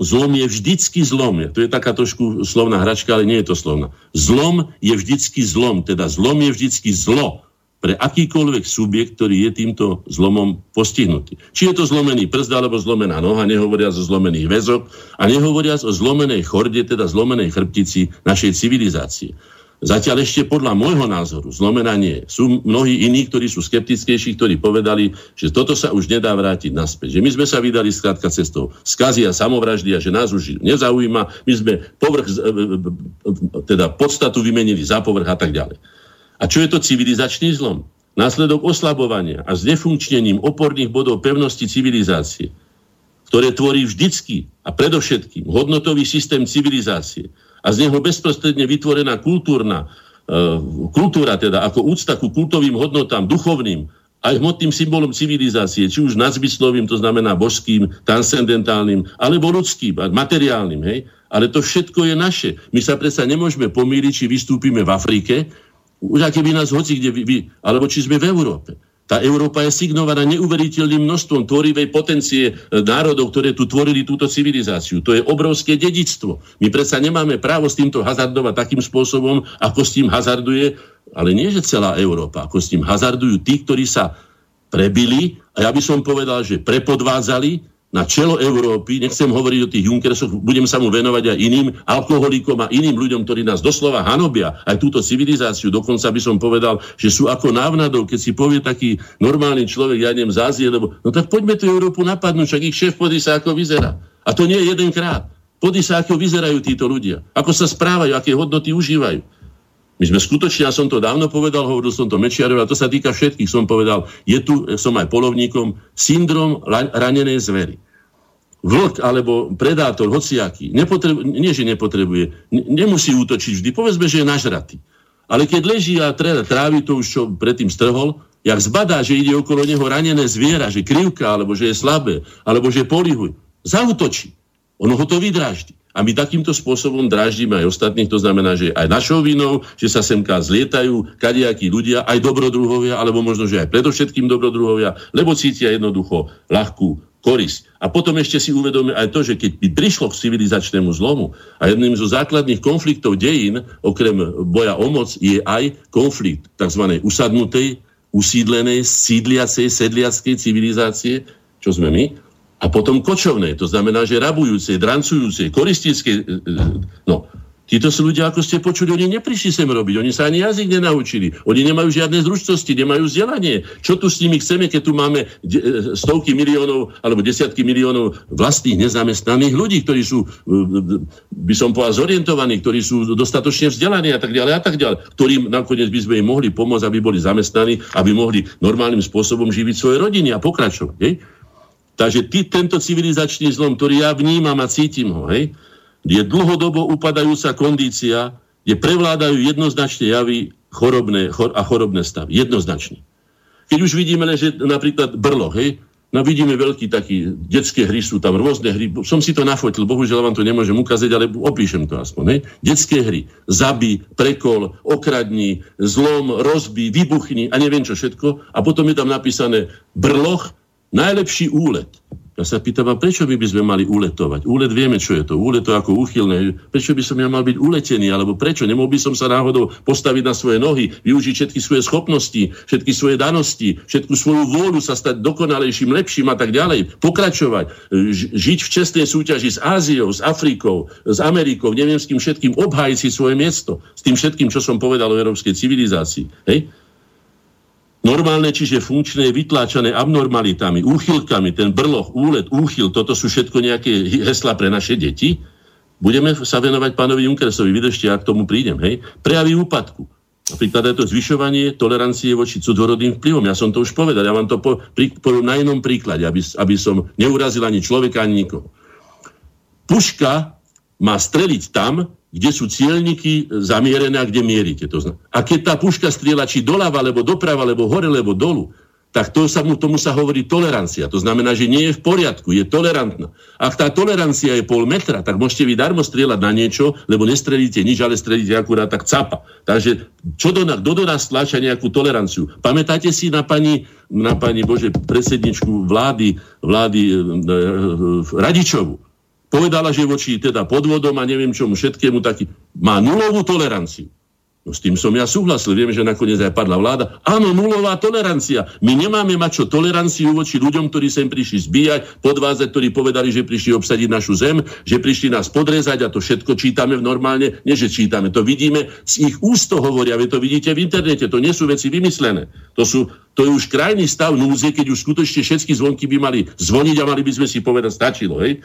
Zlom je vždycky zlom. To je taká trošku slovná hračka, ale nie je to slovná. Zlom je vždycky zlom, teda zlom je vždycky zlo pre akýkoľvek subjekt, ktorý je týmto zlomom postihnutý. Či je to zlomený prst alebo zlomená noha, nehovoria o zlomených väzok a nehovoria o zlomenej chorde, teda zlomenej chrbtici našej civilizácie. Zatiaľ ešte podľa môjho názoru zlomená nie. Sú mnohí iní, ktorí sú skeptickejší, ktorí povedali, že toto sa už nedá vrátiť naspäť. Že my sme sa vydali skrátka cestou skazy a samovraždy a že nás už nezaujíma. My sme povrch, e, e, e, teda podstatu vymenili za povrch a tak ďalej. A čo je to civilizačný zlom? Následok oslabovania a znefunkčnením oporných bodov pevnosti civilizácie, ktoré tvorí vždycky a predovšetkým hodnotový systém civilizácie a z neho bezprostredne vytvorená kultúrna, e, kultúra teda ako úcta ku kultovým hodnotám, duchovným, aj hmotným symbolom civilizácie, či už nadzmyslovým, to znamená božským, transcendentálnym, alebo ľudským, materiálnym, hej? Ale to všetko je naše. My sa predsa nemôžeme pomýliť, či vystúpime v Afrike, už aké by nás hoci kde vy, vy, alebo či sme v Európe. Tá Európa je signovaná neuveriteľným množstvom tvorivej potencie e, národov, ktoré tu tvorili túto civilizáciu. To je obrovské dedictvo. My predsa nemáme právo s týmto hazardovať takým spôsobom, ako s tým hazarduje, ale nie že celá Európa, ako s tým hazardujú tí, ktorí sa prebili, a ja by som povedal, že prepodvádzali, na čelo Európy, nechcem hovoriť o tých Junkersoch, budem sa mu venovať aj iným alkoholikom a iným ľuďom, ktorí nás doslova hanobia, aj túto civilizáciu, dokonca by som povedal, že sú ako návnadov, keď si povie taký normálny človek, ja neviem, z Ázie, lebo, no tak poďme tú Európu napadnúť, však ich šéf podí sa, ako vyzerá. A to nie je jedenkrát. Podí sa, ako vyzerajú títo ľudia, ako sa správajú, aké hodnoty užívajú. My sme skutočne, ja som to dávno povedal, hovoril som to Mečiarovi, a to sa týka všetkých, som povedal, je tu, som aj polovníkom, syndrom ranenej zvery. Vlk alebo predátor, hociaký, nepotrebu, nie že nepotrebuje, nemusí útočiť vždy, povedzme, že je nažratý. Ale keď leží a trávi to už, čo predtým strhol, jak zbadá, že ide okolo neho ranené zviera, že krivka, alebo že je slabé, alebo že polihuj, zautočí. Ono ho to vydráždi. A my takýmto spôsobom dráždime aj ostatných, to znamená, že aj našou vinou, že sa semka zlietajú kadejakí ľudia, aj dobrodruhovia, alebo možno, že aj predovšetkým dobrodruhovia, lebo cítia jednoducho ľahkú korisť. A potom ešte si uvedome aj to, že keď by prišlo k civilizačnému zlomu a jedným zo základných konfliktov dejín, okrem boja o moc, je aj konflikt tzv. usadnutej, usídlenej, sídliacej, sedliackej civilizácie, čo sme my, a potom kočovné, to znamená, že rabujúce, drancujúce, koristické. E, e, no, títo sú ľudia, ako ste počuli, oni neprišli sem robiť, oni sa ani jazyk nenaučili, oni nemajú žiadne zručnosti, nemajú vzdelanie. Čo tu s nimi chceme, keď tu máme e, stovky miliónov alebo desiatky miliónov vlastných nezamestnaných ľudí, ktorí sú, by som povedal, zorientovaní, ktorí sú dostatočne vzdelaní a tak ďalej a tak ďalej, ktorým nakoniec by sme im mohli pomôcť, aby boli zamestnaní, aby mohli normálnym spôsobom živiť svoje rodiny a pokračovať. Hej? Takže ty, tento civilizačný zlom, ktorý ja vnímam a cítim ho, hej, je dlhodobo upadajúca kondícia, kde prevládajú jednoznačne javy chorobné, chor, a chorobné stavy. Jednoznačne. Keď už vidíme, že napríklad brlo, hej, No vidíme veľký taký, detské hry sú tam, rôzne hry. Som si to nafotil, bohužiaľ vám to nemôžem ukázať, ale opíšem to aspoň. Hej. Detské hry. Zabi, prekol, okradni, zlom, rozbi, vybuchni a neviem čo všetko. A potom je tam napísané brloch Najlepší úlet. Ja sa pýtam, a prečo by, by sme mali uletovať? Úlet vieme, čo je to. Úlet to ako úchylné. Prečo by som ja mal byť uletený? Alebo prečo? Nemohol by som sa náhodou postaviť na svoje nohy, využiť všetky svoje schopnosti, všetky svoje danosti, všetku svoju vôľu sa stať dokonalejším, lepším a tak ďalej. Pokračovať. Žiť v čestnej súťaži s Áziou, s Afrikou, s Amerikou, neviem s kým všetkým, obhájiť si svoje miesto. S tým všetkým, čo som povedal o európskej civilizácii. Hej? Normálne, čiže funkčné, vytláčané abnormalitami, úchylkami, ten brloch, úlet, úchyl, toto sú všetko nejaké hesla pre naše deti. Budeme sa venovať pánovi Junkersovi, vydržte, ak k tomu prídem, hej. Prejavy úpadku. Napríklad je to zvyšovanie tolerancie voči cudzorodným vplyvom. Ja som to už povedal, ja vám to po, na inom príklade, aby, aby som neurazil ani človeka, ani nikoho. Puška má streliť tam, kde sú cieľniky zamierené a kde mierite. To znamená. A keď tá puška strieľa či doľava, alebo doprava, alebo hore, alebo dolu, tak to sa mu, tomu sa hovorí tolerancia. To znamená, že nie je v poriadku, je tolerantná. Ak tá tolerancia je pol metra, tak môžete vy darmo strieľať na niečo, lebo nestrelíte nič, ale strelíte akurát tak capa. Takže čo do, kto do nás tlača nejakú toleranciu? Pamätáte si na pani, na pani Bože, predsedničku vlády, vlády e, e, Radičovu? Povedala, že voči teda podvodom a neviem čomu všetkému taký, má nulovú toleranciu. No s tým som ja súhlasil. Vieme, že nakoniec aj padla vláda. Áno, nulová tolerancia. My nemáme mať čo toleranciu voči ľuďom, ktorí sem prišli zbíjať, podvázať, ktorí povedali, že prišli obsadiť našu zem, že prišli nás podrezať a to všetko čítame normálne. Nie, že čítame, to vidíme, z ich úst to hovoria, vy to vidíte v internete, to nie sú veci vymyslené. To, sú, to je už krajný stav núzie, keď už skutočne všetky zvonky by mali zvoniť a mali by sme si povedať, stačilo. Hej?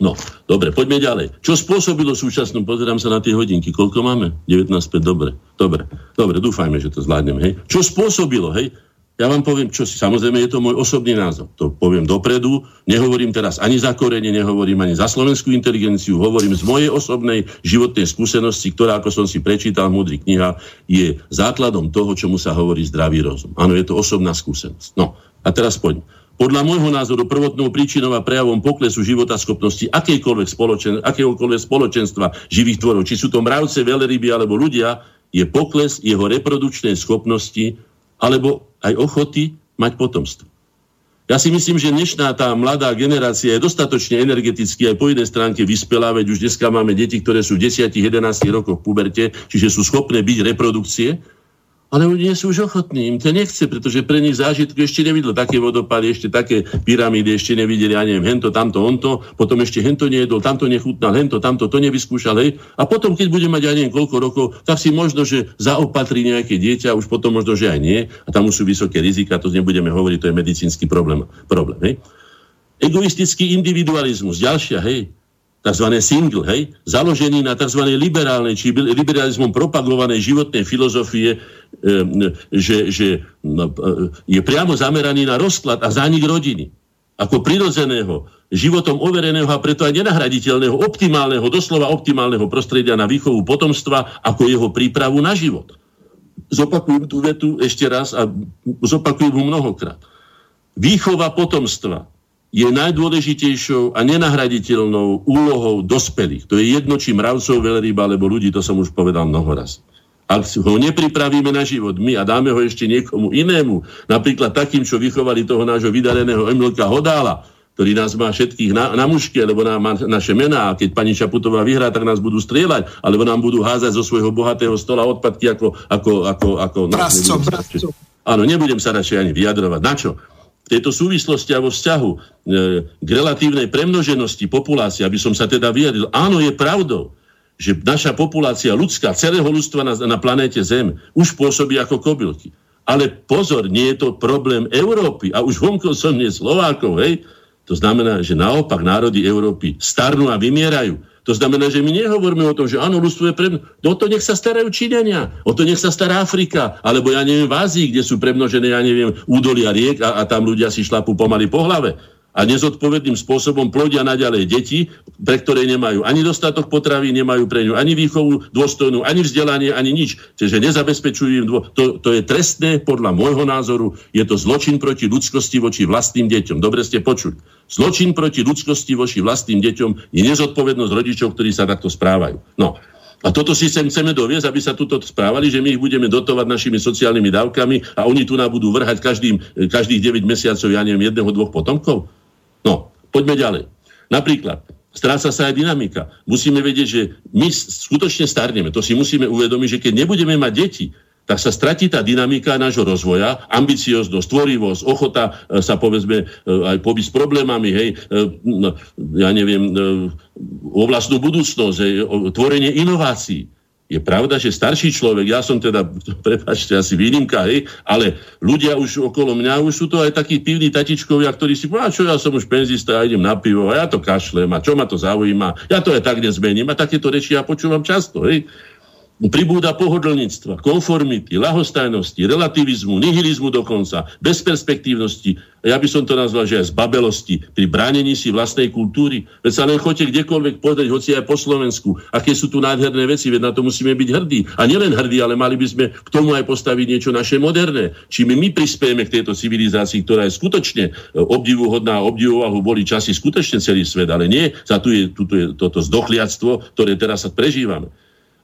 No, dobre, poďme ďalej. Čo spôsobilo súčasnú, pozerám sa na tie hodinky, koľko máme? 19,5, dobre, dobre, dobre, dúfajme, že to zvládneme, hej. Čo spôsobilo, hej? Ja vám poviem, čo si, samozrejme je to môj osobný názor, to poviem dopredu, nehovorím teraz ani za korene, nehovorím ani za slovenskú inteligenciu, hovorím z mojej osobnej životnej skúsenosti, ktorá, ako som si prečítal v knihách, je základom toho, čomu sa hovorí zdravý rozum. Áno, je to osobná skúsenosť. No, a teraz poďme. Podľa môjho názoru prvotnou príčinou a prejavom poklesu života schopnosti akejkoľvek spoločen, akéhokoľvek spoločenstva živých tvorov, či sú to mravce, veľryby alebo ľudia, je pokles jeho reprodukčnej schopnosti alebo aj ochoty mať potomstvo. Ja si myslím, že dnešná tá mladá generácia je dostatočne energeticky aj po jednej stránke vyspelá, veď už dneska máme deti, ktoré sú v 10-11 rokoch v puberte, čiže sú schopné byť reprodukcie, ale oni nie sú už ochotní, im to nechce, pretože pre nich zážitky ešte nevidel také vodopady, ešte také pyramídy ešte nevideli, ja neviem, hento, tamto, onto, potom ešte hento nejedol, tamto nechutnal, hento, tamto, to nevyskúšal, hej. A potom, keď bude mať, ja neviem, koľko rokov, tak si možno, že zaopatrí nejaké dieťa, už potom možno, že aj nie, a tam už sú vysoké rizika, to nebudeme hovoriť, to je medicínsky problém, problém hej. Egoistický individualizmus, ďalšia, hej, tzv. single, hej, založený na tzv. liberálnej či liberalizmom propagovanej životnej filozofie, že, že no, je priamo zameraný na rozklad a zánik rodiny ako prirodzeného, životom overeného a preto aj nenahraditeľného, optimálneho, doslova optimálneho prostredia na výchovu potomstva ako jeho prípravu na život. Zopakujem tú vetu ešte raz a zopakujem ho mnohokrát. Výchova potomstva je najdôležitejšou a nenahraditeľnou úlohou dospelých. To je jedno, či mravcov, veľryb alebo ľudí, to som už povedal mnoho raz. Ak ho nepripravíme na život my a dáme ho ešte niekomu inému, napríklad takým, čo vychovali toho nášho vydareného Emilka Hodála, ktorý nás má všetkých na, na muške, alebo na, má naše mená. A keď pani Čaputová vyhrá, tak nás budú strieľať, alebo nám budú házať zo svojho bohatého stola odpadky ako... ako, ako, ako Prascom, no, Áno, nebudem sa radšej ani vyjadrovať. Na čo? v tejto súvislosti a vo vzťahu e, k relatívnej premnoženosti populácie, aby som sa teda vyjadril, áno, je pravdou, že naša populácia ľudská, celého ľudstva na, na planéte Zem už pôsobí ako kobylky. Ale pozor, nie je to problém Európy a už vonko som nie Slovákov, hej? To znamená, že naopak národy Európy starnú a vymierajú. To znamená, že my nehovoríme o tom, že áno, ľudstvo je pre... No o to nech sa starajú Číňania, o to nech sa stará Afrika, alebo ja neviem v Ázii, kde sú premnožené, ja neviem, údolia riek a, a tam ľudia si šlapú pomaly po hlave a nezodpovedným spôsobom plodia naďalej deti, pre ktoré nemajú ani dostatok potravy, nemajú pre ňu ani výchovu dôstojnú, ani vzdelanie, ani nič. Čiže nezabezpečujú im dô... to, to je trestné podľa môjho názoru, je to zločin proti ľudskosti voči vlastným deťom. Dobre ste počuli. Zločin proti ľudskosti voči vlastným deťom je nezodpovednosť rodičov, ktorí sa takto správajú. No, a toto si sem chceme doviesť, aby sa tuto správali, že my ich budeme dotovať našimi sociálnymi dávkami a oni tu nám budú vrhať každým, každých 9 mesiacov, ja neviem, jedného, dvoch potomkov? No, poďme ďalej. Napríklad, stráca sa aj dynamika. Musíme vedieť, že my skutočne starneme. To si musíme uvedomiť, že keď nebudeme mať deti, tak sa stratí tá dynamika nášho rozvoja, ambicioznosť, tvorivosť, ochota e, sa povedzme e, aj pobyť s problémami, hej, e, ja neviem, o budúcnosť, hej, tvorenie inovácií. Je pravda, že starší človek, ja som teda, [laughs] prepáčte, asi výnimka, hej, ale ľudia už okolo mňa, už sú to aj takí pivní tatičkovia, ktorí si povedia, čo ja som už penzista, ja idem na pivo, a ja to kašlem, a čo ma to zaujíma, ja to aj tak nezmením, a takéto reči ja počúvam často, hej. Pribúda pohodlníctva, konformity, lahostajnosti, relativizmu, nihilizmu dokonca, bezperspektívnosti. Ja by som to nazval, že aj zbabelosti pri bránení si vlastnej kultúry. Veď sa len chodte kdekoľvek povedať, hoci aj po Slovensku, aké sú tu nádherné veci, veď na to musíme byť hrdí. A nielen hrdí, ale mali by sme k tomu aj postaviť niečo naše moderné. Či my, prispiejeme k tejto civilizácii, ktorá je skutočne e, obdivuhodná, obdivovahu boli časy skutočne celý svet, ale nie za tu je, tu je toto zdochliactvo, ktoré teraz sa prežívame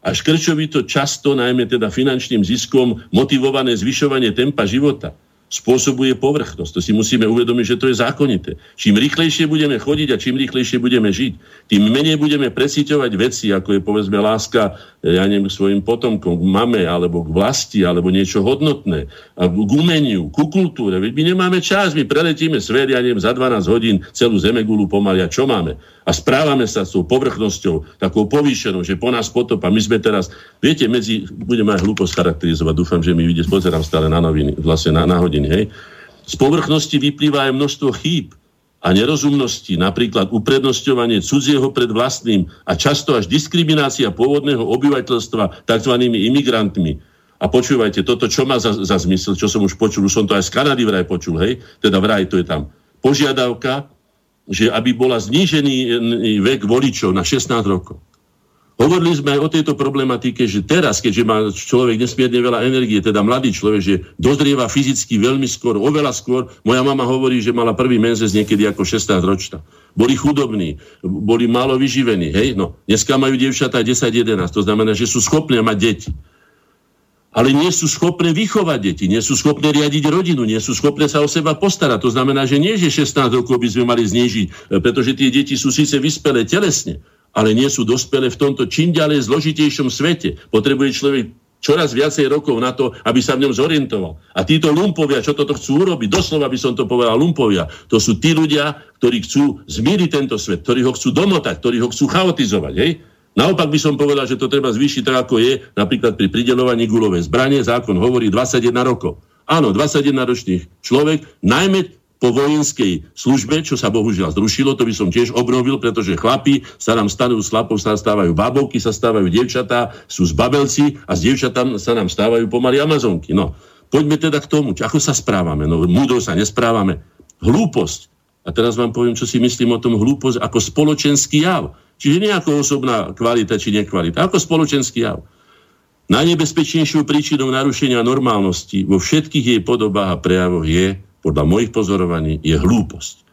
a škrčovito často, najmä teda finančným ziskom, motivované zvyšovanie tempa života spôsobuje povrchnosť. To si musíme uvedomiť, že to je zákonité. Čím rýchlejšie budeme chodiť a čím rýchlejšie budeme žiť, tým menej budeme presíťovať veci, ako je povedzme láska ja neviem, k svojim potomkom, k mame, alebo k vlasti, alebo niečo hodnotné, a k umeniu, ku kultúre. My nemáme čas, my preletíme svet, ja neviem, za 12 hodín celú zemegulu pomaly. A čo máme? A správame sa s tou povrchnosťou, takou povýšenou, že po nás potopa. My sme teraz, viete, medzi, budeme aj hlúposť charakterizovať, dúfam, že mi vidie, pozerám stále na noviny, vlastne na, na hodiny, hej. Z povrchnosti vyplýva aj množstvo chýb a nerozumnosti, napríklad uprednostňovanie cudzieho pred vlastným a často až diskriminácia pôvodného obyvateľstva tzv. imigrantmi. A počúvajte, toto čo má za, za zmysel, čo som už počul, som to aj z Kanady vraj počul, hej, teda vraj to je tam. Požiadavka, že aby bola znížený vek voličov na 16 rokov. Hovorili sme aj o tejto problematike, že teraz, keďže má človek nesmierne veľa energie, teda mladý človek, že dozrieva fyzicky veľmi skôr, oveľa skôr. Moja mama hovorí, že mala prvý menzes niekedy ako 16 ročná. Boli chudobní, boli málo vyživení. Hej? No, dneska majú dievčatá 10-11, to znamená, že sú schopné mať deti. Ale nie sú schopné vychovať deti, nie sú schopné riadiť rodinu, nie sú schopné sa o seba postarať. To znamená, že nie, že 16 rokov by sme mali znížiť, pretože tie deti sú síce vyspelé telesne, ale nie sú dospelé v tomto čím ďalej zložitejšom svete. Potrebuje človek čoraz viacej rokov na to, aby sa v ňom zorientoval. A títo lumpovia, čo toto chcú urobiť, doslova by som to povedal lumpovia, to sú tí ľudia, ktorí chcú zmieriť tento svet, ktorí ho chcú domotať, ktorí ho chcú chaotizovať. Hej? Naopak by som povedal, že to treba zvýšiť tak, ako je, napríklad pri pridelovaní gulovej zbranie, zákon hovorí 21 rokov. Áno, 21 ročných človek, najmä po vojenskej službe, čo sa bohužiaľ zrušilo, to by som tiež obnovil, pretože chlapi sa nám stanú z chlapov, sa stávajú babovky, sa stávajú dievčatá, sú zbabelci a z dievčatám sa nám stávajú pomaly Amazonky. No, poďme teda k tomu, ako sa správame. No, múdro sa nesprávame. Hlúposť. A teraz vám poviem, čo si myslím o tom hlúposť ako spoločenský jav. Čiže nie ako osobná kvalita či nekvalita, ako spoločenský jav. Najnebezpečnejšou príčinou narušenia normálnosti vo všetkých jej podobách a prejavoch je podľa mojich pozorovaní, je hlúposť.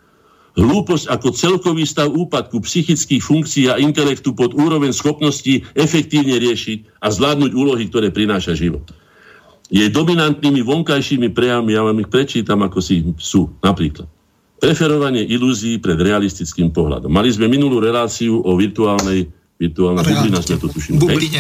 Hlúposť ako celkový stav úpadku psychických funkcií a intelektu pod úroveň schopností efektívne riešiť a zvládnuť úlohy, ktoré prináša život. Jej dominantnými vonkajšími prejavmi, ja vám ich prečítam, ako si sú. Napríklad, preferovanie ilúzií pred realistickým pohľadom. Mali sme minulú reláciu o virtuálnej virtuálna bublina sme to tuším. Bubline,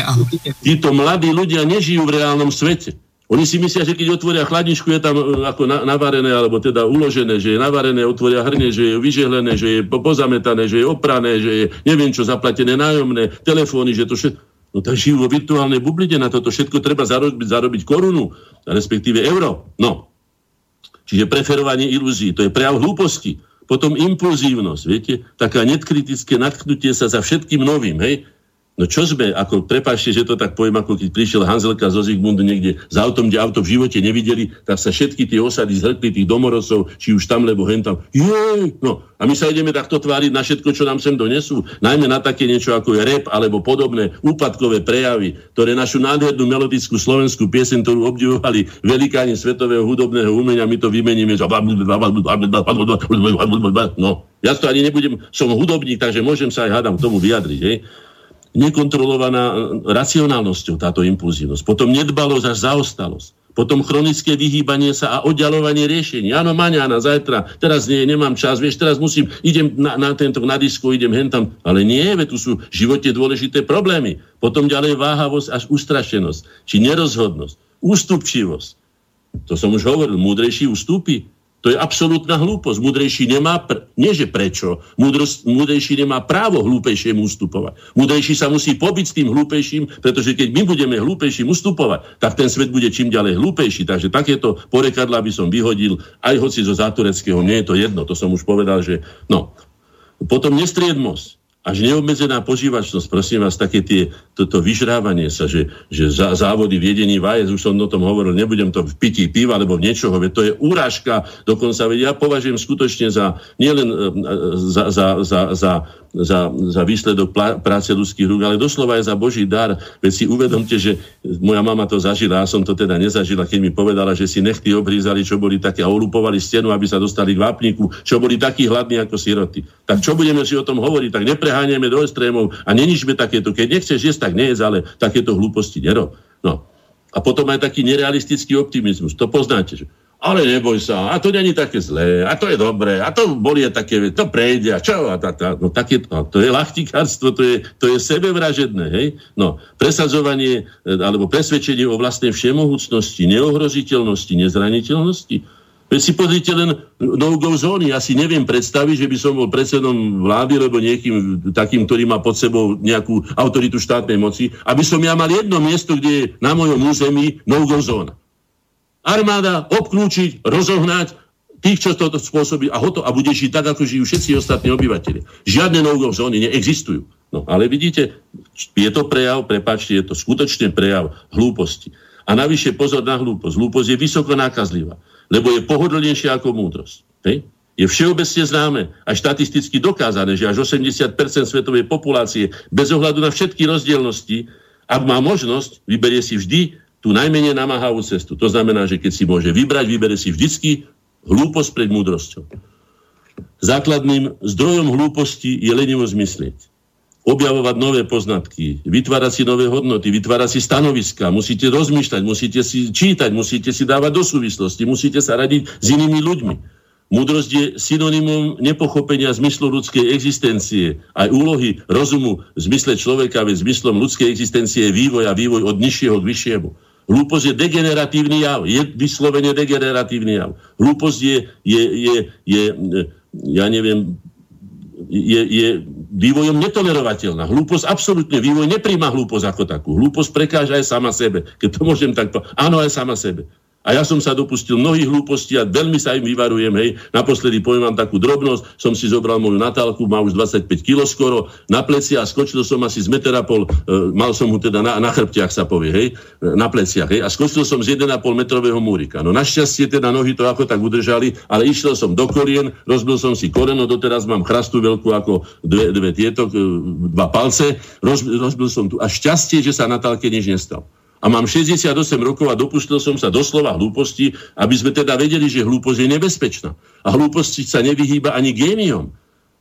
Títo mladí ľudia nežijú v reálnom svete. Oni si myslia, že keď otvoria chladničku, je tam e, ako navarené, alebo teda uložené, že je navarené, otvoria hrne, že je vyžehlené, že je pozametané, že je oprané, že je neviem čo zaplatené nájomné, telefóny, že to všetko... No tak žijú vo virtuálnej bubline, na toto všetko treba zarobiť, zarobiť korunu, respektíve euro. No. Čiže preferovanie ilúzií, to je prejav hlúposti. Potom impulzívnosť, viete, taká netkritické nadchnutie sa za všetkým novým, hej. No čo sme, ako, prepáčte, že to tak poviem, ako keď prišiel Hanzelka zo Zigmundu niekde za autom, kde auto v živote nevideli, tak sa všetky tie osady zhrkli tých domorosov, či už tam, lebo hen tam. Jej! No, a my sa ideme takto tváriť na všetko, čo nám sem donesú. Najmä na také niečo ako je rep alebo podobné úpadkové prejavy, ktoré našu nádhernú melodickú slovenskú piesen, ktorú obdivovali velikáni svetového hudobného umenia, my to vymeníme. No, ja to ani nebudem, som hudobník, takže môžem sa aj hádam tomu vyjadriť. Hej? Nekontrolovaná e, racionálnosťou táto impulzívnosť. Potom nedbalosť až zaostalosť. Potom chronické vyhýbanie sa a oddalovanie riešení. Áno, maňána, zajtra, teraz nie, nemám čas, vieš, teraz musím, idem na, na tento, na disko, idem hentam. Ale nie, veď tu sú v živote dôležité problémy. Potom ďalej váhavosť až ustrašenosť, či nerozhodnosť, ústupčivosť. To som už hovoril, múdrejší ustúpi, to je absolútna hlúposť. Múdrejší nemá, pr- nie že prečo, Múdrosť, múdrejší nemá právo hlúpejšiemu ustupovať. Múdrejší sa musí pobiť s tým hlúpejším, pretože keď my budeme hlúpejším ustupovať, tak ten svet bude čím ďalej hlúpejší. Takže takéto porekadla by som vyhodil aj hoci zo zátureckého. Nie je to jedno, to som už povedal, že no. Potom nestriednosť až neobmedzená požívačnosť, prosím vás, také tie, toto vyžrávanie sa, že, že za, závody v jedení vajec, už som o tom hovoril, nebudem to v pití piva alebo v niečoho, veď to je úražka, dokonca veď ja považujem skutočne za, nielen e, za, za, za, za, za, za výsledok práce ľudských rúk, ale doslova aj za Boží dar. Veď si uvedomte, že moja mama to zažila, ja som to teda nezažila, keď mi povedala, že si nechty obrízali, čo boli také a olupovali stenu, aby sa dostali k vápniku, čo boli takí hladní ako siroty. Tak čo budeme si o tom hovoriť? Tak nepre preháňame do extrémov a neničme takéto. Keď nechceš jesť, tak nejedz, ale takéto hlúposti nerob. No. A potom aj taký nerealistický optimizmus. To poznáte. Že ale neboj sa, a to není také zlé, a to je dobré, a to boli také, to prejde, a čo, a tá, tá, no také, no, to je lachtikárstvo, to je, to je sebevražedné, hej? No, presadzovanie, e, alebo presvedčenie o vlastnej všemohúcnosti, neohrožiteľnosti, nezraniteľnosti, Veď si pozrite len no-go zóny. Ja si neviem predstaviť, že by som bol predsedom vlády, alebo niekým takým, ktorý má pod sebou nejakú autoritu štátnej moci, aby som ja mal jedno miesto, kde je na mojom území no-go zóna. Armáda obklúčiť, rozohnať tých, čo toto spôsobí a hoto a bude žiť tak, ako žijú všetci ostatní obyvateľi. Žiadne no-go zóny neexistujú. No ale vidíte, je to prejav, prepáčte, je to skutočne prejav hlúposti. A navyše pozor na hlúposť. Hlúposť je vysoko nákazlivá lebo je pohodlnejšia ako múdrosť. Hej? Je všeobecne známe a štatisticky dokázané, že až 80% svetovej populácie bez ohľadu na všetky rozdielnosti, ak má možnosť, vyberie si vždy tú najmenej namáhavú cestu. To znamená, že keď si môže vybrať, vybere si vždycky hlúposť pred múdrosťou. Základným zdrojom hlúposti je lenivosť myslieť objavovať nové poznatky, vytvárať si nové hodnoty, vytvárať si stanoviska, musíte rozmýšľať, musíte si čítať, musíte si dávať do súvislosti, musíte sa radiť s inými ľuďmi. Múdrosť je synonymom nepochopenia zmyslu ľudskej existencie. Aj úlohy rozumu v zmysle človeka, veď zmyslom ľudskej existencie je vývoj a vývoj od nižšieho k vyššiemu. Hlúposť je degeneratívny jav, je vyslovene degeneratívny jav. Hlúposť je, je, je, je ja neviem, je, je vývojom netolerovateľná. Hlúposť absolútne, vývoj nepríjma hlúposť ako takú. Hlúposť prekáža aj sama sebe. Keď to môžem tak povedať. Áno, aj sama sebe. A ja som sa dopustil mnohých hlúpostí a veľmi sa im vyvarujem. Hej. Naposledy poviem vám takú drobnosť. Som si zobral moju Natálku, má už 25 kg skoro, na pleci a skočil som asi z metra pol, e, mal som mu teda na, na chrbtiach sa povie, hej, e, na pleciach. Hej, a skočil som z 1,5 metrového múrika. No našťastie teda nohy to ako tak udržali, ale išiel som do kolien, rozbil som si koreno, doteraz mám chrastu veľkú ako dve, dve tieto, e, dva palce, rozbil, rozbil som tu. A šťastie, že sa Natálke nič nestalo a mám 68 rokov a dopustil som sa doslova hlúposti, aby sme teda vedeli, že hlúposť je nebezpečná. A hlúposti sa nevyhýba ani géniom.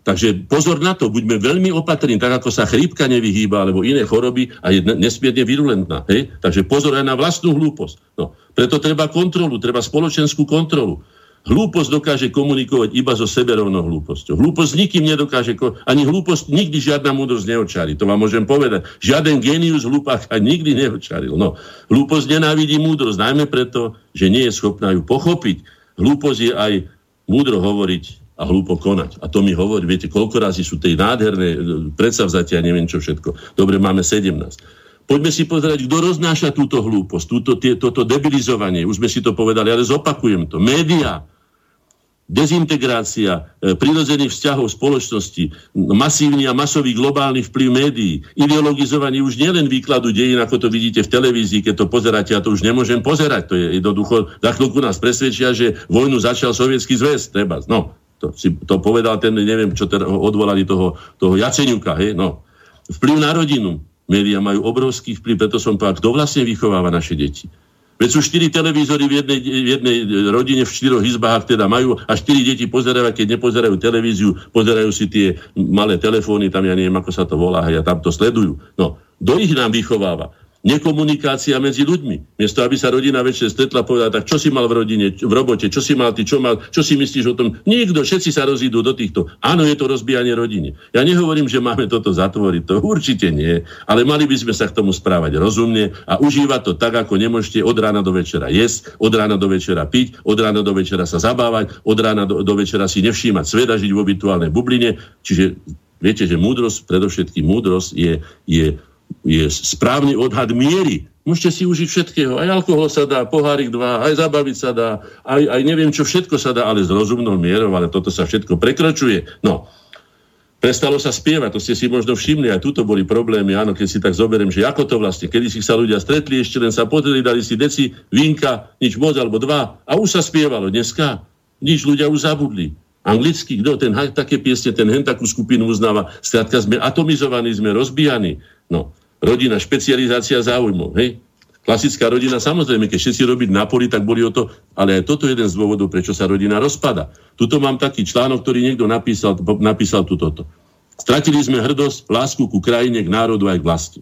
Takže pozor na to, buďme veľmi opatrní, tak ako sa chrípka nevyhýba, alebo iné choroby a je nesmierne virulentná. Hej? Takže pozor aj na vlastnú hlúposť. No, preto treba kontrolu, treba spoločenskú kontrolu. Hlúposť dokáže komunikovať iba so seberovnou hlúposťou. Hlúposť nikým nedokáže, ani hlúposť nikdy žiadna múdrosť neočarí. To vám môžem povedať. Žiaden genius hlúpaka nikdy neočaril. No, hlúposť nenávidí múdrosť, najmä preto, že nie je schopná ju pochopiť. Hlúposť je aj múdro hovoriť a hlúpo konať. A to mi hovorí, viete, koľko razy sú tej nádherné e, predsavzatia, neviem čo všetko. Dobre, máme 17. Poďme si pozrieť, kto roznáša túto hlúposť, túto, tie, toto debilizovanie. Už sme si to povedali, ale zopakujem to. Média, dezintegrácia e, prirodzených vzťahov spoločnosti, masívny a masový globálny vplyv médií, ideologizovanie už nielen výkladu dejín, ako to vidíte v televízii, keď to pozeráte, ja to už nemôžem pozerať. To je jednoducho, za chvíľku nás presvedčia, že vojnu začal sovietský zväz, treba. No, to, si, to povedal ten, neviem, čo teda odvolali toho, toho Jaceňuka, hej, no. Vplyv na rodinu. Média majú obrovský vplyv, preto som povedal, kto vlastne vychováva naše deti. Veď sú štyri televízory v jednej, v jednej rodine, v štyroch izbách teda majú a štyri deti pozerajú, keď nepozerajú televíziu, pozerajú si tie malé telefóny, tam ja neviem, ako sa to volá, a tam to sledujú. No, do ich nám vychováva nekomunikácia medzi ľuďmi. Miesto, aby sa rodina večer stretla a povedala, tak čo si mal v rodine, v robote, čo si mal ty, čo, mal, čo si myslíš o tom. Nikto, všetci sa rozídu do týchto. Áno, je to rozbijanie rodiny. Ja nehovorím, že máme toto zatvoriť, to určite nie, ale mali by sme sa k tomu správať rozumne a užívať to tak, ako nemôžete od rána do večera jesť, od rána do večera piť, od rána do večera sa zabávať, od rána do, do večera si nevšímať sveda, žiť vo virtuálnej bubline. Čiže viete, že múdrosť, predovšetkým múdrosť je, je je správny odhad miery. Môžete si užiť všetkého. Aj alkohol sa dá, pohárik dva, aj zabaviť sa dá, aj, aj neviem čo všetko sa dá, ale s rozumnou mierou, ale toto sa všetko prekračuje. No, Prestalo sa spievať, to ste si možno všimli, aj tuto boli problémy, áno, keď si tak zoberiem, že ako to vlastne, kedy si sa ľudia stretli, ešte len sa pozreli, dali si deci, vínka, nič moc alebo dva a už sa spievalo. Dneska nič ľudia už zabudli. Anglicky, kto ten také piesne, ten hen takú skupinu uznáva. Skrátka sme atomizovaní, sme rozbíjani. No, rodina, špecializácia záujmov, hej? Klasická rodina, samozrejme, keď všetci robiť na poli, tak boli o to, ale aj toto je jeden z dôvodov, prečo sa rodina rozpada. Tuto mám taký článok, ktorý niekto napísal, napísal tu toto. Stratili sme hrdosť, lásku ku krajine, k národu aj k vlasti.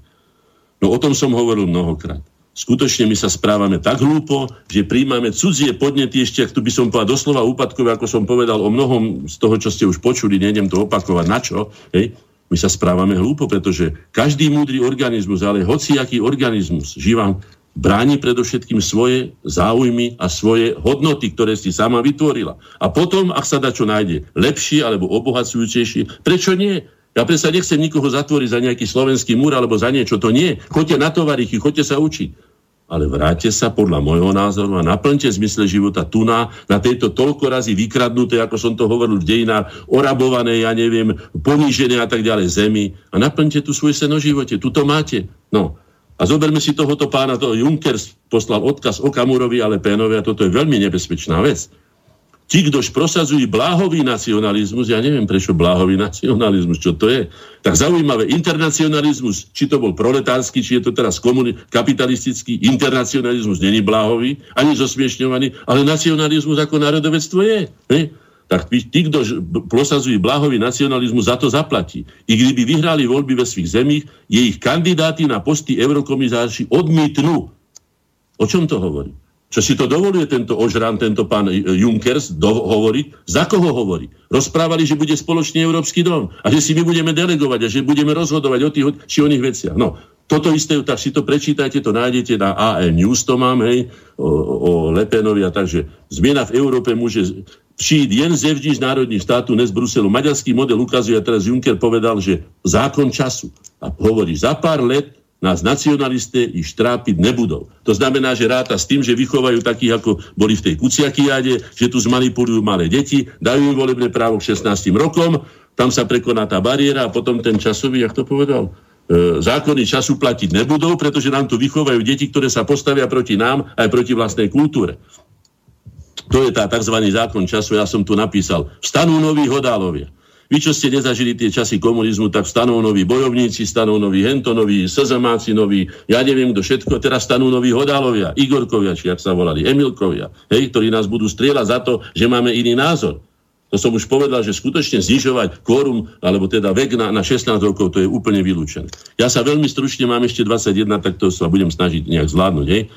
No o tom som hovoril mnohokrát. Skutočne my sa správame tak hlúpo, že príjmame cudzie podnety, ešte ak tu by som povedal doslova úpadkové, ako som povedal o mnohom z toho, čo ste už počuli, nejdem to opakovať, na čo, hej, my sa správame hlúpo, pretože každý múdry organizmus, ale hociaký organizmus, živám, bráni predovšetkým svoje záujmy a svoje hodnoty, ktoré si sama vytvorila. A potom, ak sa dá čo nájde lepšie alebo obohacujúcejšie, prečo nie? Ja predsa nechcem nikoho zatvoriť za nejaký slovenský múr alebo za niečo, to nie. Choďte na tovarichy, choďte sa učiť ale vráťte sa podľa môjho názoru a naplňte zmysle života tu na, na tejto toľko razy vykradnuté, ako som to hovoril v dejinách, orabované, ja neviem, ponížené a tak ďalej zemi a naplňte tu svoj sen živote. Tu to máte. No. A zoberme si tohoto pána, toho Junkers poslal odkaz Okamurovi, ale Pénovi a toto je veľmi nebezpečná vec. Ti, kdož prosazujú bláhový nacionalizmus, ja neviem prečo bláhový nacionalizmus, čo to je, tak zaujímavé, internacionalizmus, či to bol proletársky, či je to teraz komuni- kapitalistický, internacionalizmus není bláhový, ani zosmiešňovaný, ale nacionalizmus ako národovectvo je. Ne? tak tí, kto prosazujú bláhový nacionalizmus, za to zaplatí. I kdyby vyhrali voľby ve svých zemích, je ich kandidáty na posty eurokomizáři odmietnú. O čom to hovorí? Čo si to dovoluje tento ožran, tento pán Junkers do, hovoriť? Za koho hovorí? Rozprávali, že bude spoločný Európsky dom a že si my budeme delegovať a že budeme rozhodovať o tých či o nich veciach. No, toto isté, tak si to prečítajte, to nájdete na AE News, to mám, hej, o, o Lepenovi a takže zmiena v Európe môže přijít jen zevždy z národných štátu, ne z Bruselu. Maďarský model ukazuje, a teraz Juncker povedal, že zákon času. A hovorí, za pár let nás nacionalisté ich trápiť nebudú. To znamená, že ráta s tým, že vychovajú takých, ako boli v tej kuciakiade, že tu zmanipulujú malé deti, dajú im volebné právo k 16 rokom, tam sa prekoná tá bariéra a potom ten časový, jak to povedal, e, zákony času platiť nebudú, pretože nám tu vychovajú deti, ktoré sa postavia proti nám aj proti vlastnej kultúre. To je tá tzv. zákon času, ja som tu napísal. Vstanú noví hodálovia. Vy, čo ste nezažili tie časy komunizmu, tak stanú noví bojovníci, stanú noví hentonoví, SZMáci noví, ja neviem kto všetko, teraz stanú noví hodálovia, Igorkovia, či ak sa volali, Emilkovia, hej, ktorí nás budú strieľať za to, že máme iný názor. To som už povedal, že skutočne znižovať kórum, alebo teda vek na, na 16 rokov, to je úplne vylúčené. Ja sa veľmi stručne mám ešte 21, tak to sa budem snažiť nejak zvládnuť. Hej.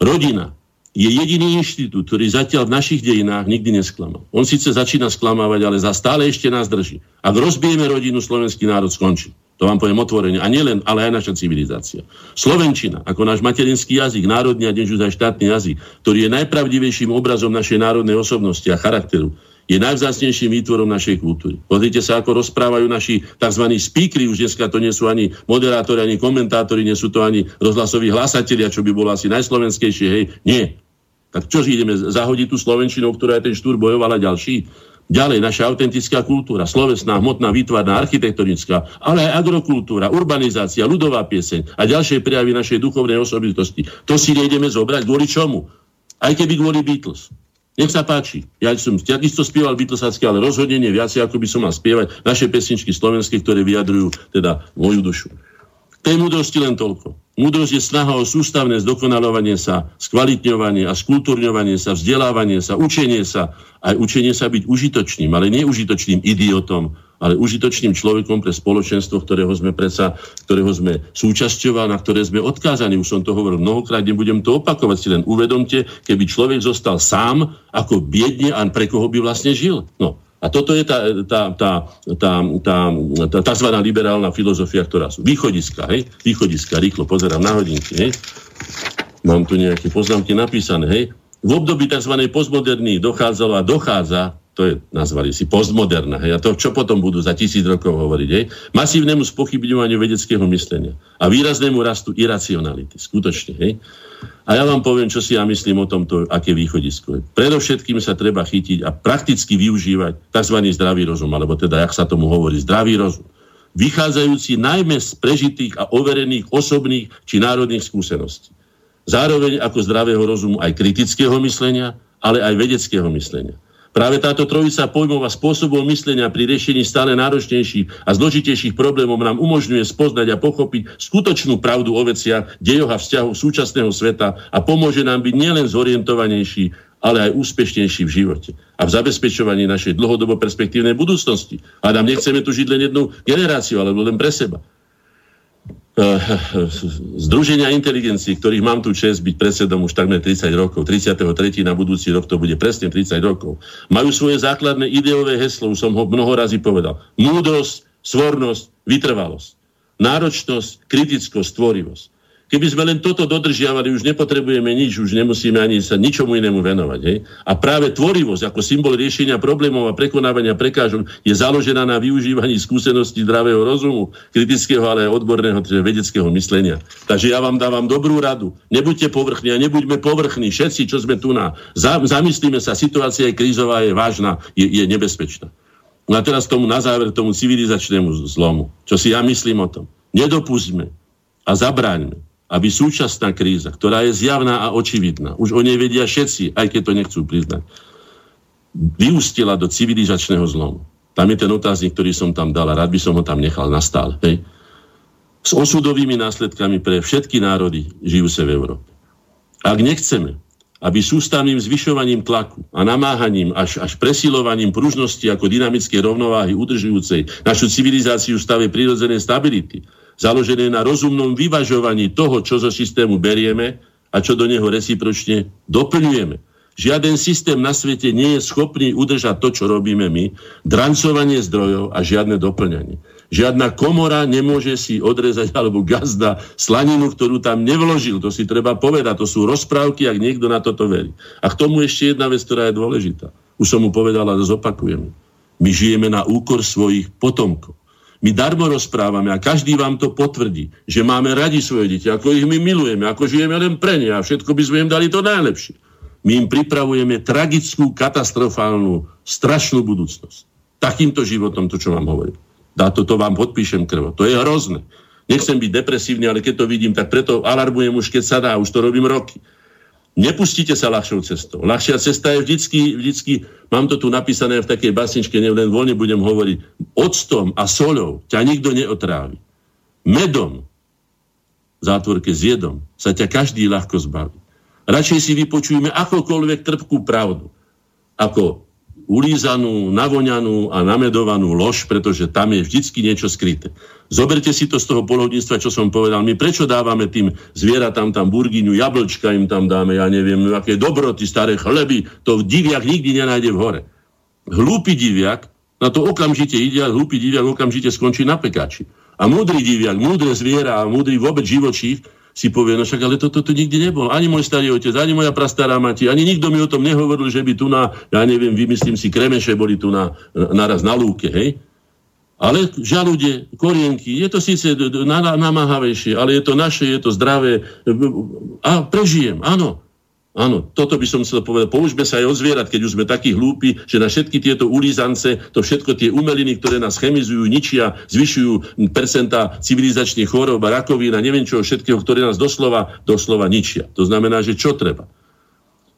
Rodina je jediný inštitút, ktorý zatiaľ v našich dejinách nikdy nesklamal. On síce začína sklamávať, ale za stále ešte nás drží. Ak rozbijeme rodinu, slovenský národ skončí. To vám poviem otvorene. A nielen, ale aj naša civilizácia. Slovenčina, ako náš materinský jazyk, národný a dnes aj štátny jazyk, ktorý je najpravdivejším obrazom našej národnej osobnosti a charakteru, je najvzácnejším výtvorom našej kultúry. Pozrite sa, ako rozprávajú naši tzv. speakery, už dneska to nie sú ani moderátori, ani komentátori, nie sú to ani rozhlasoví hlasatelia, čo by bolo asi najslovenskejšie. Hej, nie. Tak čo ideme zahodiť tú Slovenčinu, ktorá je ten štúr bojovala ďalší? Ďalej, naša autentická kultúra, slovesná, hmotná, výtvarná, architektonická, ale aj agrokultúra, urbanizácia, ľudová pieseň a ďalšie prejavy našej duchovnej osobitosti. To si nejdeme zobrať kvôli čomu? Aj keby kvôli Beatles. Nech sa páči. Ja som takisto spieval Beatlesácky, ale rozhodne nie viacej, ako by som mal spievať naše pesničky slovenské, ktoré vyjadrujú teda moju dušu. Tej múdrosti len toľko. Múdrosť je snaha o sústavné zdokonalovanie sa, skvalitňovanie a skultúrňovanie sa, vzdelávanie sa, učenie sa, aj učenie sa byť užitočným, ale nie užitočným idiotom, ale užitočným človekom pre spoločenstvo, ktorého sme predsa, ktorého sme súčasťou a na ktoré sme odkázaní. Už som to hovoril mnohokrát, nebudem to opakovať. Si len uvedomte, keby človek zostal sám, ako biedne a pre koho by vlastne žil. No, a toto je tá, tá, tá, tá, tá, tá tzv. liberálna filozofia, ktorá sú východiska, hej? Východiska, rýchlo pozerám na hodinky, hej? Mám tu nejaké poznámky napísané, hej? V období tzv. postmoderní dochádzalo a dochádza to je, nazvali si, postmoderna. Hej. A to, čo potom budú za tisíc rokov hovoriť? Hej. Masívnemu spochybňovaniu vedeckého myslenia a výraznému rastu iracionality. Skutočne. Hej. A ja vám poviem, čo si ja myslím o tomto, aké východisko je. Predovšetkým sa treba chytiť a prakticky využívať tzv. zdravý rozum, alebo teda, jak sa tomu hovorí, zdravý rozum. Vychádzajúci najmä z prežitých a overených osobných či národných skúseností. Zároveň ako zdravého rozumu aj kritického myslenia, ale aj vedeckého myslenia. Práve táto trojica pojmov a spôsobov myslenia pri riešení stále náročnejších a zložitejších problémov nám umožňuje spoznať a pochopiť skutočnú pravdu o veciach, dejoch a vzťahov súčasného sveta a pomôže nám byť nielen zorientovanejší, ale aj úspešnejší v živote a v zabezpečovaní našej dlhodobo perspektívnej budúcnosti. A nám nechceme tu žiť len jednu generáciu, alebo len pre seba. Eh, [laughs] Združenia inteligencií, ktorých mám tu čest byť predsedom už takmer 30 rokov, 33. na budúci rok to bude presne 30 rokov, majú svoje základné ideové heslo, už som ho mnoho razy povedal. Múdrosť, svornosť, vytrvalosť. Náročnosť, kritickosť, tvorivosť. Keby sme len toto dodržiavali, už nepotrebujeme nič, už nemusíme ani sa ničomu inému venovať. Hej? A práve tvorivosť ako symbol riešenia problémov a prekonávania prekážok je založená na využívaní skúseností zdravého rozumu, kritického, ale aj odborného, teda vedeckého myslenia. Takže ja vám dávam dobrú radu. Nebuďte povrchní a nebuďme povrchní. Všetci, čo sme tu na. Zamyslíme sa, situácia je krízová, je vážna, je, je nebezpečná. No a teraz tomu na záver, tomu civilizačnému zlomu. Čo si ja myslím o tom. Nedopustme a zabráňme aby súčasná kríza, ktorá je zjavná a očividná, už o nej vedia všetci, aj keď to nechcú priznať, vyústila do civilizačného zlomu. Tam je ten otáznik, ktorý som tam dal a rád by som ho tam nechal na. Hej. S osudovými následkami pre všetky národy žijúce v Európe. Ak nechceme, aby sústavným zvyšovaním tlaku a namáhaním až, až presilovaním pružnosti ako dynamickej rovnováhy udržujúcej našu civilizáciu v stave prírodzenej stability, založené na rozumnom vyvažovaní toho, čo zo systému berieme a čo do neho recipročne doplňujeme. Žiaden systém na svete nie je schopný udržať to, čo robíme my, drancovanie zdrojov a žiadne doplňanie. Žiadna komora nemôže si odrezať, [laughs] alebo gazda, slaninu, ktorú tam nevložil. To si treba povedať. To sú rozprávky, ak niekto na toto verí. A k tomu ešte jedna vec, ktorá je dôležitá. Už som mu povedal, ale zopakujem. My žijeme na úkor svojich potomkov. My darmo rozprávame a každý vám to potvrdí, že máme radi svoje deti, ako ich my milujeme, ako žijeme len pre ne a všetko by sme im dali to najlepšie. My im pripravujeme tragickú, katastrofálnu, strašnú budúcnosť. Takýmto životom, to čo vám hovorím. Dá to, to vám podpíšem krvo. To je hrozné. Nechcem byť depresívny, ale keď to vidím, tak preto alarmujem už, keď sa dá. Už to robím roky. Nepustite sa ľahšou cestou. Ľahšia cesta je vždycky, vždycky, mám to tu napísané v takej basničke, len voľne budem hovoriť, octom a solou ťa nikto neotrávi. Medom, zátvorke s jedom, sa ťa každý ľahko zbaví. Radšej si vypočujme akokoľvek trpkú pravdu, ako ulízanú, navoňanú a namedovanú lož, pretože tam je vždycky niečo skryté. Zoberte si to z toho polhodníctva, čo som povedal. My prečo dávame tým zvieratám tam burgíňu, jablčka im tam dáme, ja neviem, aké dobroty, staré chleby, to diviak nikdy nenájde v hore. Hlúpy diviak na to okamžite ide a hlúpy diviak okamžite skončí na pekáči. A múdry diviak, múdre zviera a múdry vôbec živočích si povie, no však ale toto to, to nikdy nebolo. Ani môj starý otec, ani moja prastará mati, ani nikto mi o tom nehovoril, že by tu na, ja neviem, vymyslím si, kremeše boli tu na, naraz na lúke, hej? Ale žalude, korienky, je to síce namáhavejšie, ale je to naše, je to zdravé a prežijem, áno. Áno, toto by som chcel povedať. Použme sa aj o zvierat, keď už sme takí hlúpi, že na všetky tieto ulízance, to všetko tie umeliny, ktoré nás chemizujú, ničia, zvyšujú percentá civilizačných chorób a rakovín a neviem čo všetkého, ktoré nás doslova, doslova ničia. To znamená, že čo treba?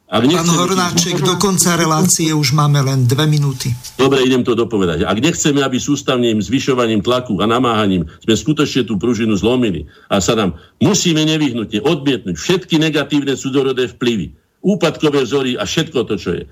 Ak Pán Hornáček, do konca relácie už máme len dve minúty. Dobre, idem to dopovedať. Ak nechceme, aby sústavným zvyšovaním tlaku a namáhaním sme skutočne tú pružinu zlomili a sa nám musíme nevyhnutne odmietnúť všetky negatívne cudorodé vplyvy, úpadkové vzory a všetko to, čo je.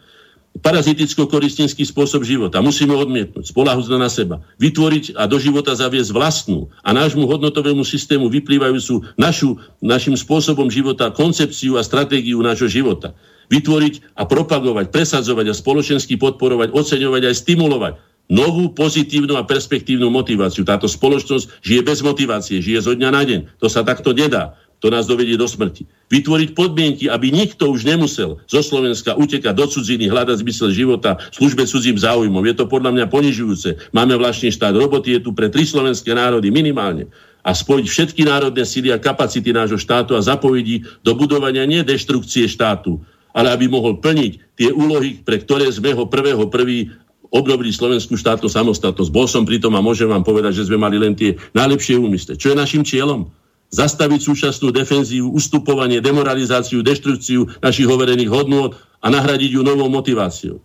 Paraziticko-koristinský spôsob života musíme odmietnúť, spolahnuť na seba, vytvoriť a do života zaviesť vlastnú a nášmu hodnotovému systému vyplývajúcu našu, našim spôsobom života koncepciu a stratégiu nášho života vytvoriť a propagovať, presadzovať a spoločensky podporovať, oceňovať aj stimulovať novú pozitívnu a perspektívnu motiváciu. Táto spoločnosť žije bez motivácie, žije zo dňa na deň. To sa takto nedá. to nás dovedie do smrti. Vytvoriť podmienky, aby nikto už nemusel zo Slovenska utekať do cudziny, hľadať zmysel života službe cudzím záujmom. Je to podľa mňa ponižujúce. Máme vlastný štát, roboty je tu pre tri slovenské národy minimálne a spojiť všetky národné síly a kapacity nášho štátu a zapojiť do budovania nie deštrukcie štátu, ale aby mohol plniť tie úlohy, pre ktoré sme ho prvého prvý obnovili slovenskú štátnu samostatnosť. Bol som pri tom a môžem vám povedať, že sme mali len tie najlepšie úmysle. Čo je našim cieľom? Zastaviť súčasnú defenzívu, ustupovanie, demoralizáciu, deštrukciu našich overených hodnôt a nahradiť ju novou motiváciou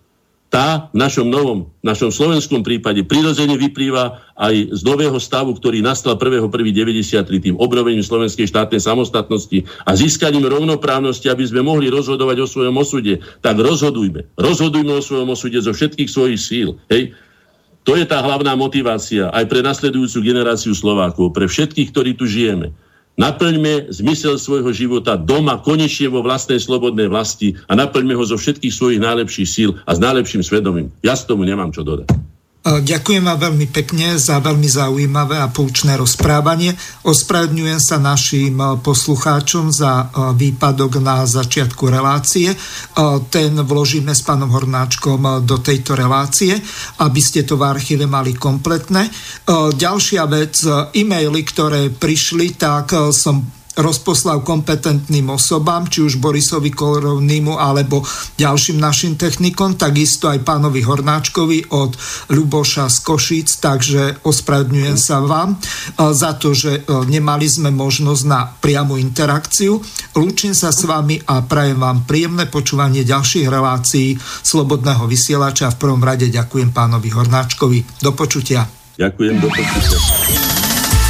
tá v našom novom, v našom slovenskom prípade prirodzene vyplýva aj z nového stavu, ktorý nastal 1.1.93 tým obnovením slovenskej štátnej samostatnosti a získaním rovnoprávnosti, aby sme mohli rozhodovať o svojom osude, tak rozhodujme. Rozhodujme o svojom osude zo všetkých svojich síl. Hej? To je tá hlavná motivácia aj pre nasledujúcu generáciu Slovákov, pre všetkých, ktorí tu žijeme. Naplňme zmysel svojho života doma, konečne vo vlastnej slobodnej vlasti a naplňme ho zo všetkých svojich najlepších síl a s najlepším svedomím. Ja s tomu nemám čo dodať. E, ďakujem vám veľmi pekne za veľmi zaujímavé a poučné rozprávanie. Ospravedňujem sa našim e, poslucháčom za e, výpadok na začiatku relácie. Ten vložíme s pánom Hornáčkom do tejto relácie, aby ste to v archíve mali kompletné. Ďalšia vec, e-maily, ktoré prišli, tak som rozposlal kompetentným osobám, či už Borisovi Korovnýmu alebo ďalším našim technikom, takisto aj pánovi Hornáčkovi od Ľuboša z Košíc, takže ospravedňujem sa vám e, za to, že e, nemali sme možnosť na priamu interakciu. Lúčim sa s vami a prajem vám príjemné počúvanie ďalších relácií Slobodného vysielača. V prvom rade ďakujem pánovi Hornáčkovi. Do počutia. Ďakujem, do počutia.